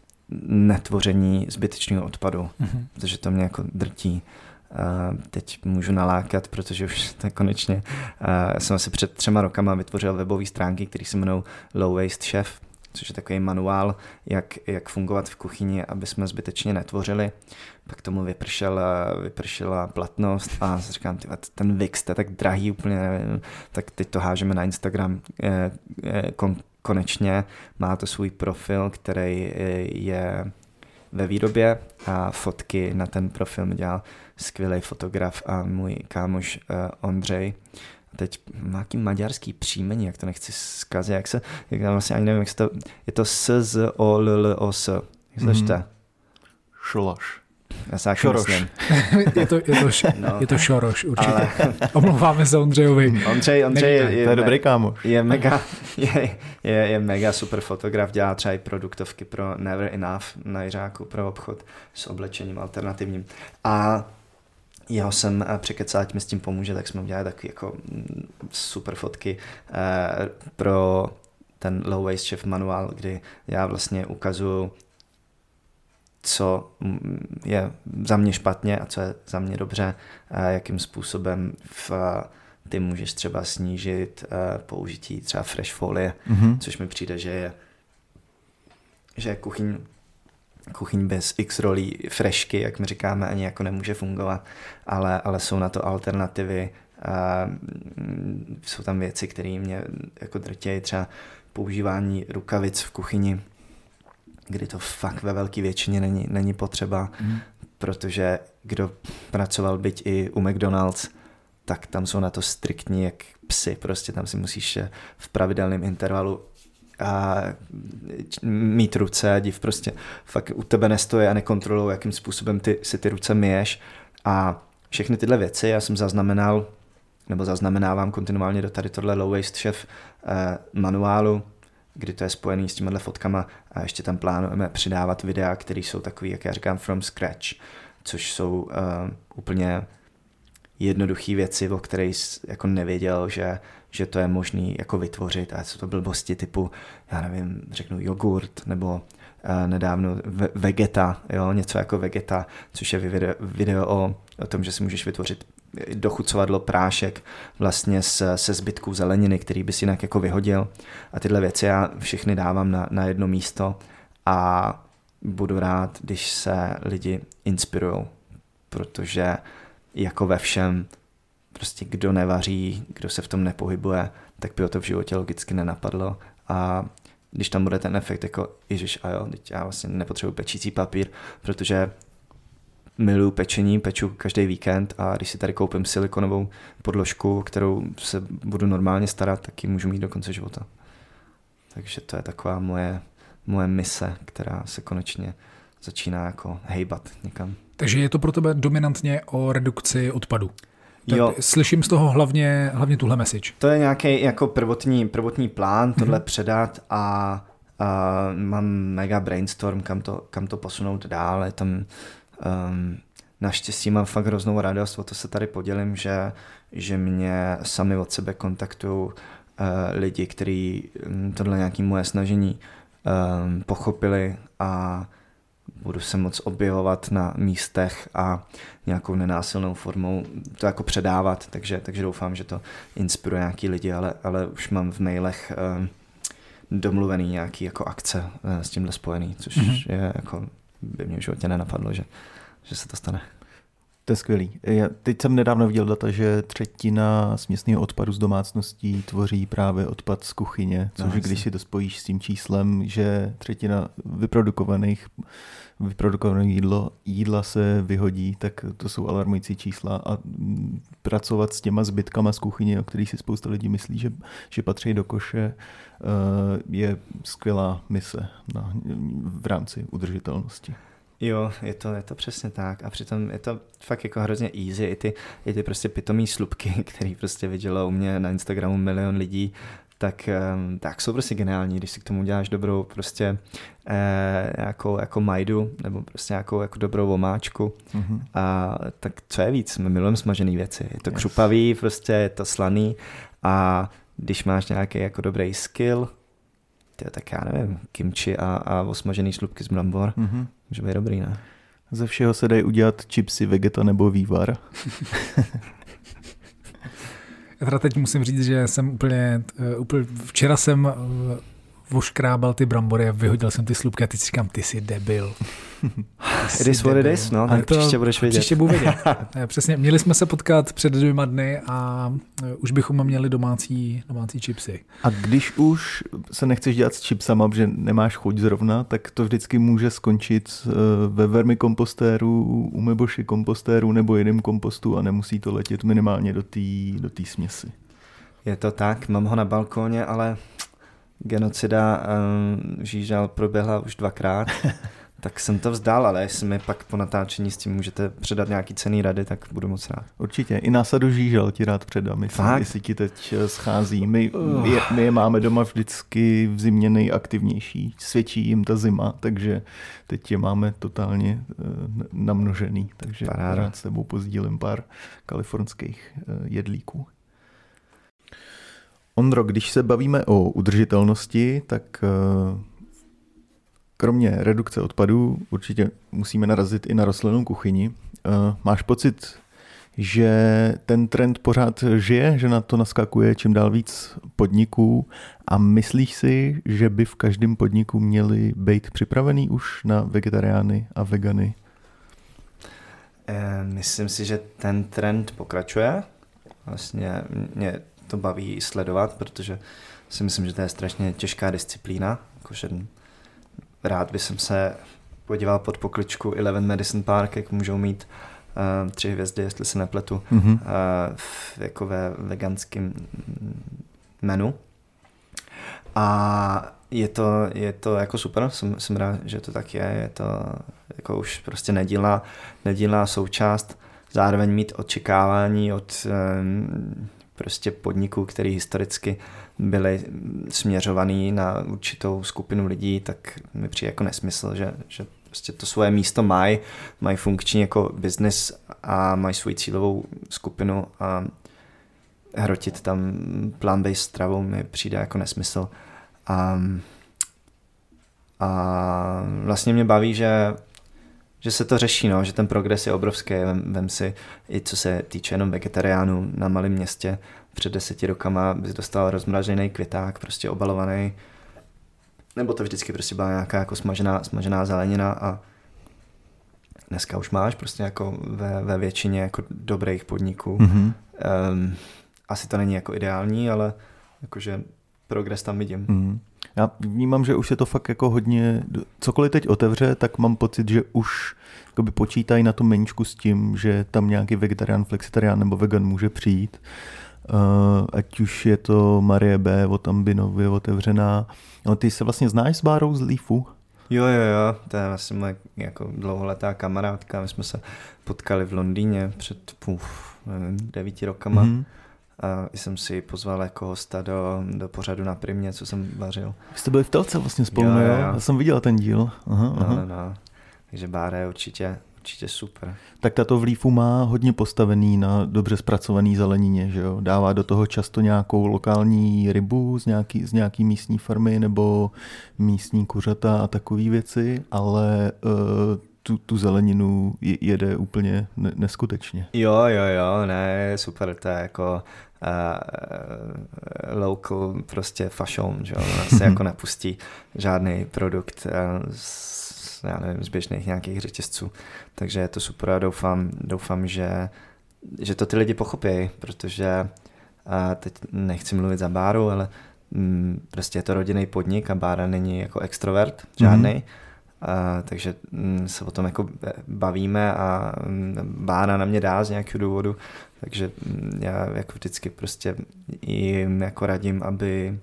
netvoření zbytečného odpadu, mm-hmm. protože to mě jako drtí. Uh, teď můžu nalákat, protože už to konečně uh, jsem asi před třema rokama vytvořil webové stránky, které se jmenují Low Waste Chef, což je takový manuál, jak, jak fungovat v kuchyni, aby jsme zbytečně netvořili. Pak tomu vypršela, vypršela platnost a říkám, tyva, ten Wix, to je tak drahý úplně, nevím, tak teď to hážeme na Instagram. Eh, eh, kon, konečně má to svůj profil, který eh, je ve výrobě a fotky na ten profil dělal skvělý fotograf a můj kámoš Ondřej teď nějaký maďarský příjmení, jak to nechci zkazit, jak se, jak vlastně ani nevím, jak se to, je to S, Z, O, L, L, O, S. Jak se to čte? Šološ. Já se Šoroš. je, to, je, to, no. je to Šoroš, určitě. Ale... Omlouváme se Ondřejovi. Ondřej, Ondřej je, je, to je dobrý kámo. Je mega, je, je, je mega super fotograf, dělá třeba i produktovky pro Never Enough na Jiřáku, pro obchod s oblečením alternativním. A jeho jsem eh, překecal, ať mi s tím pomůže, tak jsme udělali takové jako mm, super fotky eh, pro ten Low Waste Chef manuál, kdy já vlastně ukazuju, co je za mě špatně a co je za mě dobře, a jakým způsobem v, ty můžeš třeba snížit použití třeba fresh folie, mm-hmm. což mi přijde, že je že kuchyň kuchyň bez x rolí frešky, jak my říkáme, ani jako nemůže fungovat, ale, ale jsou na to alternativy. A mm, jsou tam věci, které mě jako drtějí, třeba používání rukavic v kuchyni, kdy to fakt ve velké většině není, není potřeba, mm. protože kdo pracoval byť i u McDonald's, tak tam jsou na to striktní jak psy, prostě tam si musíš v pravidelném intervalu a mít ruce a div prostě fakt u tebe nestojí a nekontrolují, jakým způsobem ty si ty ruce myješ. A všechny tyhle věci já jsem zaznamenal nebo zaznamenávám kontinuálně do tady tohle Low Waste Chef eh, manuálu, kdy to je spojený s těmihle fotkama a ještě tam plánujeme přidávat videa, které jsou takový, jak já říkám, from scratch, což jsou uh, úplně jednoduché věci, o kterých jako nevěděl, že že to je možný jako vytvořit a jsou to blbosti typu, já nevím, řeknu jogurt nebo uh, nedávno vegeta, jo, něco jako vegeta, což je video, video o, o tom, že si můžeš vytvořit dochucovadlo prášek vlastně se, se zbytků zeleniny, který bys jinak jako vyhodil. A tyhle věci já všechny dávám na, na jedno místo a budu rád, když se lidi inspirují, protože jako ve všem prostě kdo nevaří, kdo se v tom nepohybuje, tak by o to v životě logicky nenapadlo. A když tam bude ten efekt jako, ježiš, a jo, teď já vlastně nepotřebuji pečící papír, protože miluju pečení, peču každý víkend a když si tady koupím silikonovou podložku, kterou se budu normálně starat, tak ji můžu mít do konce života. Takže to je taková moje, moje mise, která se konečně začíná jako hejbat někam. Takže je to pro tebe dominantně o redukci odpadu? Tak jo. Slyším z toho hlavně, hlavně tuhle message. To je nějaký jako prvotní, prvotní plán tohle mm-hmm. předat a, a mám mega brainstorm, kam to, kam to posunout dál. Je tam um, naštěstí mám fakt hroznou radost, o to se tady podělím, že, že mě sami od sebe kontaktují uh, lidi, kteří um, tohle nějaké moje snažení um, pochopili a budu se moc objevovat na místech a nějakou nenásilnou formou to jako předávat, takže, takže doufám, že to inspiruje nějaký lidi, ale, ale už mám v mailech uh, domluvený nějaký jako akce uh, s tímhle spojený, což mm-hmm. je jako by mě v životě nenapadlo, že, že se to stane. To je skvělý. Já teď jsem nedávno viděl data, že třetina směsného odpadu z domácností tvoří právě odpad z kuchyně, což no, když si to spojíš s tím číslem, že třetina vyprodukovaných vyprodukované jídlo, jídla se vyhodí, tak to jsou alarmující čísla. A pracovat s těma zbytkama z kuchyně, o kterých si spousta lidí myslí, že, že patří do koše, eh, je skvělá mise na, v rámci udržitelnosti. Jo, je to, je to přesně tak. A přitom je to fakt jako hrozně easy, i ty, i ty prostě pitomý slupky, který prostě vidělo u mě na Instagramu milion lidí, tak, tak jsou prostě geniální, když si k tomu děláš dobrou prostě eh, jako, jako majdu nebo prostě nějakou jako dobrou omáčku mm-hmm. a tak co je víc, my milujeme smažené věci, je to yes. křupavý, prostě je to slaný a když máš nějaký jako dobrý skill, tyjo, tak já nevím, kimči a, a osmažený slupky z brambor, mm-hmm. může být dobrý, ne? Ze všeho se dají udělat chipsy, vegeta nebo vývar. Teda teď musím říct, že jsem úplně, uh, úplně včera jsem voškrábal ty brambory a vyhodil jsem ty slupky a teď si říkám, ty jsi debil. It is what it is, no, tak to, příště budeš vědět. Příště budu vědět. Eh, přesně, měli jsme se potkat před dvěma dny a už bychom měli domácí, domácí chipsy. A když už se nechceš dělat s chipsama, protože nemáš chuť zrovna, tak to vždycky může skončit ve vermikompostéru, u meboši kompostéru nebo jiném kompostu a nemusí to letět minimálně do té do tý směsi. Je to tak, mám ho na balkóně, ale genocida um, žížal proběhla už dvakrát, tak jsem to vzdal, ale jestli mi pak po natáčení s tím můžete předat nějaký cený rady, tak budu moc rád. Určitě. I násadu žížal ti rád předám, jestli, jestli ti teď eh, schází. My, my, je, my je máme doma vždycky v zimě nejaktivnější. Svědčí jim ta zima, takže teď je máme totálně uh, namnožený. Takže Paráda. rád s tebou pozdílím pár kalifornských uh, jedlíků. Ondro, když se bavíme o udržitelnosti, tak eh, kromě redukce odpadů určitě musíme narazit i na rostlinnou kuchyni. Eh, máš pocit, že ten trend pořád žije, že na to naskakuje čím dál víc podniků a myslíš si, že by v každém podniku měli být připravený už na vegetariány a vegany? Eh, myslím si, že ten trend pokračuje. Vlastně mě to baví sledovat, protože si myslím, že to je strašně těžká disciplína. Jakože rád bych se podíval pod pokličku Eleven Medicine Park, jak můžou mít uh, tři hvězdy, jestli se nepletu, mm-hmm. uh, v, jako ve veganském menu. A je to, je to jako super, jsem, jsem rád, že to tak je, je to jako už prostě nedílná, nedílná součást, zároveň mít očekávání od um, prostě podniků, který historicky byly směřovaný na určitou skupinu lidí, tak mi přijde jako nesmysl, že, že prostě to svoje místo mají, mají funkční jako business a mají svoji cílovou skupinu a hrotit tam plant-based stravou mi přijde jako nesmysl. A, a vlastně mě baví, že že se to řeší, no, že ten progres je obrovský. Vem, vem si, i co se týče jenom vegetariánů na malém městě, před deseti rokama bys dostal rozmražený květák, prostě obalovaný, nebo to vždycky prostě byla nějaká jako smažená, smažená zelenina a dneska už máš prostě jako ve, ve většině jako dobrých podniků. Mm-hmm. Um, asi to není jako ideální, ale jakože progres tam vidím. Mm. Já vnímám, že už se to fakt jako hodně, cokoliv teď otevře, tak mám pocit, že už jakoby počítají na to menčku s tím, že tam nějaký vegetarián, flexitarián nebo vegan může přijít. Uh, ať už je to Marie B. od Ambinovy otevřená. No, ty se vlastně znáš s Bárou z Leafu? Jo, jo, jo, to je vlastně moje jako dlouholetá kamarádka. My jsme se potkali v Londýně před půf, nevím, devíti rokama. Mm-hmm. A jsem si pozval jako hosta do, do pořadu na Primě, co jsem vařil. Vy jste byli v telce vlastně spolu, jo, jo, jo. Já jsem viděl ten díl. Aha, no, aha. No, no. Takže Bára je určitě, určitě super. Tak tato v Lífu má hodně postavený na dobře zpracovaný zelenině, že jo? Dává do toho často nějakou lokální rybu z nějaký, z nějaký místní farmy nebo místní kuřata a takové věci, ale uh, tu, tu zeleninu jede úplně neskutečně. Jo, jo, jo, ne, super, to je jako uh, local prostě fashion, že jo, se jako nepustí žádný produkt uh, z, já nevím, z běžných nějakých řetězců, takže je to super a doufám, doufám, že, že to ty lidi pochopí, protože uh, teď nechci mluvit za Báru, ale mm, prostě je to rodinný podnik a Bára není jako extrovert žádný, mm-hmm a, takže mm, se o tom jako bavíme a mm, Bána na mě dá z nějakého důvodu, takže mm, já jako vždycky prostě jim jako radím, aby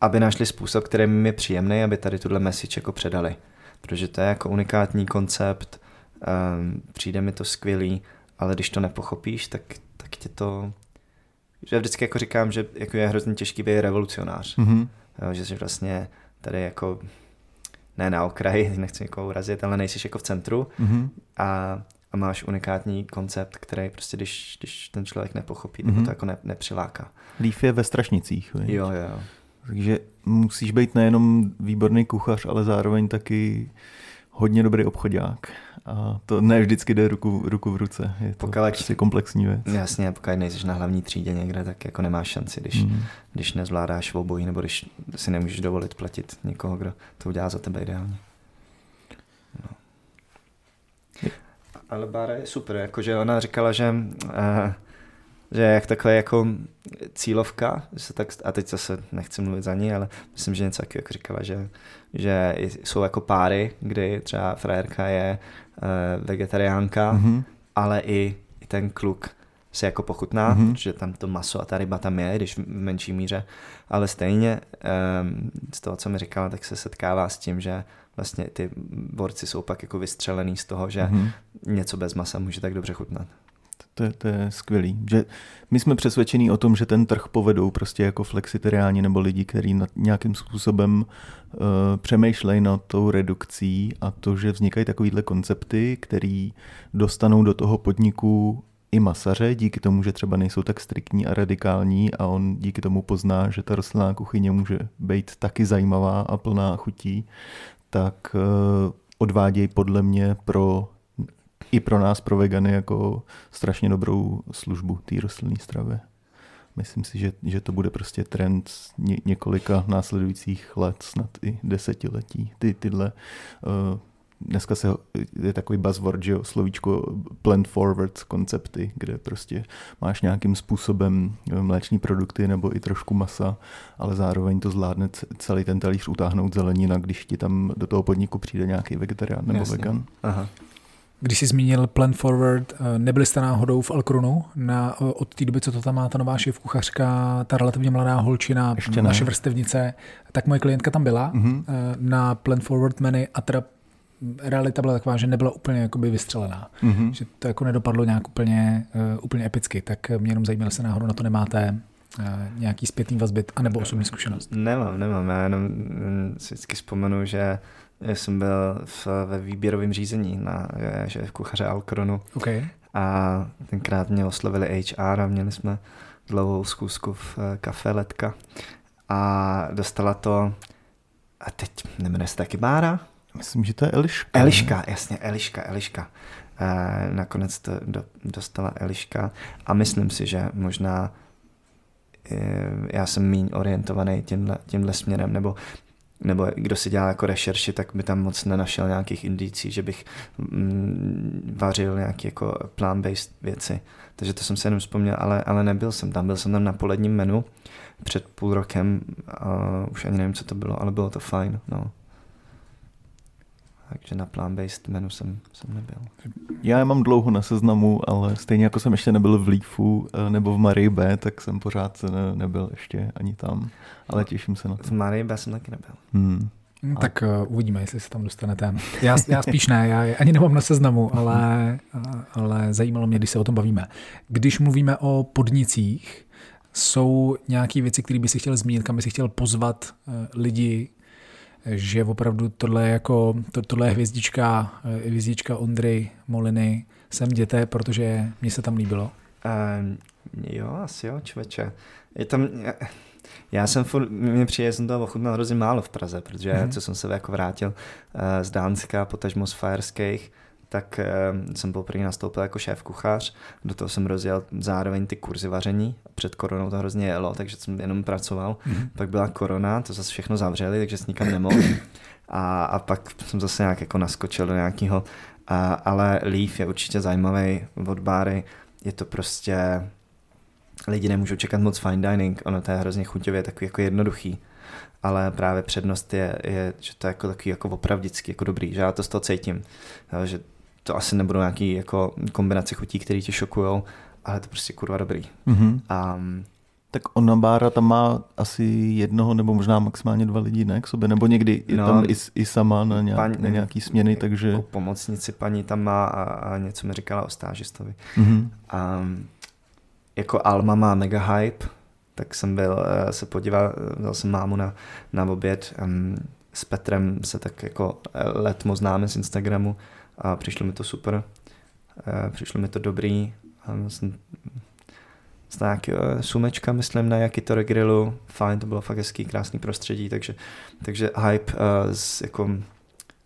aby našli způsob, který mi je příjemný, aby tady tuhle message jako předali. Protože to je jako unikátní koncept, um, přijde mi to skvělý, ale když to nepochopíš, tak, tak tě to... Že vždycky jako říkám, že jako je hrozně těžký být revolucionář. Mm-hmm. Jo, že vlastně tady jako ne na okraji, nechci někoho urazit, ale nejsi jako v centru mm-hmm. a, a máš unikátní koncept, který prostě, když, když ten člověk nepochopí, mm-hmm. to jako ne, nepřiláká. Líf je ve Strašnicích. Víš? Jo, jo. Takže musíš být nejenom výborný kuchař, ale zároveň taky hodně dobrý obchodák. A to ne vždycky jde ruku, ruku v ruce. Je to pokud, prostě komplexní věc. Jasně, pokud nejsi na hlavní třídě někde, tak jako nemáš šanci, když, mm. když nezvládáš obojí, nebo když si nemůžeš dovolit platit někoho, kdo to udělá za tebe ideálně. No. Ale Bára je super, jakože ona říkala, že uh, že jak takhle jako cílovka, že se tak, a teď zase nechci mluvit za ní, ale myslím, že něco jako říkala, že, že jsou jako páry, kdy třeba frajerka je uh, vegetariánka, mm-hmm. ale i, i ten kluk se jako pochutná, mm-hmm. že tam to maso a ta ryba tam je, když v menší míře, ale stejně um, z toho, co mi říkala, tak se setkává s tím, že vlastně ty borci jsou pak jako vystřelený z toho, že mm-hmm. něco bez masa může tak dobře chutnat. To je, to je skvělý. Že my jsme přesvědčení o tom, že ten trh povedou prostě jako flexitariáni nebo lidi, kteří nad nějakým způsobem uh, přemýšlejí nad tou redukcí a to, že vznikají takovýhle koncepty, který dostanou do toho podniku i masaře, díky tomu, že třeba nejsou tak striktní a radikální a on díky tomu pozná, že ta rostlinná kuchyně může být taky zajímavá a plná chutí, tak uh, odvádějí podle mě pro i pro nás, pro vegany, jako strašně dobrou službu té rostlinné stravy. Myslím si, že, že to bude prostě trend ně, několika následujících let, snad i desetiletí. Ty, tyhle uh, dneska se je takový buzzword, že jo, slovíčko plant forward koncepty, kde prostě máš nějakým způsobem mléční produkty nebo i trošku masa, ale zároveň to zvládne celý ten talíř utáhnout zelenina, když ti tam do toho podniku přijde nějaký vegetarián nebo Jasně. vegan. Aha. Když jsi zmínil Plan Forward, eh, nebyli jste náhodou v Alkrunu na, od té doby, co to tam má ta nová šéf kuchařka, ta relativně mladá holčina, Ještě naše vrstevnice, tak moje klientka tam byla mm-hmm. na Plan Forward menu a teda realita byla taková, že nebyla úplně jakoby vystřelená. Mm-hmm. Že to jako nedopadlo nějak úplně, uh, úplně epicky. Tak mě jenom zajímalo, se náhodou na to nemáte uh, nějaký zpětný vazby anebo osobní zkušenost. Nemám, nemám. Já jenom mm, si vždycky vzpomenu, že jsem byl v, ve výběrovém řízení na že v kuchaře Alkronu. Okay. A tenkrát mě oslovili HR a měli jsme dlouhou zkusku v eh, kafe Letka. A dostala to, a teď nemenuje se taky Bára? Myslím, že to je Eliška. Eliška, jasně, Eliška, Eliška. E, nakonec to do, dostala Eliška a myslím si, že možná e, já jsem méně orientovaný tímhle, tímhle směrem, nebo nebo kdo si dělá jako rešerši, tak by tam moc nenašel nějakých indicí, že bych mm, vařil nějaké jako plant-based věci. Takže to jsem si jenom vzpomněl, ale, ale nebyl jsem tam. Byl jsem tam na poledním menu před půl rokem, a už ani nevím, co to bylo, ale bylo to fajn. No. Takže na plant-based menu jsem, jsem nebyl. Já je mám dlouho na seznamu, ale stejně jako jsem ještě nebyl v Leafu eh, nebo v Marie B, tak jsem pořád ne, nebyl ještě ani tam. Ale těším se na to. V Marie B jsem taky nebyl. Hmm. No, tak uh, uvidíme, jestli se tam dostanete. Já, já spíš ne, já ani nemám na seznamu, ale, ale zajímalo mě, když se o tom bavíme. Když mluvíme o podnicích, jsou nějaké věci, které by si chtěl zmínit, kam by si chtěl pozvat uh, lidi že opravdu tohle je jako, to, tohle je hvězdička, eh, hvězdička Ondry Moliny, jsem děté, protože mě se tam líbilo. Um, jo, asi jo, člověče. Je tam, já, já jsem furt, mě přijde, jsem toho ochutnal hrozně málo v Praze, protože mm-hmm. co jsem se jako vrátil uh, z Dánska, potažmo z Fajerských, tak uh, jsem poprvé nastoupil jako šéf kuchař, do toho jsem rozjel zároveň ty kurzy vaření, před koronou to hrozně jelo, takže jsem jenom pracoval, mm-hmm. pak byla korona, to zase všechno zavřeli, takže jsem nikam nemohl. A, a pak jsem zase nějak jako naskočil do nějakého, ale Leaf je určitě zajímavý od báry, je to prostě, lidi nemůžou čekat moc fine dining, ono to je hrozně chuťově takový jako jednoduchý, ale právě přednost je, je že to je jako takový jako opravdický, jako dobrý, že já to z toho cítím, že to asi nebudou nějaký jako kombinace chutí, které tě šokujou, ale to prostě kurva dobrý. Mm-hmm. Um, tak ona Bára tam má asi jednoho nebo možná maximálně dva lidi ne, k sobě, nebo někdy je no, tam i, i sama na, nějak, paní, na nějaký směny, takže... Jako pomocnici paní tam má a, a něco mi říkala o stážistovi. Mm-hmm. Um, jako Alma má mega hype, tak jsem byl uh, se podíval, vzal jsem mámu na, na oběd, um, s Petrem se tak jako let moc známe z Instagramu, a přišlo mi to super, eh, přišlo mi to dobrý, jsem nějaký uh, sumečka, myslím, na Yakitori Grillu, fajn, to bylo fakt hezký, krásný prostředí, takže, takže hype uh, z, jako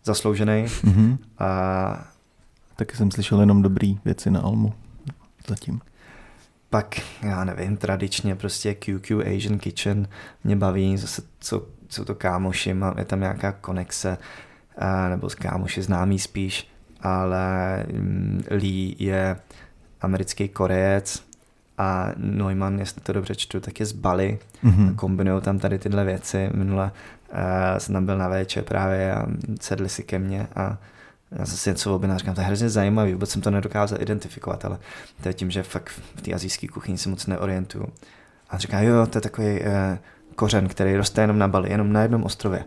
zasloužený. Mm-hmm. A... Taky jsem slyšel jenom dobrý věci na Almu zatím. Pak, já nevím, tradičně prostě QQ Asian Kitchen mě baví, zase co, co to kámoši, má, je tam nějaká konexe, nebo kámoši známý spíš, ale mm, Lee je americký korejec a Neumann, jestli to dobře čtu, tak je z Bali. Mm-hmm. Kombinují tam tady tyhle věci. Minule uh, jsem tam byl na véče právě a sedli si ke mně a já jsem si něco objednal, říkám, to je hrozně zajímavý, vůbec jsem to nedokázal identifikovat, ale to je tím, že fakt v té azijské kuchyni se moc neorientuju. A říká, jo, to je takový uh, kořen, který roste jenom na Bali, jenom na jednom ostrově.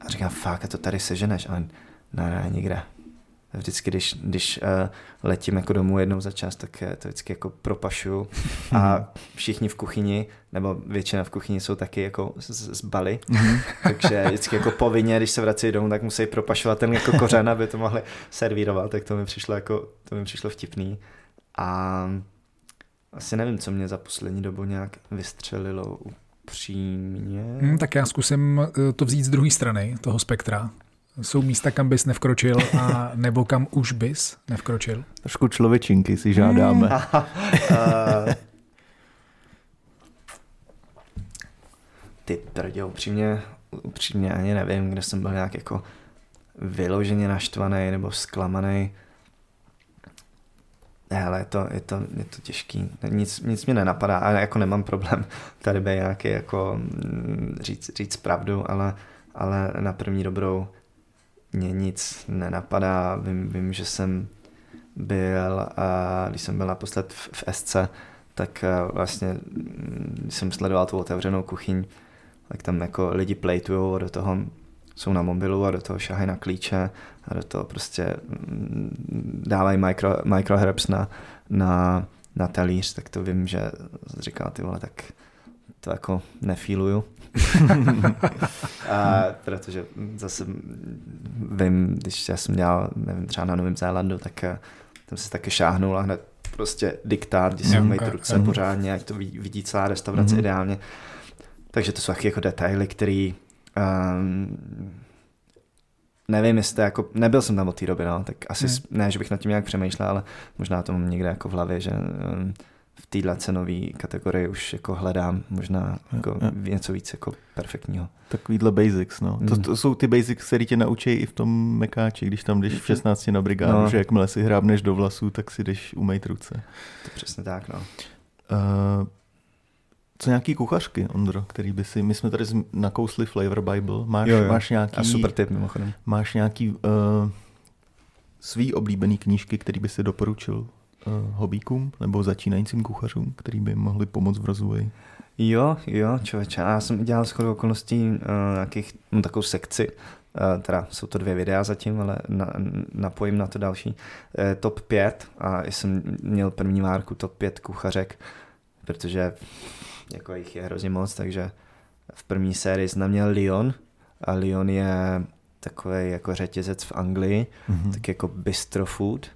A říkám, fakt, a to tady seženeš, ale ne, ne, nikde. Vždycky, když, když uh, letím jako domů jednou za čas, tak to vždycky jako propašu a všichni v kuchyni, nebo většina v kuchyni jsou taky jako z, z Bali, mhm. takže vždycky jako povinně, když se vrací domů, tak musí propašovat ten jako kořen, aby to mohli servírovat, tak to mi přišlo jako, to mi přišlo vtipný. A asi nevím, co mě za poslední dobu nějak vystřelilo upřímně. Hmm, tak já zkusím eh, to vzít z druhé strany toho spektra. Jsou místa, kam bys nevkročil a nebo kam už bys nevkročil? Trošku člověčinky si žádáme. Hmm. uh, ty prdě, upřímně, upřímně ani nevím, kde jsem byl nějak jako vyloženě naštvaný nebo zklamaný. Ne, ale je to, je to, je to těžký. Nic, nic mě nenapadá, ale jako nemám problém tady by nějaký jako mm, říct, říct pravdu, ale, ale na první dobrou mě nic nenapadá. Vím, vím že jsem byl, a když jsem byl naposled v, v SC, tak vlastně, mm, jsem sledoval tu otevřenou kuchyň, tak tam jako lidi plejtujou a do toho jsou na mobilu a do toho šahají na klíče a do toho prostě mm, dávají micro, microherbs na, na, na talíř, tak to vím, že říká ty vole, tak to jako nefíluju. a, protože zase vím, když já jsem dělal, nevím, třeba na Novém Zélandu, tak eh, tam se taky šáhnul a hned prostě diktát, kdy si umýt ruce pořádně, ať to vidí celá restaurace mm-hmm. ideálně. Takže to jsou taky jako detaily, které um, nevím, jestli jako, nebyl jsem tam od té doby, no, tak asi hmm. ne, že bych nad tím nějak přemýšlel, ale možná to mám někde jako v hlavě, že um, v téhle cenové kategorii už jako hledám možná jako ja, ja. něco víc jako perfektního. Takovýhle basics, no. Hmm. To, to, jsou ty basics, které tě naučí i v tom mekáči, když tam jdeš v 16 na brigádu, no. že jakmile si hrábneš do vlasů, tak si jdeš umýt ruce. To přesně tak, no. Uh, co nějaký kuchařky, Ondro, který by si, my jsme tady nakousli Flavor Bible, máš, jo, jo. máš nějaký... A super tip mimochodem. Máš nějaký uh, svý oblíbený knížky, který by si doporučil hobíkům nebo začínajícím kuchařům, který by mohli pomoct v rozvoji? Jo, jo, člověče. Já jsem dělal shodou okolností uh, nějakých, no, takovou sekci, uh, teda jsou to dvě videa zatím, ale na, napojím na to další. Uh, top 5 a jsem měl první várku top 5 kuchařek, protože jako jich je hrozně moc, takže v první sérii jsem měl Lyon a Lyon je takový jako řetězec v Anglii, mm-hmm. tak jako bistro food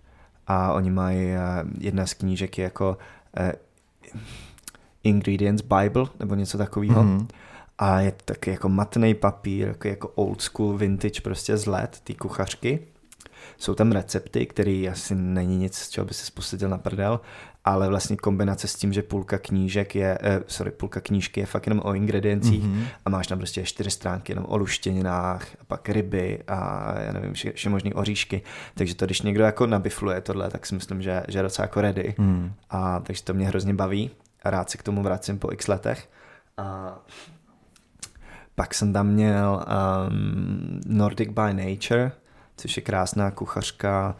a oni mají, eh, jedna z knížek je jako uh, Ingredients Bible nebo něco takového. Mm-hmm. A je to taky jako matný papír, jako, jako old school vintage prostě z let, ty kuchařky. Jsou tam recepty, které asi není nic, z čeho by se posadil na prdel, ale vlastně kombinace s tím, že půlka knížek je, eh, sorry, půlka knížky je fakt jenom o ingrediencích mm-hmm. a máš tam prostě čtyři stránky jenom o luštěninách a pak ryby a já nevím, vše, vše možný oříšky, takže to, když někdo jako nabifluje tohle, tak si myslím, že, že je docela jako ready mm. a takže to mě hrozně baví a rád se k tomu vracím po x letech a pak jsem tam měl um, Nordic by Nature, což je krásná kuchařka,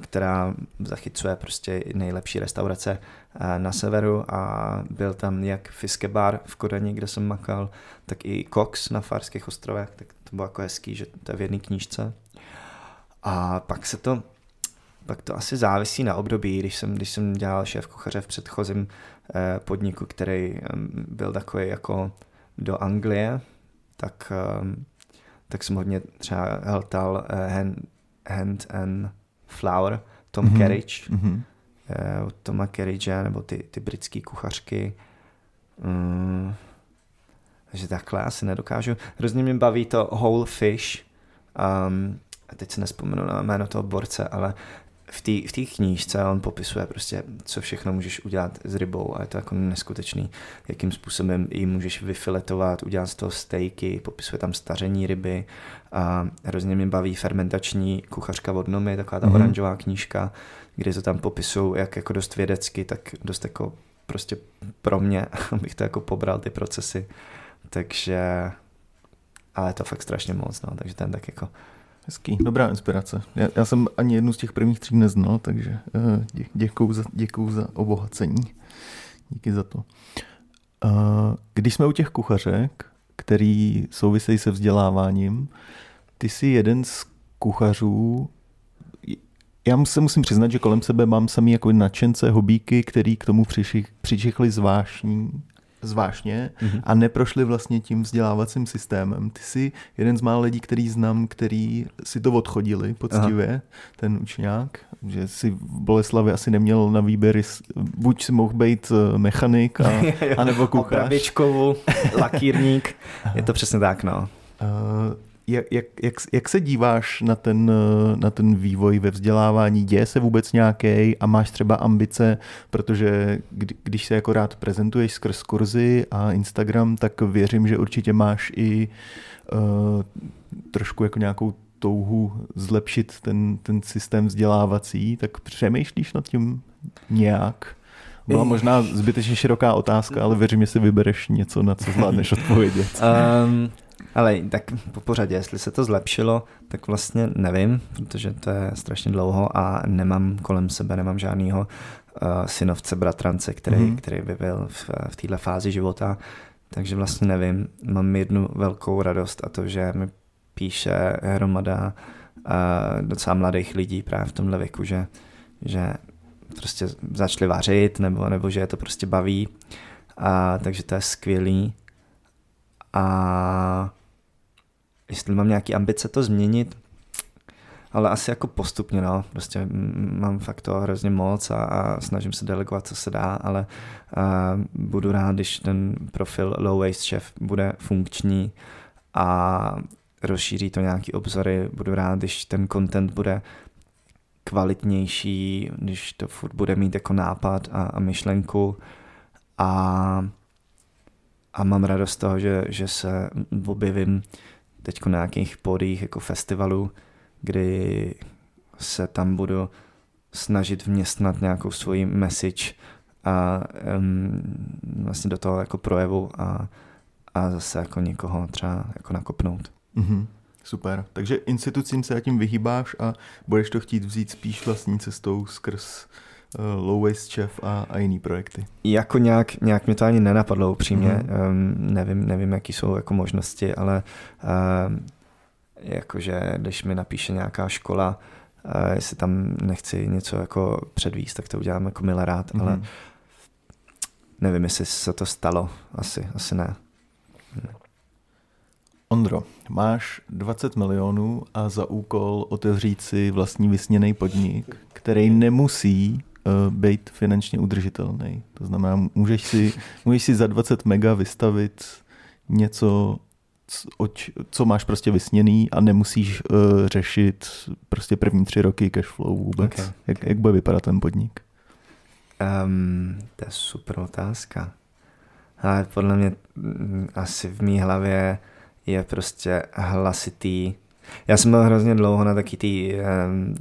která zachycuje prostě nejlepší restaurace na severu a byl tam jak Fiskebar v Kodani, kde jsem makal, tak i Cox na Farských ostrovech, tak to bylo jako hezký, že to je v jedné knížce. A pak se to, pak to asi závisí na období, když jsem, když jsem dělal šéf kuchaře v předchozím eh, podniku, který byl takový jako do Anglie, tak, tak jsem hodně třeba heltal eh, hand, hand and Flower, Tom mm-hmm. Kerridge, mm-hmm. Uh, Toma Kerridge, nebo ty, ty britské kuchařky. Mm, takže takhle asi nedokážu. Hrozně mě baví to Whole Fish. Um, a teď se nespomenu na jméno toho borce, ale v té v tý knížce on popisuje prostě, co všechno můžeš udělat s rybou a je to jako neskutečný, jakým způsobem ji můžeš vyfiletovat, udělat z toho stejky, popisuje tam staření ryby a hrozně mě baví fermentační kuchařka od Nomy, taková ta mm-hmm. oranžová knížka, kde to tam popisují jak jako dost vědecky, tak dost jako prostě pro mě, abych to jako pobral ty procesy, takže ale je to fakt strašně moc, no, takže ten tak jako Hezký, dobrá inspirace. Já, já jsem ani jednu z těch prvních tří neznal, takže uh, dě, děkuju, za, děkuju za obohacení. Díky za to. Uh, když jsme u těch kuchařek, který souvisejí se vzděláváním, ty jsi jeden z kuchařů, já se musím přiznat, že kolem sebe mám samý jako nadšence, hobíky, který k tomu přišli zvláštní zvláštně mm-hmm. a neprošli vlastně tím vzdělávacím systémem. Ty jsi jeden z mála lidí, který znám, který si to odchodili poctivě, Aha. ten učňák. že si v Boleslavi asi neměl na výběr, buď si mohl být eh, mechanik, a, anebo kuchař. Opravičkovu, lakírník, je to přesně tak, no. Uh, jak, jak, jak, jak se díváš na ten, na ten vývoj ve vzdělávání? Děje se vůbec nějaký a máš třeba ambice, protože kdy, když se jako rád prezentuješ skrz kurzy a Instagram, tak věřím, že určitě máš i uh, trošku jako nějakou touhu zlepšit ten, ten systém vzdělávací, tak přemýšlíš nad tím nějak? Byla možná zbytečně široká otázka, ale věřím, že si vybereš něco, na co zvládneš odpovědět. Um, ale tak po pořadě, jestli se to zlepšilo, tak vlastně nevím, protože to je strašně dlouho a nemám kolem sebe, nemám žádného uh, synovce, bratrance, který, mm-hmm. který by byl v, v této fázi života, takže vlastně nevím. Mám jednu velkou radost a to, že mi píše hromada uh, docela mladých lidí právě v tomhle věku, že, že prostě začali vařit nebo, nebo že je to prostě baví. A, takže to je skvělý. A jestli mám nějaký ambice to změnit, ale asi jako postupně, no. Prostě mám fakt to hrozně moc a, a snažím se delegovat, co se dá, ale a budu rád, když ten profil Low Waste Chef bude funkční a rozšíří to nějaký obzory. Budu rád, když ten content bude kvalitnější, když to furt bude mít jako nápad a, a myšlenku a, a mám radost z toho, že, že se objevím teď na nějakých pódiích jako festivalu, kdy se tam budu snažit vměstnat nějakou svoji message a um, vlastně do toho jako projevu a, a zase jako někoho třeba jako nakopnout. Mm-hmm. Super. Takže institucím se tím vyhýbáš a budeš to chtít vzít spíš vlastní cestou skrz uh, Low Waste Chef a, a jiný projekty. Jako nějak, nějak mě to ani nenapadlo upřímně. Mm-hmm. Um, nevím, nevím, jaký jsou jako možnosti, ale um, jakože když mi napíše nějaká škola, uh, jestli tam nechci něco jako předvíst, tak to udělám jako milé rád, mm-hmm. ale mhm. nevím, jestli se to stalo. Asi, asi ne. Ondro, máš 20 milionů a za úkol otevřít si vlastní vysněný podnik, který nemusí být finančně udržitelný. To znamená, můžeš si, můžeš si za 20 mega vystavit něco, co máš prostě vysněný a nemusíš uh, řešit prostě první tři roky cash flow vůbec. Okay. Jak, jak bude vypadat ten podnik? Um, to je super otázka. Ale podle mě mm, asi v mý hlavě je prostě hlasitý. Já jsem byl hrozně dlouho na taky té um,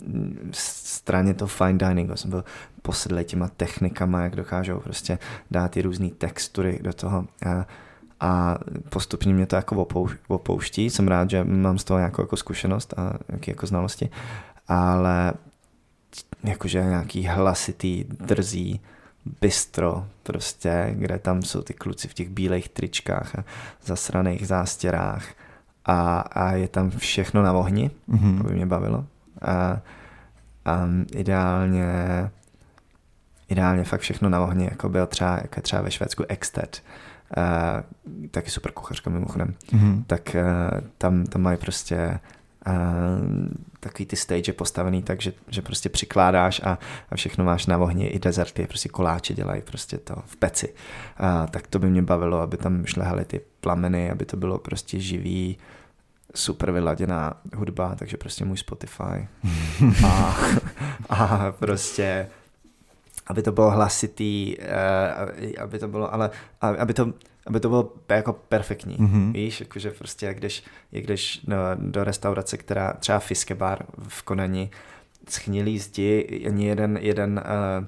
straně toho fine diningu. Jsem byl posedlý těma technikama, jak dokážou prostě dát ty různé textury do toho. A, a postupně mě to jako opouští. Jsem rád, že mám z toho nějakou jako zkušenost a nějaké jako znalosti, ale jakože nějaký hlasitý, drzý, bistro, prostě, kde tam jsou ty kluci v těch bílých tričkách a zasraných zástěrách a, a je tam všechno na ohni, mm-hmm. to by mě bavilo. A, a ideálně ideálně fakt všechno na ohni, jako byl třeba, jako třeba ve Švédsku Exted, uh, taky super kuchařka mimochodem, mm-hmm. tak uh, tam, tam mají prostě uh, takový ty stage postavený tak, že, že prostě přikládáš a, a všechno máš na ohni, i dezerty, prostě koláče dělají prostě to v peci. A, tak to by mě bavilo, aby tam šlehaly ty plameny, aby to bylo prostě živý, super vyladěná hudba, takže prostě můj Spotify. a, a prostě aby to bylo hlasitý, uh, aby to bylo, ale aby to, aby to bylo jako perfektní, mm-hmm. víš, jakože prostě jak když, jak když do, do restaurace, která třeba Fiske bar v Konani, schnilý zdi, ani jeden, jeden uh,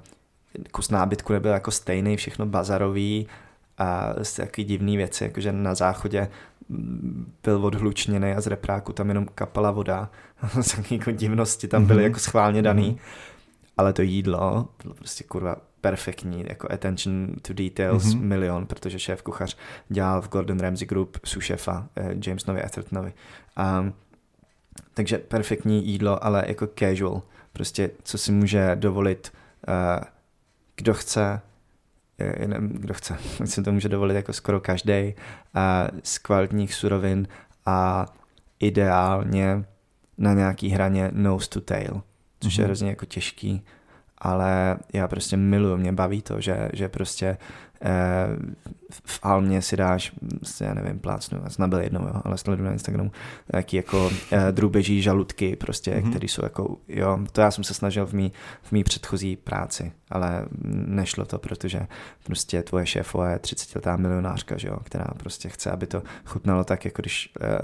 kus nábytku nebyl jako stejný, všechno bazarový a takový divný věci, jakože na záchodě byl odhlučněný a z repráku tam jenom kapala voda. Takové jako divnosti tam byly mm-hmm. jako schválně daný. Mm-hmm ale to jídlo bylo prostě kurva perfektní, jako attention to details mm-hmm. milion, protože šéf kuchař dělal v Gordon Ramsay Group su šéfa eh, Jamesonovi Athertonovi. Um, takže perfektní jídlo, ale jako casual. Prostě co si může dovolit uh, kdo chce, jenom kdo chce, si to může dovolit jako skoro každý uh, z kvalitních surovin a ideálně na nějaký hraně nose to tail což mm-hmm. je hrozně jako těžký, ale já prostě miluju, mě baví to, že, že prostě eh, v Almě si dáš, já nevím, plácnu, já jsem byl jednou, jo, ale sleduju na Instagramu, jaký jako eh, drůbeží žaludky, prostě, mm-hmm. který jsou jako, jo, to já jsem se snažil v mý, v mý předchozí práci, ale nešlo to, protože prostě tvoje šéfová je 30-letá milionářka, že jo, která prostě chce, aby to chutnalo tak, jako když eh,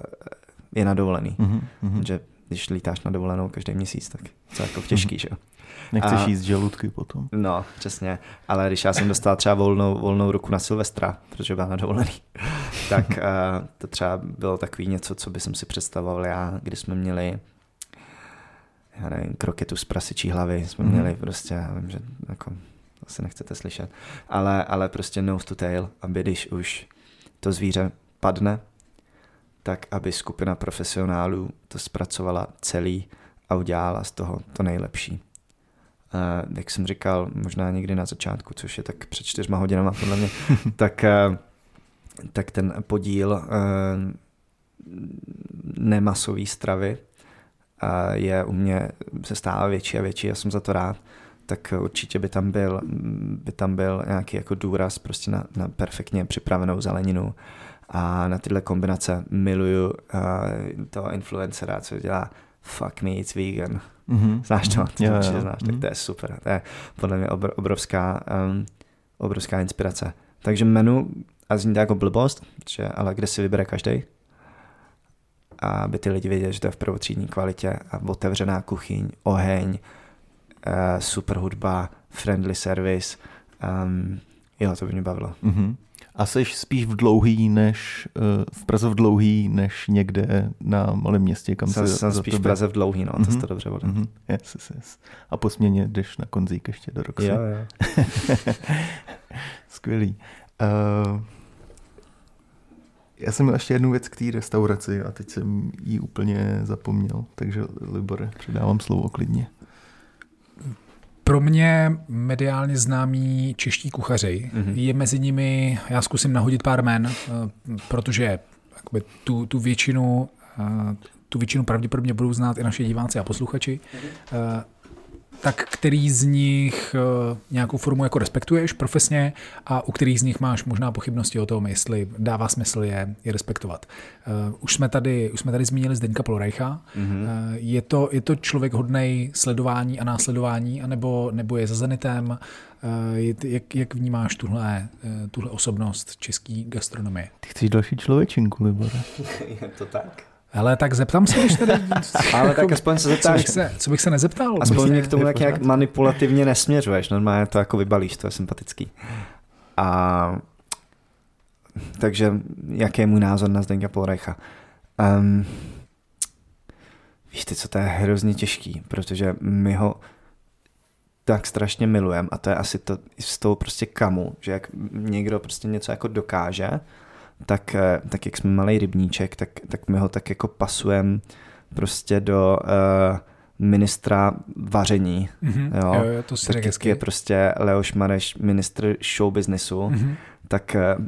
je na dovolený, mm-hmm. že když lítáš na dovolenou každý měsíc, tak to je jako těžký, že jo. Nechceš a, jíst žaludky potom. No, přesně. Ale když já jsem dostal třeba volnou, volnou ruku na Silvestra, protože byl na dovolený, tak uh, to třeba bylo takový něco, co by jsem si představoval já, když jsme měli já nevím, kroketu z prasičí hlavy, jsme mm. měli prostě, já vím, že jako, asi nechcete slyšet, ale, ale prostě nose to tail, aby když už to zvíře padne, tak aby skupina profesionálů to zpracovala celý a udělala z toho to nejlepší. Uh, jak jsem říkal, možná někdy na začátku, což je tak před čtyřma hodinama podle mě, tak, uh, tak ten podíl uh, nemasové stravy uh, je u mě se stává větší a větší, já jsem za to rád, tak určitě by tam byl, by tam byl nějaký jako důraz prostě na, na perfektně připravenou zeleninu a na tyhle kombinace miluju uh, toho influencera, co dělá fuck me, it's vegan. Mm-hmm. Znáš to? Mm-hmm. To určitě znáš, mm-hmm. tak mhm. to je super. To je podle mě obrovská, um, obrovská inspirace. Takže menu, a zní to jako blbost, že, ale kde si vybere každý, aby ty lidi věděli, že to je v prvotřídní kvalitě a otevřená kuchyň, oheň, uh, super hudba, friendly service. Um, jo, to by mě bavilo. Mm-hmm. A jsi spíš v dlouhý než, eh, v Praze v dlouhý, než někde na malém městě, kam jsem, se jsem spíš v Praze v dlouhý, no, mm-hmm. to jsi to dobře vodil. Mm-hmm. Yes, yes, yes. A po směně jdeš na konzík ještě do Roxy. Jo, jo. Skvělý. Uh, já jsem měl ještě jednu věc k té restauraci a teď jsem ji úplně zapomněl, takže Libore, předávám slovo klidně. Pro mě mediálně známí čeští kuchaři. Mm-hmm. Je mezi nimi, já zkusím nahodit pár men, eh, protože tu, tu většinu eh, tu většinu pravděpodobně budou znát i naši diváci a posluchači. Mm-hmm tak který z nich eh, nějakou formu jako respektuješ profesně a u kterých z nich máš možná pochybnosti o tom, jestli dává smysl je, je respektovat. Uh, už jsme tady, už jsme tady zmínili Zdeňka Polorejcha. Mm-hmm. Uh, je, to, je to člověk hodnej sledování a následování, anebo, nebo je za Zenitem? Jak, jak vnímáš tuhle, tuhle osobnost české gastronomie? Ty chceš další člověčinku, Libore? je to tak? Ale tak zeptám se, když tady... Ale tak aspoň se zeptáš. Co bych se, co bych se nezeptal? Aspoň mě k tomu jak nějak manipulativně nesměřuješ. Normálně to jako vybalíš, to je sympatický. A takže jaký je můj názor na Zdenka Polrecha? Um, víš ty, co to je hrozně těžký, protože my ho tak strašně milujeme a to je asi to z toho prostě kamu, že jak někdo prostě něco jako dokáže, tak, eh, tak jak jsme malý rybníček, tak, tak my ho tak jako pasujeme prostě do uh, ministra vaření. Mm-hmm. Jo? Jo, jo, to si tak jak je prostě Leoš Mareš ministr show businessu, mm-hmm. tak uh,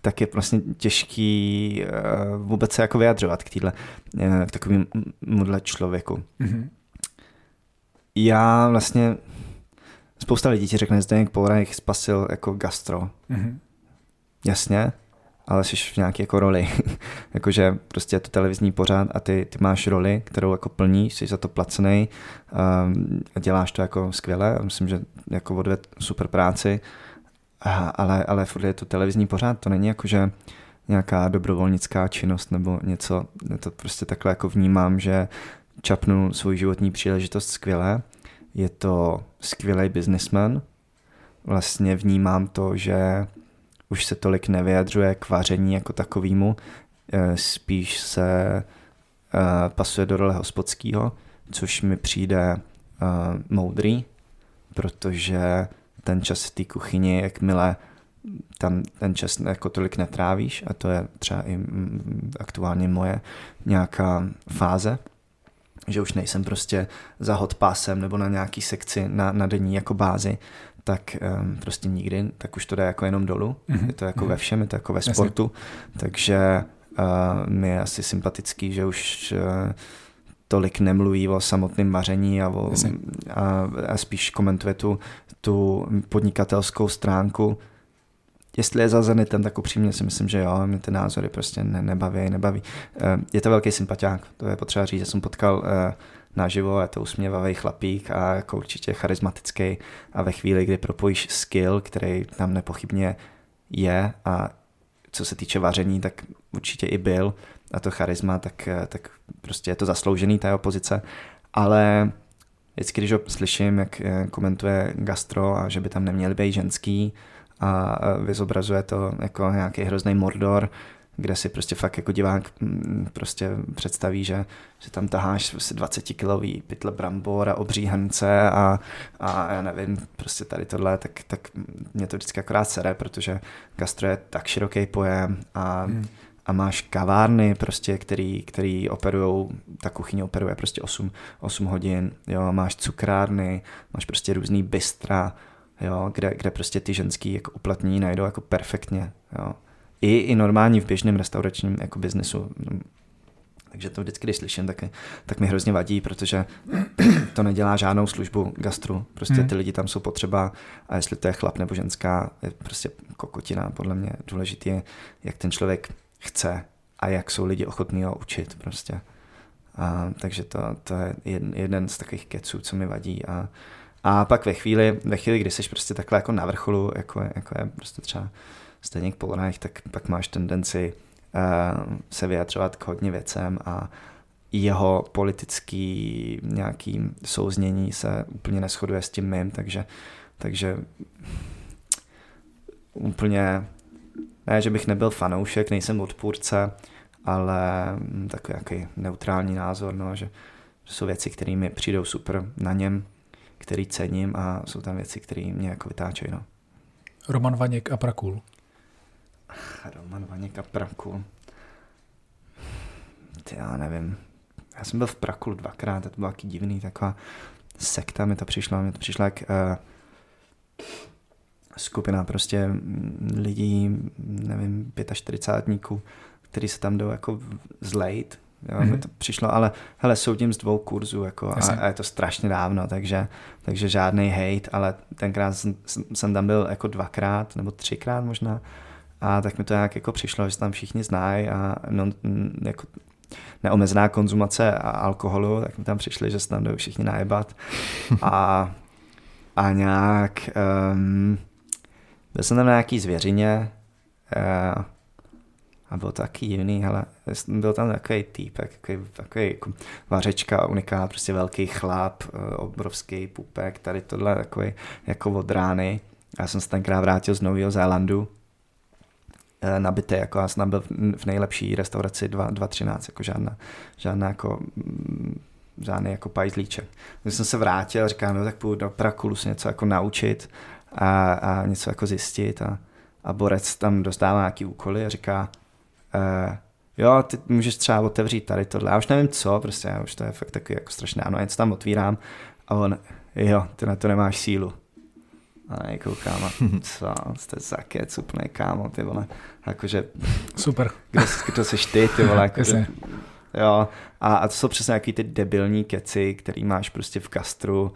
tak je vlastně těžký uh, vůbec se jako vyjadřovat k týhle, uh, k takovým mudle člověku. Mm-hmm. Já vlastně spousta lidí ti řekne, Zdeněk Polrajch spasil jako gastro. Mm-hmm. Jasně, ale jsi v nějaké jako roli. Jakože prostě je to televizní pořád a ty, ty máš roli, kterou jako plníš, jsi za to placený um, a děláš to jako skvěle. Myslím, že jako odved super práci, a, ale, ale furt je to televizní pořád, to není jako, že nějaká dobrovolnická činnost nebo něco, to prostě takhle jako vnímám, že čapnul svůj životní příležitost skvěle, je to skvělý businessman, vlastně vnímám to, že už se tolik nevyjadřuje k vaření jako takovému, eh, spíš se eh, pasuje do role hospodského, což mi přijde eh, moudrý, protože ten čas v té kuchyni, jakmile tam ten čas jako tolik netrávíš a to je třeba i mm, aktuálně moje nějaká fáze, že už nejsem prostě za hot pásem nebo na nějaký sekci na, na denní jako bázi, tak um, prostě nikdy, tak už to jde jako jenom dolů. Mm-hmm. Je to jako mm-hmm. ve všem, je to jako ve sportu. Jasně. Takže uh, mi je asi sympatický, že už uh, tolik nemluví o samotném vaření a, o, a, a spíš komentuje tu, tu podnikatelskou stránku. Jestli je za Zenitem, tak upřímně si myslím, že jo, mě ty názory prostě ne, nebaví, nebaví. Eh, je to velký sympatiák, to je potřeba říct, že jsem potkal eh, naživo, je to usměvavý chlapík a jako určitě charismatický. A ve chvíli, kdy propojíš skill, který tam nepochybně je a co se týče vaření, tak určitě i byl a to charisma, tak, tak prostě je to zasloužený ta jeho pozice, ale vždycky, když ho slyším, jak eh, komentuje gastro a že by tam neměli být ženský a vyzobrazuje to jako nějaký hrozný mordor, kde si prostě fakt jako divák mm, prostě představí, že, že tam taháš 20 kilový pytle brambor a obří hrnce a, a já nevím, prostě tady tohle, tak, tak mě to vždycky akorát sere, protože gastro je tak široký pojem a, hmm. a máš kavárny prostě, který, který operujou, ta kuchyně operuje prostě 8, 8 hodin, jo, máš cukrárny, máš prostě různý bystra, jo, kde, kde prostě ty ženský jako uplatní najdou jako perfektně, jo i, i normální v běžném restauračním jako biznesu. Takže to vždycky, když slyším, tak, tak mi hrozně vadí, protože to nedělá žádnou službu gastru. Prostě hmm. ty lidi tam jsou potřeba a jestli to je chlap nebo ženská, je prostě kokotina. Podle mě důležité je, jak ten člověk chce a jak jsou lidi ochotní ho učit prostě. A, takže to, to je jeden, jeden z takových keců, co mi vadí. A, a pak ve chvíli, ve chvíli, kdy jsi prostě takhle jako na vrcholu, jako, jako je prostě třeba stejně k Polonech, tak pak máš tendenci uh, se vyjadřovat k hodně věcem a jeho politický nějaký souznění se úplně neschoduje s tím mým, takže, takže úplně, ne, že bych nebyl fanoušek, nejsem odpůrce, ale takový jaký neutrální názor, no, že jsou věci, které mi přijdou super na něm, který cením a jsou tam věci, které mě jako vytáčejí. No. Roman Vaněk a Prakul. Roman Vaněk a Prakul. Ty já nevím. Já jsem byl v Prakul dvakrát, to bylo taky divný, taková sekta mi to přišlo, mi to přišlo jak uh, skupina prostě lidí, nevím, 45 který se tam jdou jako zlejt, Jo, mm-hmm. mi to přišlo, ale hele, soudím z dvou kurzů jako, a, a, je to strašně dávno, takže, takže žádný hate, ale tenkrát jsem, jsem tam byl jako dvakrát nebo třikrát možná a tak mi to nějak jako přišlo, že tam všichni znají a no, jako neomezená konzumace alkoholu, tak mi tam přišli, že se tam jdou všichni najebat a, a nějak um, byl jsem tam na nějaký zvěřině uh, a byl taky divný, ale byl tam takový týpek, takový, takový jako vařečka, unikát, prostě velký chlap, eh, obrovský pupek, tady tohle takový jako od rány. Já jsem se tenkrát vrátil z Nového Zélandu nabité, jako já jsem byl v nejlepší restauraci 2.13, jako žádná, žádná jako mm, žádný jako pajzlíček. Když jsem se vrátil, říkám, no tak půjdu do Prakulu se něco jako naučit a, a něco jako zjistit a, a Borec tam dostává nějaký úkoly a říká, uh, jo, ty můžeš třeba otevřít tady tohle. Já už nevím co, prostě já už to je fakt takový jako strašné. Ano, něco tam otvírám a on, jo, ty na to nemáš sílu. A já koukám a co, jste za kec úplně kámo, ty vole. Jakože, Super. Kdo, kdo jsi ty, ty vole, jakože, Jo, a, a to jsou přesně nějaký ty debilní keci, který máš prostě v kastru,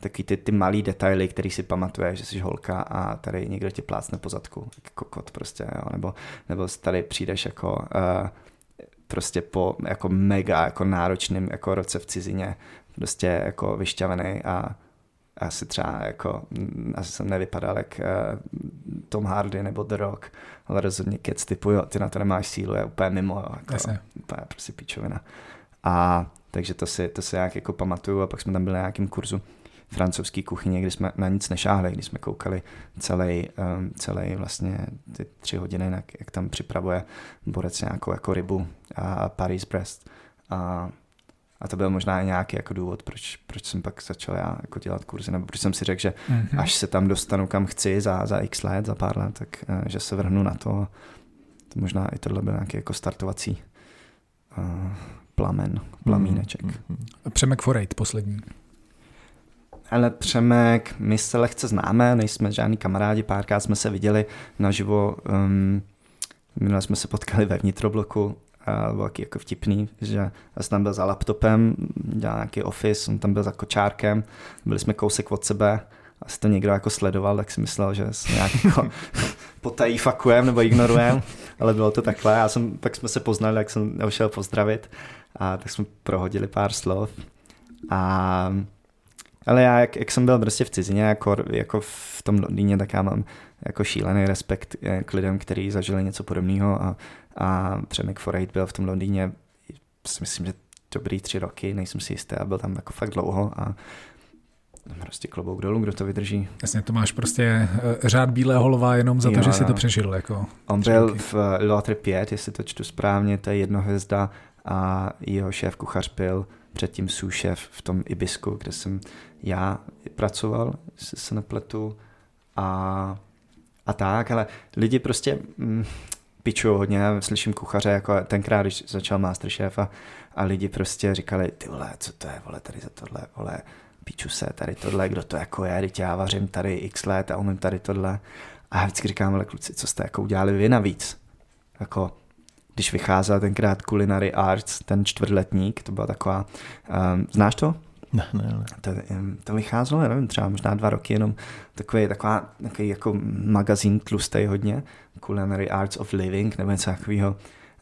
taky ty, ty malý detaily, který si pamatuješ, že jsi holka a tady někdo tě plácne po zadku, jako kokot prostě, jo, nebo, nebo tady přijdeš jako uh, prostě po jako mega jako náročným jako roce v cizině, prostě jako vyšťavený a asi třeba jako, mm, asi jsem nevypadal jak uh, Tom Hardy nebo The Rock, ale rozhodně kec typu, jo, ty na to nemáš sílu, je úplně mimo, jo, jako, úplně prostě píčovina. A takže to si, to si jak jako pamatuju a pak jsme tam byli na nějakém kurzu francouzské kuchyně, kdy jsme na nic nešáhli, když jsme koukali celý, um, celý vlastně ty tři hodiny, jak, jak tam připravuje borec nějakou jako rybu a Paris Brest. A a to byl možná i nějaký jako důvod, proč, proč jsem pak začal já jako dělat kurzy, nebo proč jsem si řekl, že mm-hmm. až se tam dostanu kam chci za, za x let, za pár let, tak uh, že se vrhnu na to. To možná i tohle byl nějaký jako startovací uh, plamen, plamíneček. Mm-hmm. Přemek Forejt, poslední. Ale Přemek, my se lehce známe, nejsme žádní kamarádi, párkrát jsme se viděli naživo, um, minule jsme se potkali ve vnitrobloku a byl jako vtipný, že já jsem tam byl za laptopem, dělal nějaký office, on tam byl za kočárkem, byli jsme kousek od sebe, asi to někdo jako sledoval, tak si myslel, že se nějak jako potají fakujem nebo ignorujem, ale bylo to takhle. Já jsem, pak jsme se poznali, jak jsem šel pozdravit a tak jsme prohodili pár slov. A, ale já, jak, jak jsem byl prostě v cizině, jako, jako v tom Londýně, tak já mám jako šílený respekt eh, k lidem, kteří zažili něco podobného a, a Přemek Forejt byl v tom Londýně, si myslím, že dobrý tři roky, nejsem si jistý a byl tam jako fakt dlouho a prostě klobouk dolů, kdo to vydrží. Jasně, to máš prostě eh, řád bílého lova jenom za to, jo, že si to přežil. Jako On byl roky. v Lotre 5, jestli to čtu správně, to je jednohvězda a jeho šéf kuchař byl předtím šéf v tom Ibisku, kde jsem já pracoval, se nepletu a, a tak, ale lidi prostě mm, pičují hodně, já slyším kuchaře, jako tenkrát, když začal Masterchef a, a lidi prostě říkali, ty vole, co to je, vole, tady za tohle, vole, píču se, tady tohle, kdo to jako je, teď já vařím tady x let a umím tady tohle. A já vždycky říkám, ale kluci, co jste jako udělali vy navíc? Jako, když vycházel tenkrát Culinary Arts, ten čtvrtletník, to byla taková, um, znáš to? Ne, ne, ne. To, to vycházelo, nevím, třeba možná dva roky jenom takový, taková, takový jako magazín tlustý hodně, Culinary Arts of Living, nebo něco takového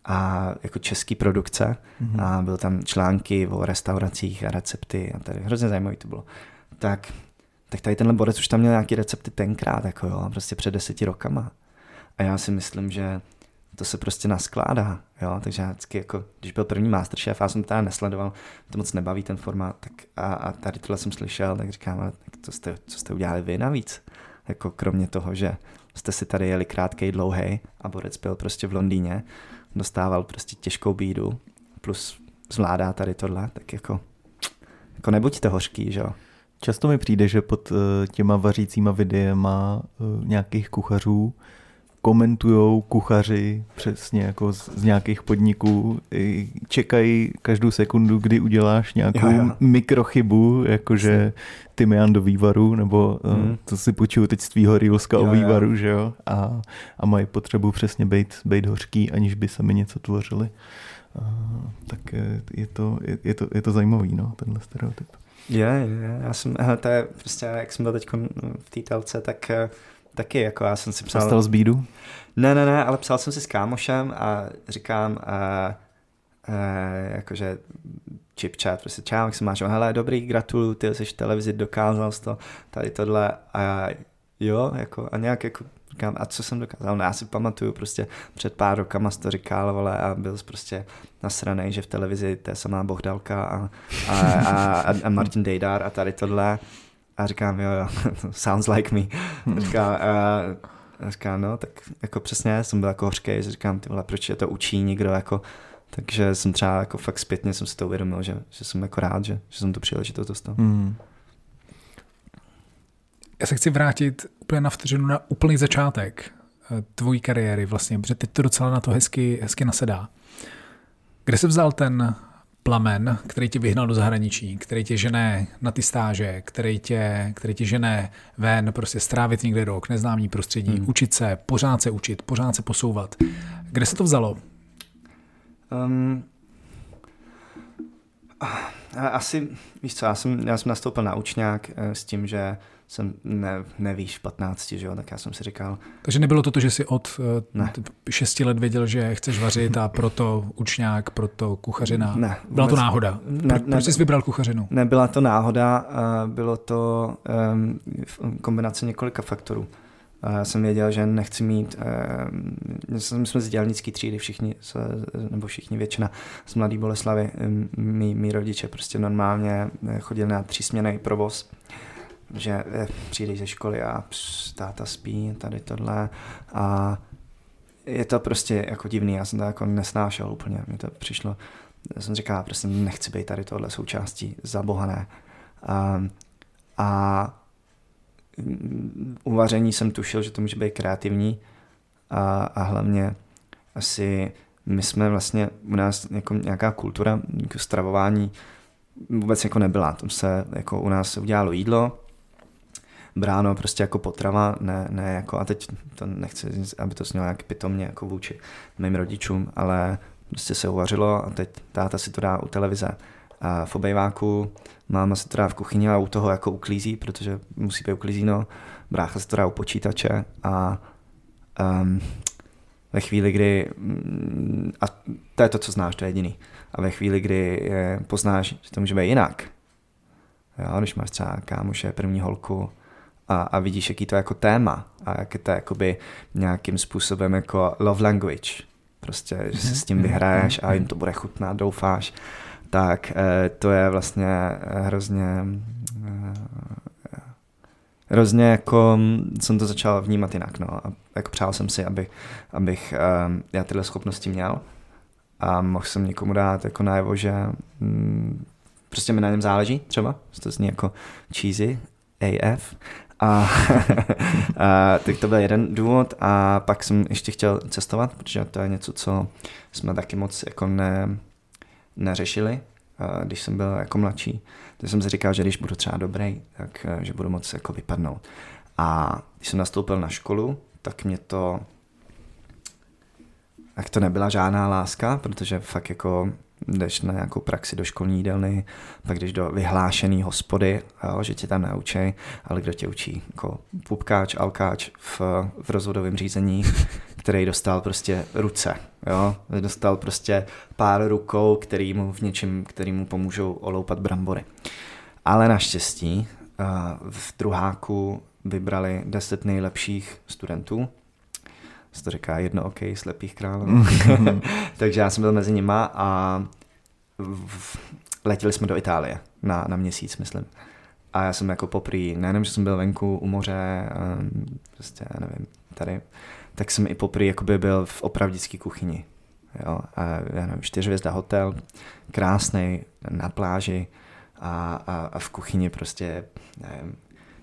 a jako český produkce mm-hmm. a byl tam články o restauracích a recepty a tady hrozně zajímavý to bylo. Tak, tak tady tenhle borec už tam měl nějaký recepty tenkrát, jako jo, prostě před deseti rokama. A já si myslím, že to se prostě naskládá, jo, takže já vždycky jako, když byl první Masterchef, já jsem teda nesledoval, to moc nebaví ten formát, tak a, a tady tohle jsem slyšel, tak říkám, ale tak co jste, co jste udělali vy navíc? Jako kromě toho, že jste si tady jeli krátkej, dlouhý a borec byl prostě v Londýně, dostával prostě těžkou bídu, plus zvládá tady tohle, tak jako, jako nebuďte hořký, že jo. Často mi přijde, že pod eh, těma vařícíma videema eh, nějakých kuchařů komentují kuchaři přesně jako z, z nějakých podniků, čekají každou sekundu, kdy uděláš nějakou jo, jo. mikrochybu, jakože tymián do vývaru, nebo mm. to si počuju teď z tvýho Reelska o vývaru, že jo, a, a mají potřebu přesně být, být hořký, aniž by sami něco tvořili. A, tak je, to, je, je, to, je to zajímavý, no, tenhle stereotyp. Je, je, já jsem, hele, to je prostě, jak jsem byl teď v té telce, tak eh, taky, jako já jsem si psal... Zastal z bídu? Ne, ne, ne, ale psal jsem si s kámošem a říkám, uh, uh, jakože chip chat, prostě čau, jak se máš, hele, dobrý, gratuluju, ty jsi v televizi, dokázal jsi to, tady tohle a já, jo, jako, a nějak jako říkám, a co jsem dokázal? No já si pamatuju, prostě před pár rokama jsi to říkal, vole, a byl jsi prostě nasranej, že v televizi to je samá Bohdalka a, a, a, a Martin Dejdar a tady tohle a říkám, jo, jo, sounds like me. A říká, a říká, no, tak jako přesně, jsem byl jako hořký, že říkám, ty vole, proč je to učí někdo, jako, takže jsem třeba jako fakt zpětně jsem si to uvědomil, že, že jsem jako rád, že, že jsem tu příležitost dostal. Mm. Já se chci vrátit úplně na vteřinu na úplný začátek eh, tvojí kariéry vlastně, protože teď to docela na to hezky, hezky nasedá. Kde se vzal ten plamen, který tě vyhnal do zahraničí, který tě žene na ty stáže, který tě, který tě žene ven, prostě strávit někde rok, neznámý prostředí, hmm. učit se, pořád se učit, pořád se posouvat. Kde se to vzalo? Um, asi, víš co, já jsem, já jsem nastoupil na učňák eh, s tím, že jsem ne, nevíš v 15, že jo, tak já jsem si říkal. Takže nebylo to to, že jsi od eh, ne. 6 let věděl, že chceš vařit a proto učňák, proto kuchařina? Ne. Byla to náhoda? Ne, Pro, ne, proč jsi vybral kuchařinu? Nebyla to náhoda, bylo to um, kombinace několika faktorů. Já jsem věděl, že nechci mít, my jsme z dělnické třídy všichni, nebo všichni většina z Mladé Boleslavy, mý, mý rodiče prostě normálně chodili na třísměný provoz že eh, přijdeš ze školy a pš, táta spí, tady tohle a je to prostě jako divný, já jsem to jako nesnášel úplně, mi to přišlo, já jsem říkal, prostě nechci být tady tohle součástí, zabohané. A, a uvaření jsem tušil, že to může být kreativní a, a hlavně asi my jsme vlastně u nás jako nějaká kultura jako stravování vůbec jako nebyla. Tam se jako u nás udělalo jídlo, bráno prostě jako potrava, ne, ne jako, a teď to nechci, aby to znělo jak pitomně jako vůči mým rodičům, ale prostě se uvařilo a teď táta si to dá u televize a v obejváku, máma se to dá v kuchyni a u toho jako uklízí, protože musí být uklízíno, brácha se to dá u počítače a um, ve chvíli, kdy, mm, a to je to, co znáš, to je jediný, a ve chvíli, kdy poznáš, že to může být jinak, jo, když máš třeba kámoše, první holku, a, a vidíš, jaký to je jako téma a jak je to jakoby nějakým způsobem jako love language. Prostě, že se s tím mhm. vyhraješ a jim to bude chutnat, doufáš. Tak eh, to je vlastně hrozně eh, hrozně jako jsem to začal vnímat jinak, no. A jako přál jsem si, aby, abych um, já tyhle schopnosti měl a mohl jsem někomu dát jako najevo, že mm, prostě mi na něm záleží třeba, to zní jako cheesy, AF, a, a tak to byl jeden důvod a pak jsem ještě chtěl cestovat, protože to je něco, co jsme taky moc jako ne, neřešili, když jsem byl jako mladší. Tak jsem si říkal, že když budu třeba dobrý, tak e, že budu moc jako vypadnout. A když jsem nastoupil na školu, tak mě to tak to nebyla žádná láska, protože fakt jako jdeš na nějakou praxi do školní jídelny, pak jdeš do vyhlášený hospody, jo, že tě tam naučí, ale kdo tě učí? Jako pupkáč, alkáč v, v rozvodovém řízení, který dostal prostě ruce, jo? dostal prostě pár rukou, který mu v něčem, který mu pomůžou oloupat brambory. Ale naštěstí v druháku vybrali deset nejlepších studentů, se to říká jedno OK slepých králů. Takže já jsem byl mezi nima a v, letěli jsme do Itálie na, na měsíc, myslím. A já jsem jako poprý, nejenom, že jsem byl venku u moře, um, prostě, já nevím, tady, tak jsem i poprý jakoby byl v opravdické kuchyni. Jo, a já nevím, čtyřvězda hotel, krásný na pláži a, a, a v kuchyni prostě, nevím,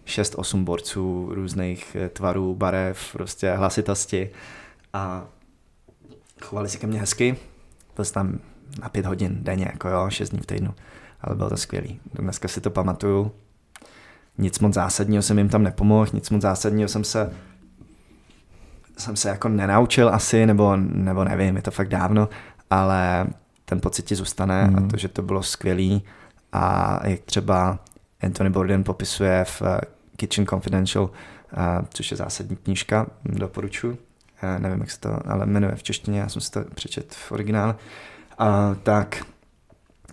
6-8 borců různých eh, tvarů, barev, prostě hlasitosti a chovali se ke mně hezky. Byl jsem tam na pět hodin denně, jako jo, šest dní v týdnu. Ale bylo to skvělý. Dneska si to pamatuju. Nic moc zásadního jsem jim tam nepomohl, nic moc zásadního jsem se jsem se jako nenaučil asi, nebo, nebo nevím, je to fakt dávno, ale ten pocit ti zůstane mm. a to, že to bylo skvělý a jak třeba Anthony Bourdain popisuje v Kitchen Confidential, což je zásadní knížka, doporučuji. Nevím, jak se to ale jmenuje v češtině, já jsem si to přečet v originále. A, tak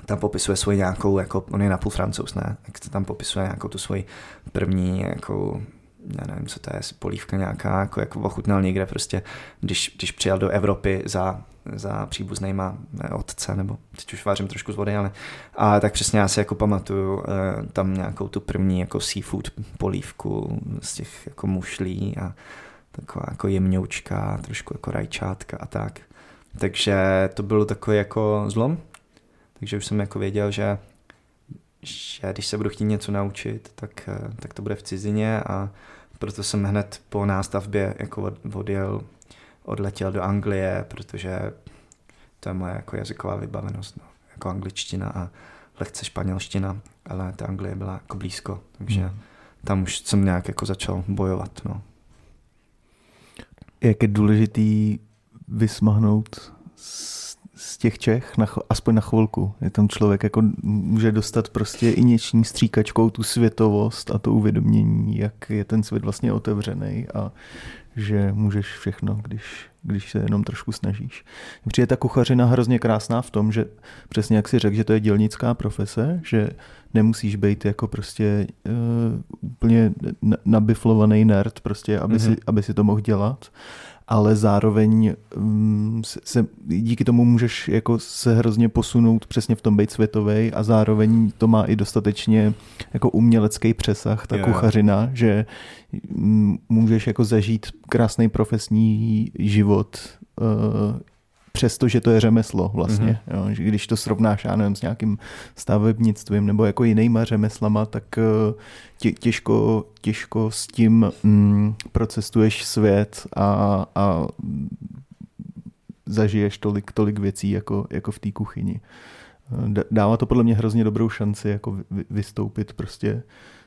tam popisuje svoji nějakou, jako on je napůl francouz, ne? Jak se tam popisuje nějakou tu svoji první, jako já nevím, co to je, polívka nějaká, jako, jako ochutnal někde prostě, když, když přijel do Evropy za, za příbuznýma otce, nebo teď už vářím trošku z vody, ale a tak přesně já si jako pamatuju uh, tam nějakou tu první jako seafood polívku z těch jako mušlí a taková jako jemňoučka, trošku jako rajčátka a tak. Takže to bylo takový jako zlom. Takže už jsem jako věděl, že, že když se budu chtít něco naučit, tak, eh, tak to bude v cizině a proto jsem hned po nástavbě jako odjel, odletěl do Anglie, protože to je moje jako jazyková vybavenost, no. jako angličtina a lehce španělština, ale ta Anglie byla jako blízko, takže hmm. tam už jsem nějak jako začal bojovat. No. Jak je důležitý vysmahnout z, z těch Čech, na, aspoň na chvilku. Je tam člověk jako může dostat prostě i něční stříkačkou tu světovost a to uvědomění, jak je ten svět vlastně otevřený a že můžeš všechno, když, když se jenom trošku snažíš. Přijde ta kuchařina hrozně krásná v tom, že přesně jak si řekl, že to je dělnická profese, že nemusíš být jako prostě uh, úplně nabiflovaný nerd, prostě, aby, mm-hmm. si, aby si to mohl dělat ale zároveň um, se, se, díky tomu můžeš jako se hrozně posunout přesně v tom být světový a zároveň to má i dostatečně jako umělecký přesah, ta yeah. kuchařina, že um, můžeš jako zažít krásný profesní život uh, přestože to je řemeslo vlastně. Mm-hmm. Jo, že když to srovnáš, já nevím, s nějakým stavebnictvím nebo jako jinýma řemeslama, tak eh, tě, těžko, těžko s tím mm, procestuješ svět a, a zažiješ tolik, tolik věcí jako, jako v té kuchyni. Eh, dává to podle mě hrozně dobrou šanci jako vystoupit prostě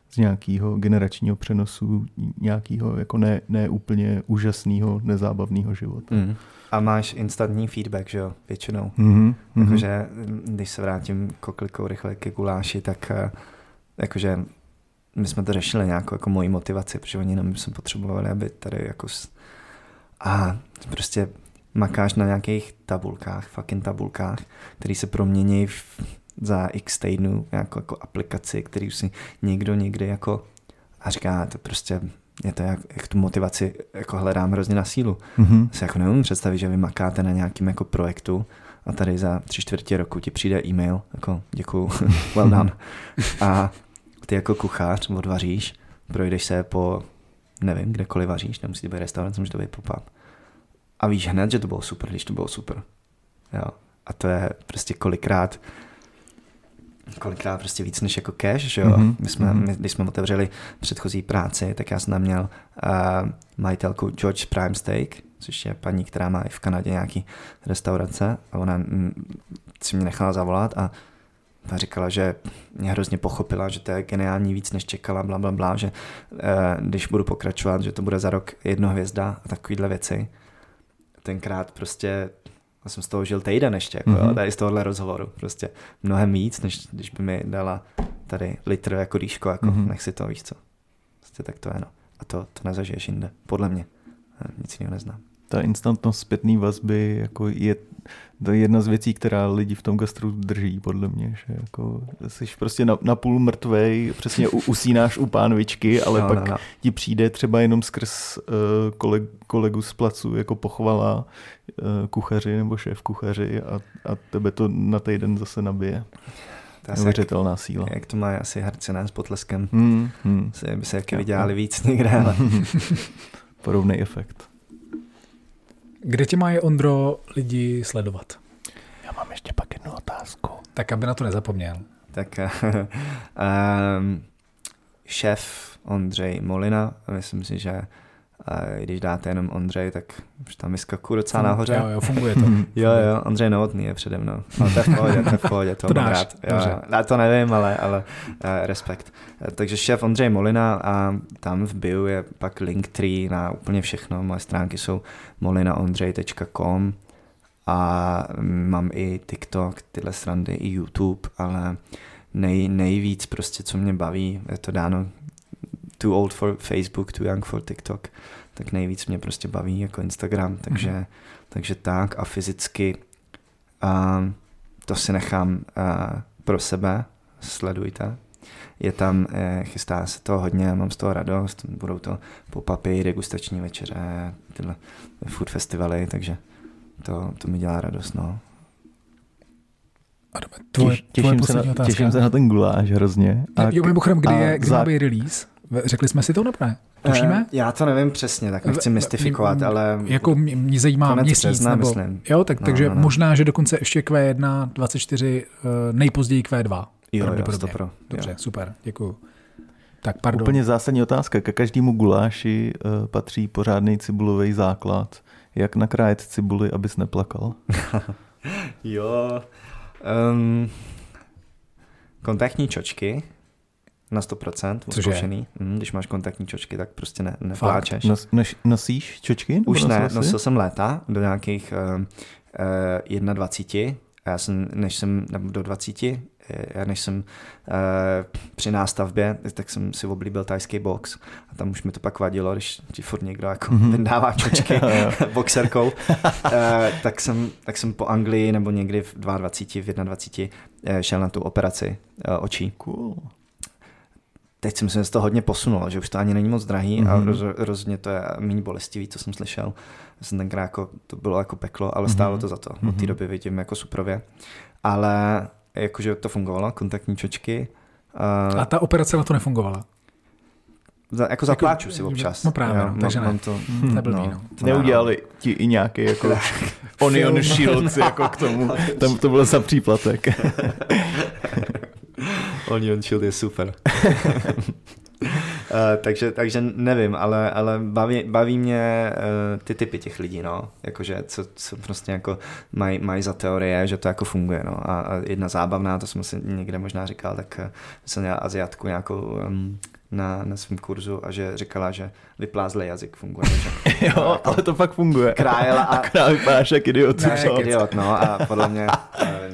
z nějakého generačního přenosu, nějakého jako ne, ne úplně úžasného, nezábavného života. Mm. A máš instantní feedback, že jo, většinou. Mm-hmm. Jakože, když se vrátím koklikou rychle ke guláši, tak eh, jakože my jsme to řešili nějakou jako moji motivaci, protože oni nám jsme potřebovali, aby tady jako a prostě makáš na nějakých tabulkách, fucking tabulkách, které se promění v, za x týdnů jako, jako aplikaci, který si někdo někdy jako a říká, to prostě je to jak, jak tu motivaci jako hledám hrozně na sílu. Mm-hmm. Se jako neumím představit, že vy makáte na nějakém jako projektu a tady za tři čtvrtě roku ti přijde e-mail, jako děkuju, well done. A ty jako kuchař odvaříš, projdeš se po, nevím, kdekoliv vaříš, nemusí to být restaurace, může to být pop-up. A víš hned, že to bylo super, když to bylo super. Jo. A to je prostě kolikrát, kolikrát prostě víc než jako cash, že jo. Mm-hmm. My jsme, mm-hmm. my, když jsme otevřeli předchozí práci, tak já jsem tam měl uh, majitelku George Prime Steak, což je paní, která má i v Kanadě nějaký restaurace a ona mm, si mě nechala zavolat a a říkala, že mě hrozně pochopila, že to je geniální víc, než čekala, bla, bla, bla, že eh, když budu pokračovat, že to bude za rok jedno hvězda a takovýhle věci. Tenkrát prostě já jsem z toho žil týden ještě, jako, mm-hmm. tady z tohohle rozhovoru, prostě mnohem víc, než když by mi dala tady litr jako dýško, jako mm-hmm. nech si to, víš co. Prostě tak to je, no. A to, to nezažiješ jinde, podle mě. Nic jiného neznám ta instantnost zpětné vazby jako je to je jedna z věcí, která lidi v tom gastru drží, podle mě, že jako jsi prostě na, na půl mrtvej, přesně u, usínáš u pánvičky, ale no, pak no, no. ti přijde třeba jenom skrz uh, koleg, kolegu z placu jako pochvala uh, kuchaři nebo šéf kuchaři a, a tebe to na týden zase nabije. Neuvěřitelná jak, síla. Jak to má asi herce s potleskem. Hmm, hmm. Se, by se jaké vydělali víc někde, ale... Podobný efekt. Kde tě mají, Ondro, lidi sledovat? Já mám ještě pak jednu otázku. Tak, aby na to nezapomněl. Tak um, šéf Ondřej Molina, myslím si, že a když dáte jenom Ondřej, tak už tam vyskakuje docela nahoře. Jo, jo, funguje to. jo, jo, Ondřej Novotný je přede mnou. No, to je v pohodě, to je v pohodě, to, to mám rád. Jo, já to nevím, ale, ale uh, respekt. Uh, takže šéf Ondřej Molina a tam v bio je pak link tree na úplně všechno. Moje stránky jsou molinaondřej.com a mám i TikTok, tyhle srandy, i YouTube, ale nej, nejvíc prostě, co mě baví, je to dáno too old for Facebook, too young for TikTok, tak nejvíc mě prostě baví jako Instagram, takže, mm-hmm. takže tak a fyzicky uh, to si nechám uh, pro sebe, sledujte. Je tam, eh, chystá se to hodně, mám z toho radost, budou to pop-upy, degustační večeře, tyhle food festivaly, takže to, to mi dělá radost, no. Adame, tvoje, těším, tvoje se na, těším se na ten guláš hrozně. A, jo, mimochodem, kdy, je, kdy zá... má být release? Řekli jsme si to nebo ne? Tušíme? Uh, já to nevím přesně, tak nechci mystifikovat, ale... Jako mě zajímá měsíc, března, nebo... Myslím. Jo, tak, no, takže no, no. možná, že dokonce ještě Q1, 24, nejpozději Q2. Jo, jo, pro. Dobře, jo. super, děkuju. Tak pardon. Úplně zásadní otázka. Ke každému guláši uh, patří pořádný cibulový základ. Jak nakrájet cibuli, abys neplakal? jo. Um, kontaktní čočky na 100% zkoušený. Mm, když máš kontaktní čočky, tak prostě ne, nepláčeš. Nos, nos, nosíš čočky? Už ne, nosil jsem léta do nějakých uh, uh, 21. A já jsem, než jsem, nebo do 20, eh, já než jsem uh, při nástavbě, tak jsem si oblíbil tajský box a tam už mi to pak vadilo, když ti furt někdo jako mm-hmm. čočky boxerkou, uh, tak, jsem, tak jsem po Anglii nebo někdy v 22, v 21 uh, šel na tu operaci uh, očí. Cool teď jsem se to hodně posunul, že už to ani není moc drahý mm-hmm. a mhm. roz, rozhodně to je méně bolestivý, co jsem slyšel. Jsem tenkrát jako, to bylo jako peklo, ale stálo mm-hmm. to za to. Mm-hmm. Od té mhm. doby vidím jako suprově. Ale jakože to fungovalo, kontaktní čočky. Uh, a ta operace na to nefungovala? Za, jako zapláču si občas. No právě, jo, no, takže mám, ne. to, hmm, nebyl no, no. To Neudělali ti i nějaký jako onion shields jako k tomu. Tam to bylo za příplatek. Onion Shield je super. Uh, takže, takže nevím, ale, ale baví, baví mě uh, ty typy těch lidí, no. Jakože co, co prostě jako mají maj za teorie, že to jako funguje, no. A, a jedna zábavná, to jsem si někde možná říkal, tak uh, jsem měl Aziatku nějakou um, na, na svém kurzu a že říkala, že vyplázlý jazyk funguje. Že, jo, ale to fakt funguje. Krájela a... Akorát vypadáš jak idiot. Ne, jak idiot, no a podle mě...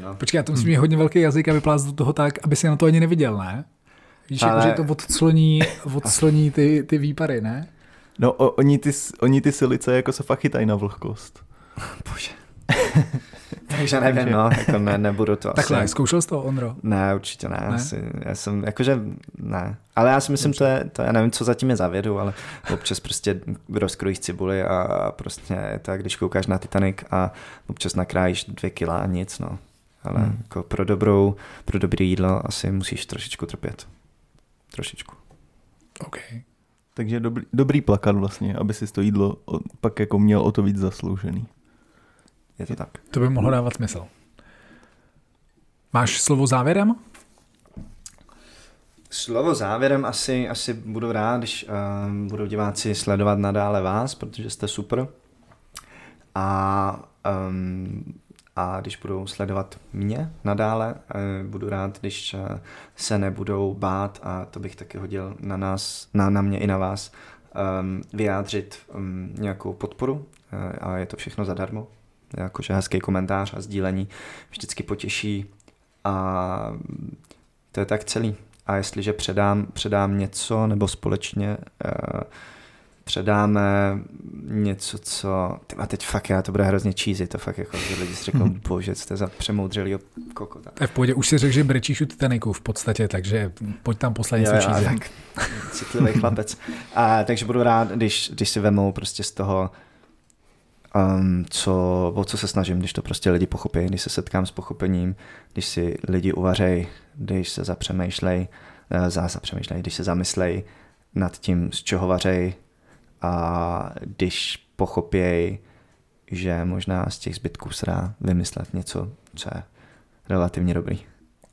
No. Počkej, já to musím mít hodně velký jazyk a vyplázat do toho tak, aby si na to ani neviděl, ne? Víš, ale... jako, že to odcloní, odcloní ty, ty výpary, ne? No, o, oni, ty, oni ty silice jako se fakt chytají na vlhkost. Bože. Takže nevím, no, jako ne, nebudu to Takhle, asi... zkoušel jsi to, Ondro? Ne, určitě ne, ne? Asi, já jsem, jakože ne. Ale já si myslím, to je, to já nevím, co zatím je za vědu, ale občas prostě rozkrojíš cibuli a prostě je tak, když koukáš na Titanic a občas nakrájíš dvě kila a nic, no. Ale hmm. jako pro dobrou, pro dobré jídlo asi musíš trošičku trpět. Trošičku. OK. Takže dobrý, dobrý plakat vlastně, aby si to jídlo pak jako měl o to víc zasloužený. Je to tak. To by mohlo dávat smysl. Máš slovo závěrem? Slovo závěrem asi, asi budu rád, když uh, budou diváci sledovat nadále vás, protože jste super. A, um, a když budou sledovat mě nadále, uh, budu rád, když uh, se nebudou bát, a to bych taky hodil na nás, na, na mě i na vás, um, vyjádřit um, nějakou podporu uh, a je to všechno zadarmo jakože hezký komentář a sdílení vždycky potěší a to je tak celý. A jestliže předám, předám něco nebo společně uh, předáme něco, co... A teď fakt, já to bude hrozně cheesy, to fakt jako, že lidi si řeknou, hmm. bože, je za přemoudřilý kokota. To je v pohodě, už si řekl, že brečíš u Titaniku v podstatě, takže pojď tam poslat něco cheesy. Tak, citlivý chlapec. A, takže budu rád, když, když si vemou prostě z toho um, co, o co se snažím, když to prostě lidi pochopí, když se setkám s pochopením, když si lidi uvařej, když se zapřemýšlej, uh, zapřemýšlej, když se zamyslej nad tím, z čeho vařej a když pochopěj, že možná z těch zbytků se dá vymyslet něco, co je relativně dobrý.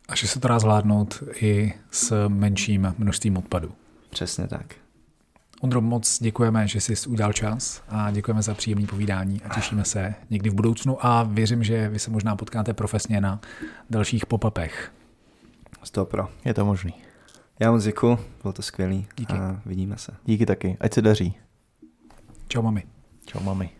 A že se to dá zvládnout i s menším množstvím odpadu. Přesně tak. Ondro, moc děkujeme, že jsi udělal čas a děkujeme za příjemné povídání a těšíme se někdy v budoucnu a věřím, že vy se možná potkáte profesně na dalších pop-upech. pro. Je to možný. Já moc děkuji, bylo to skvělý Díky. a vidíme se. Díky taky, ať se daří. Čau mami. Čau mami.